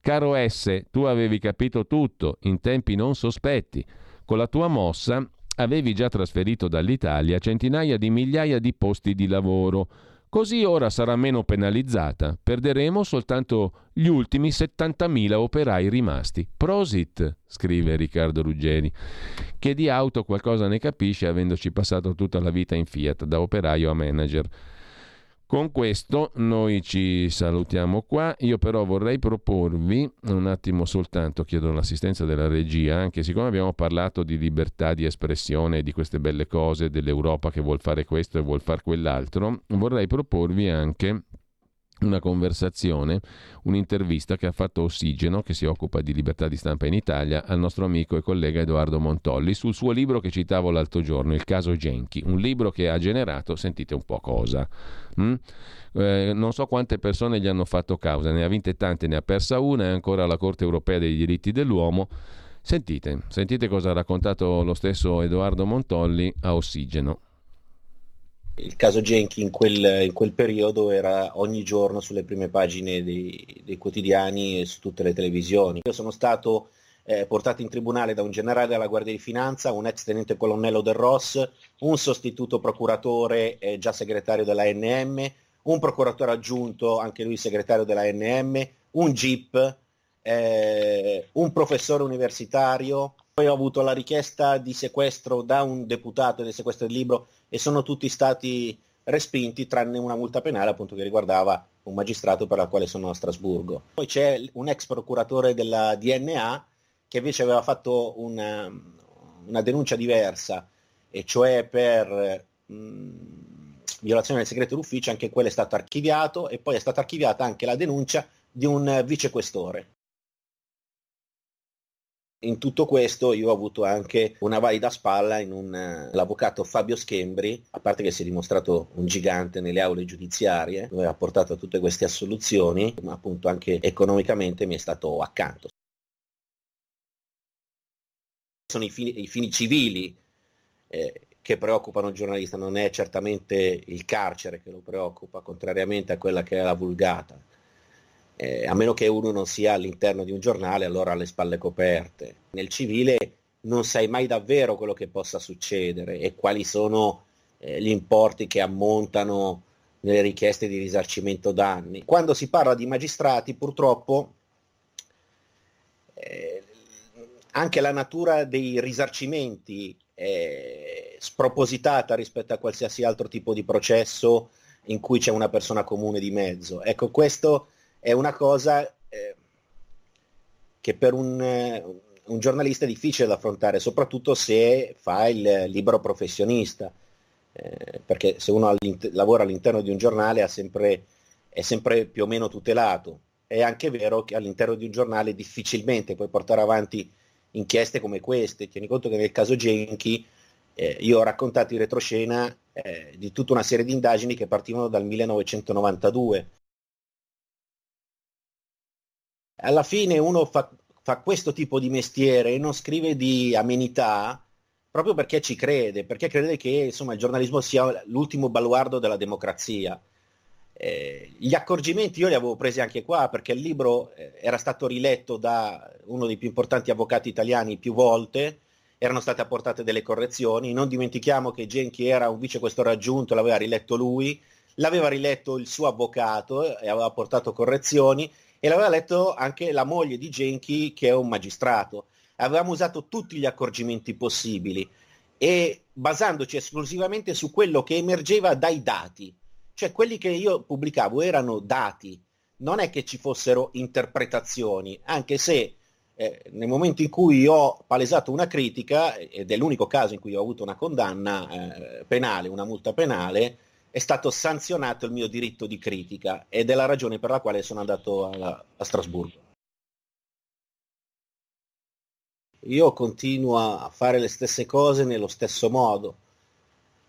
Caro S, tu avevi capito tutto in tempi non sospetti. Con la tua mossa avevi già trasferito dall'Italia centinaia di migliaia di posti di lavoro Così ora sarà meno penalizzata. Perderemo soltanto gli ultimi 70.000 operai rimasti. Prosit, scrive Riccardo Ruggeri, che di auto qualcosa ne capisce avendoci passato tutta la vita in Fiat, da operaio a manager. Con questo noi ci salutiamo qua, io però vorrei proporvi un attimo soltanto, chiedo l'assistenza della regia, anche siccome abbiamo parlato di libertà di espressione, di queste belle cose, dell'Europa che vuol fare questo e vuol fare quell'altro, vorrei proporvi anche una conversazione, un'intervista che ha fatto Ossigeno, che si occupa di libertà di stampa in Italia, al nostro amico e collega Edoardo Montolli sul suo libro che citavo l'altro giorno, Il caso Genchi, un libro che ha generato, sentite un po' cosa. Mm? Eh, non so quante persone gli hanno fatto causa, ne ha vinte tante, ne ha persa una, è ancora alla Corte europea dei diritti dell'uomo. Sentite, sentite cosa ha raccontato lo stesso Edoardo Montolli a Ossigeno. Il caso Genchi in quel, in quel, periodo era ogni giorno sulle prime pagine dei, dei, quotidiani e su tutte le televisioni. Io sono stato eh, portato in tribunale da un generale della Guardia di Finanza, un ex tenente colonnello del ROS, un sostituto procuratore eh, già segretario della NM, un procuratore aggiunto, anche lui segretario della NM, un GIP, eh, un professore universitario, poi ho avuto la richiesta di sequestro da un deputato del sequestro del libro e sono tutti stati respinti tranne una multa penale appunto che riguardava un magistrato per la quale sono a Strasburgo. Poi c'è un ex procuratore della DNA che invece aveva fatto una, una denuncia diversa e cioè per mh, violazione del segreto d'ufficio, anche quello è stato archiviato e poi è stata archiviata anche la denuncia di un vicequestore in tutto questo io ho avuto anche una valida spalla in un, uh, l'avvocato Fabio Schembri, a parte che si è dimostrato un gigante nelle aule giudiziarie, dove ha portato a tutte queste assoluzioni, ma appunto anche economicamente mi è stato accanto. Sono i fini, i fini civili eh, che preoccupano il giornalista, non è certamente il carcere che lo preoccupa, contrariamente a quella che è la vulgata eh, a meno che uno non sia all'interno di un giornale, allora ha le spalle coperte. Nel civile non sai mai davvero quello che possa succedere e quali sono eh, gli importi che ammontano nelle richieste di risarcimento danni. Quando si parla di magistrati, purtroppo eh, anche la natura dei risarcimenti è spropositata rispetto a qualsiasi altro tipo di processo in cui c'è una persona comune di mezzo. Ecco, questo è una cosa eh, che per un, eh, un, giornalista è difficile da affrontare, soprattutto se fa il libero professionista, eh, perché se uno all'inter- lavora all'interno di un giornale sempre, è sempre più o meno tutelato. È anche vero che all'interno di un giornale difficilmente puoi portare avanti inchieste come queste. Tieni conto che nel caso Genchi eh, io ho raccontato in retroscena eh, di tutta una serie di indagini che partivano dal 1992 alla fine uno fa, fa questo tipo di mestiere e non scrive di amenità proprio perché ci crede, perché crede che insomma, il giornalismo sia l'ultimo baluardo della democrazia. Eh, gli accorgimenti io li avevo presi anche qua perché il libro eh, era stato riletto da uno dei più importanti avvocati italiani più volte, erano state apportate delle correzioni, non dimentichiamo che Genchi era un vicequestore aggiunto, l'aveva riletto lui, l'aveva riletto il suo avvocato e aveva apportato correzioni e l'aveva letto anche la moglie di Genchi che è un magistrato. Avevamo usato tutti gli accorgimenti possibili e basandoci esclusivamente su quello che emergeva dai dati, cioè quelli che io pubblicavo erano dati, non è che ci fossero interpretazioni, anche se eh, nel momento in cui ho palesato una critica, ed è l'unico caso in cui ho avuto una condanna eh, penale, una multa penale, è stato sanzionato il mio diritto di critica ed è la ragione per la quale sono andato a, a Strasburgo. Io continuo a fare le stesse cose nello stesso modo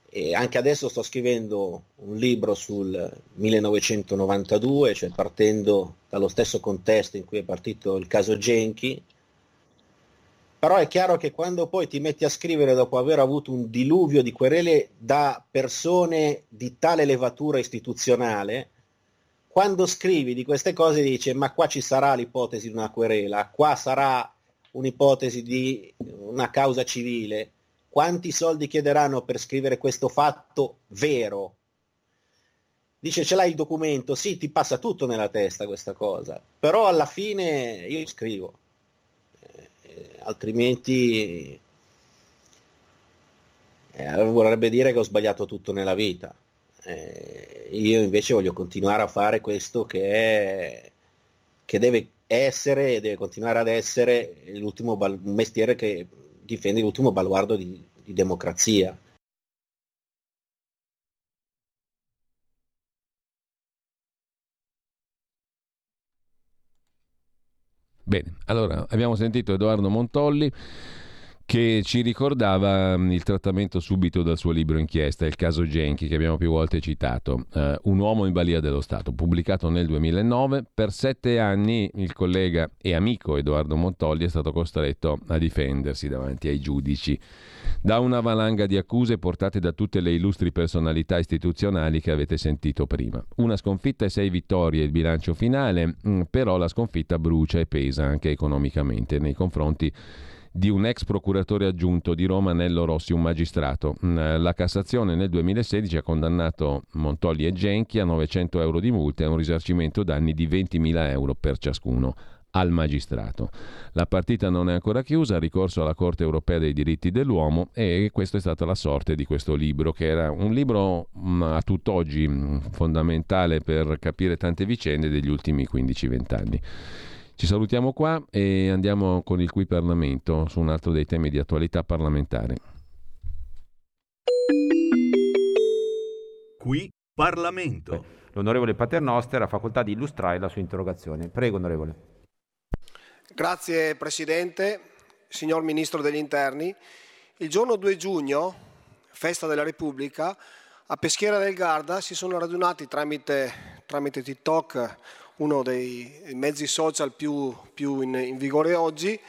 e anche adesso sto scrivendo un libro sul 1992, cioè partendo dallo stesso contesto in cui è partito il caso Genchi, però è chiaro che quando poi ti metti a scrivere dopo aver avuto un diluvio di querele da persone di tale levatura istituzionale, quando scrivi di queste cose dici ma qua ci sarà l'ipotesi di una querela, qua sarà un'ipotesi di una causa civile, quanti soldi chiederanno per scrivere questo fatto vero? Dice ce l'hai il documento, sì, ti passa tutto nella testa questa cosa, però alla fine io scrivo altrimenti eh, vorrebbe dire che ho sbagliato tutto nella vita. Eh, io invece voglio continuare a fare questo che, è, che deve essere e deve continuare ad essere l'ultimo bal- mestiere che difende l'ultimo baluardo di, di democrazia. Bene, allora abbiamo sentito Edoardo Montolli che ci ricordava mm, il trattamento subito dal suo libro inchiesta, il caso Genchi, che abbiamo più volte citato, uh, Un uomo in balia dello Stato, pubblicato nel 2009. Per sette anni il collega e amico Edoardo Montolli è stato costretto a difendersi davanti ai giudici da una valanga di accuse portate da tutte le illustri personalità istituzionali che avete sentito prima. Una sconfitta e sei vittorie il bilancio finale, mm, però la sconfitta brucia e pesa anche economicamente nei confronti di un ex procuratore aggiunto di Roma, Nello Rossi, un magistrato. Mm, la Cassazione nel 2016 ha condannato Montolli e Genchi a 900 euro di multe e un risarcimento danni di 20.000 euro per ciascuno al magistrato. La partita non è ancora chiusa, ricorso alla Corte europea dei diritti dell'uomo e questa è stata la sorte di questo libro, che era un libro mm, a tutt'oggi mm, fondamentale per capire tante vicende degli ultimi 15-20 anni. Ci salutiamo qua e andiamo con il Qui Parlamento su un altro dei temi di attualità parlamentare. Qui Parlamento. L'onorevole Paternoster ha facoltà di illustrare la sua interrogazione. Prego, onorevole. Grazie Presidente, signor Ministro degli Interni. Il giorno 2 giugno, festa della Repubblica, a Peschiera del Garda si sono radunati tramite, tramite TikTok uno dei mezzi social più, più in, in vigore oggi,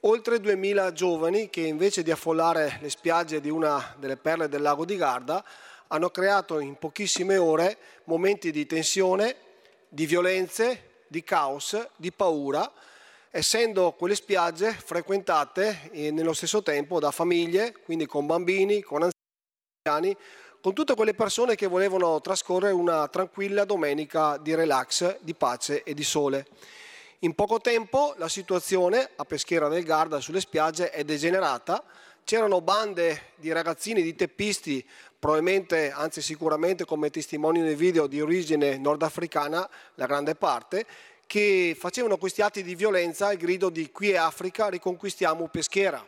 oltre 2000 giovani che invece di affollare le spiagge di una delle perle del lago di Garda hanno creato in pochissime ore momenti di tensione, di violenze, di caos, di paura, essendo quelle spiagge frequentate eh, nello stesso tempo da famiglie, quindi con bambini, con anziani, con tutte quelle persone che volevano trascorrere una tranquilla domenica di relax, di pace e di sole. In poco tempo la situazione a Peschiera del Garda sulle spiagge è degenerata, c'erano bande di ragazzini, di teppisti, probabilmente, anzi sicuramente come testimoni nei video di origine nordafricana, la grande parte, che facevano questi atti di violenza al grido di qui è Africa, riconquistiamo Peschiera.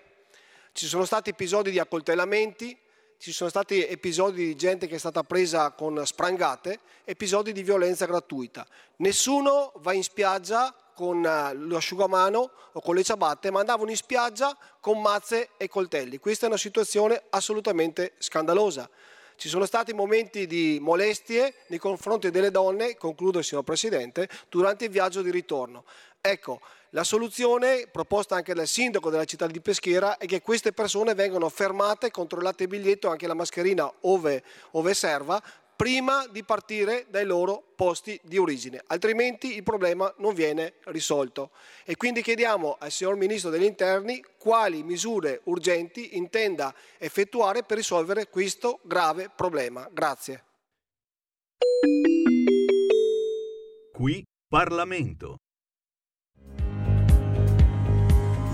Ci sono stati episodi di accoltellamenti, ci sono stati episodi di gente che è stata presa con sprangate, episodi di violenza gratuita. Nessuno va in spiaggia con eh, l'asciugamano o con le ciabatte, ma andavano in spiaggia con mazze e coltelli. Questa è una situazione assolutamente scandalosa. Ci sono stati momenti di molestie nei confronti delle donne, concludo signor Presidente, durante il viaggio di ritorno. Ecco, la soluzione proposta anche dal sindaco della città di Peschiera è che queste persone vengano fermate, controllate il biglietto, anche la mascherina ove, ove serva, prima di partire dai loro posti di origine, altrimenti il problema non viene risolto. E quindi chiediamo al signor Ministro degli Interni quali misure urgenti intenda effettuare per risolvere questo grave problema. Grazie. Qui Parlamento.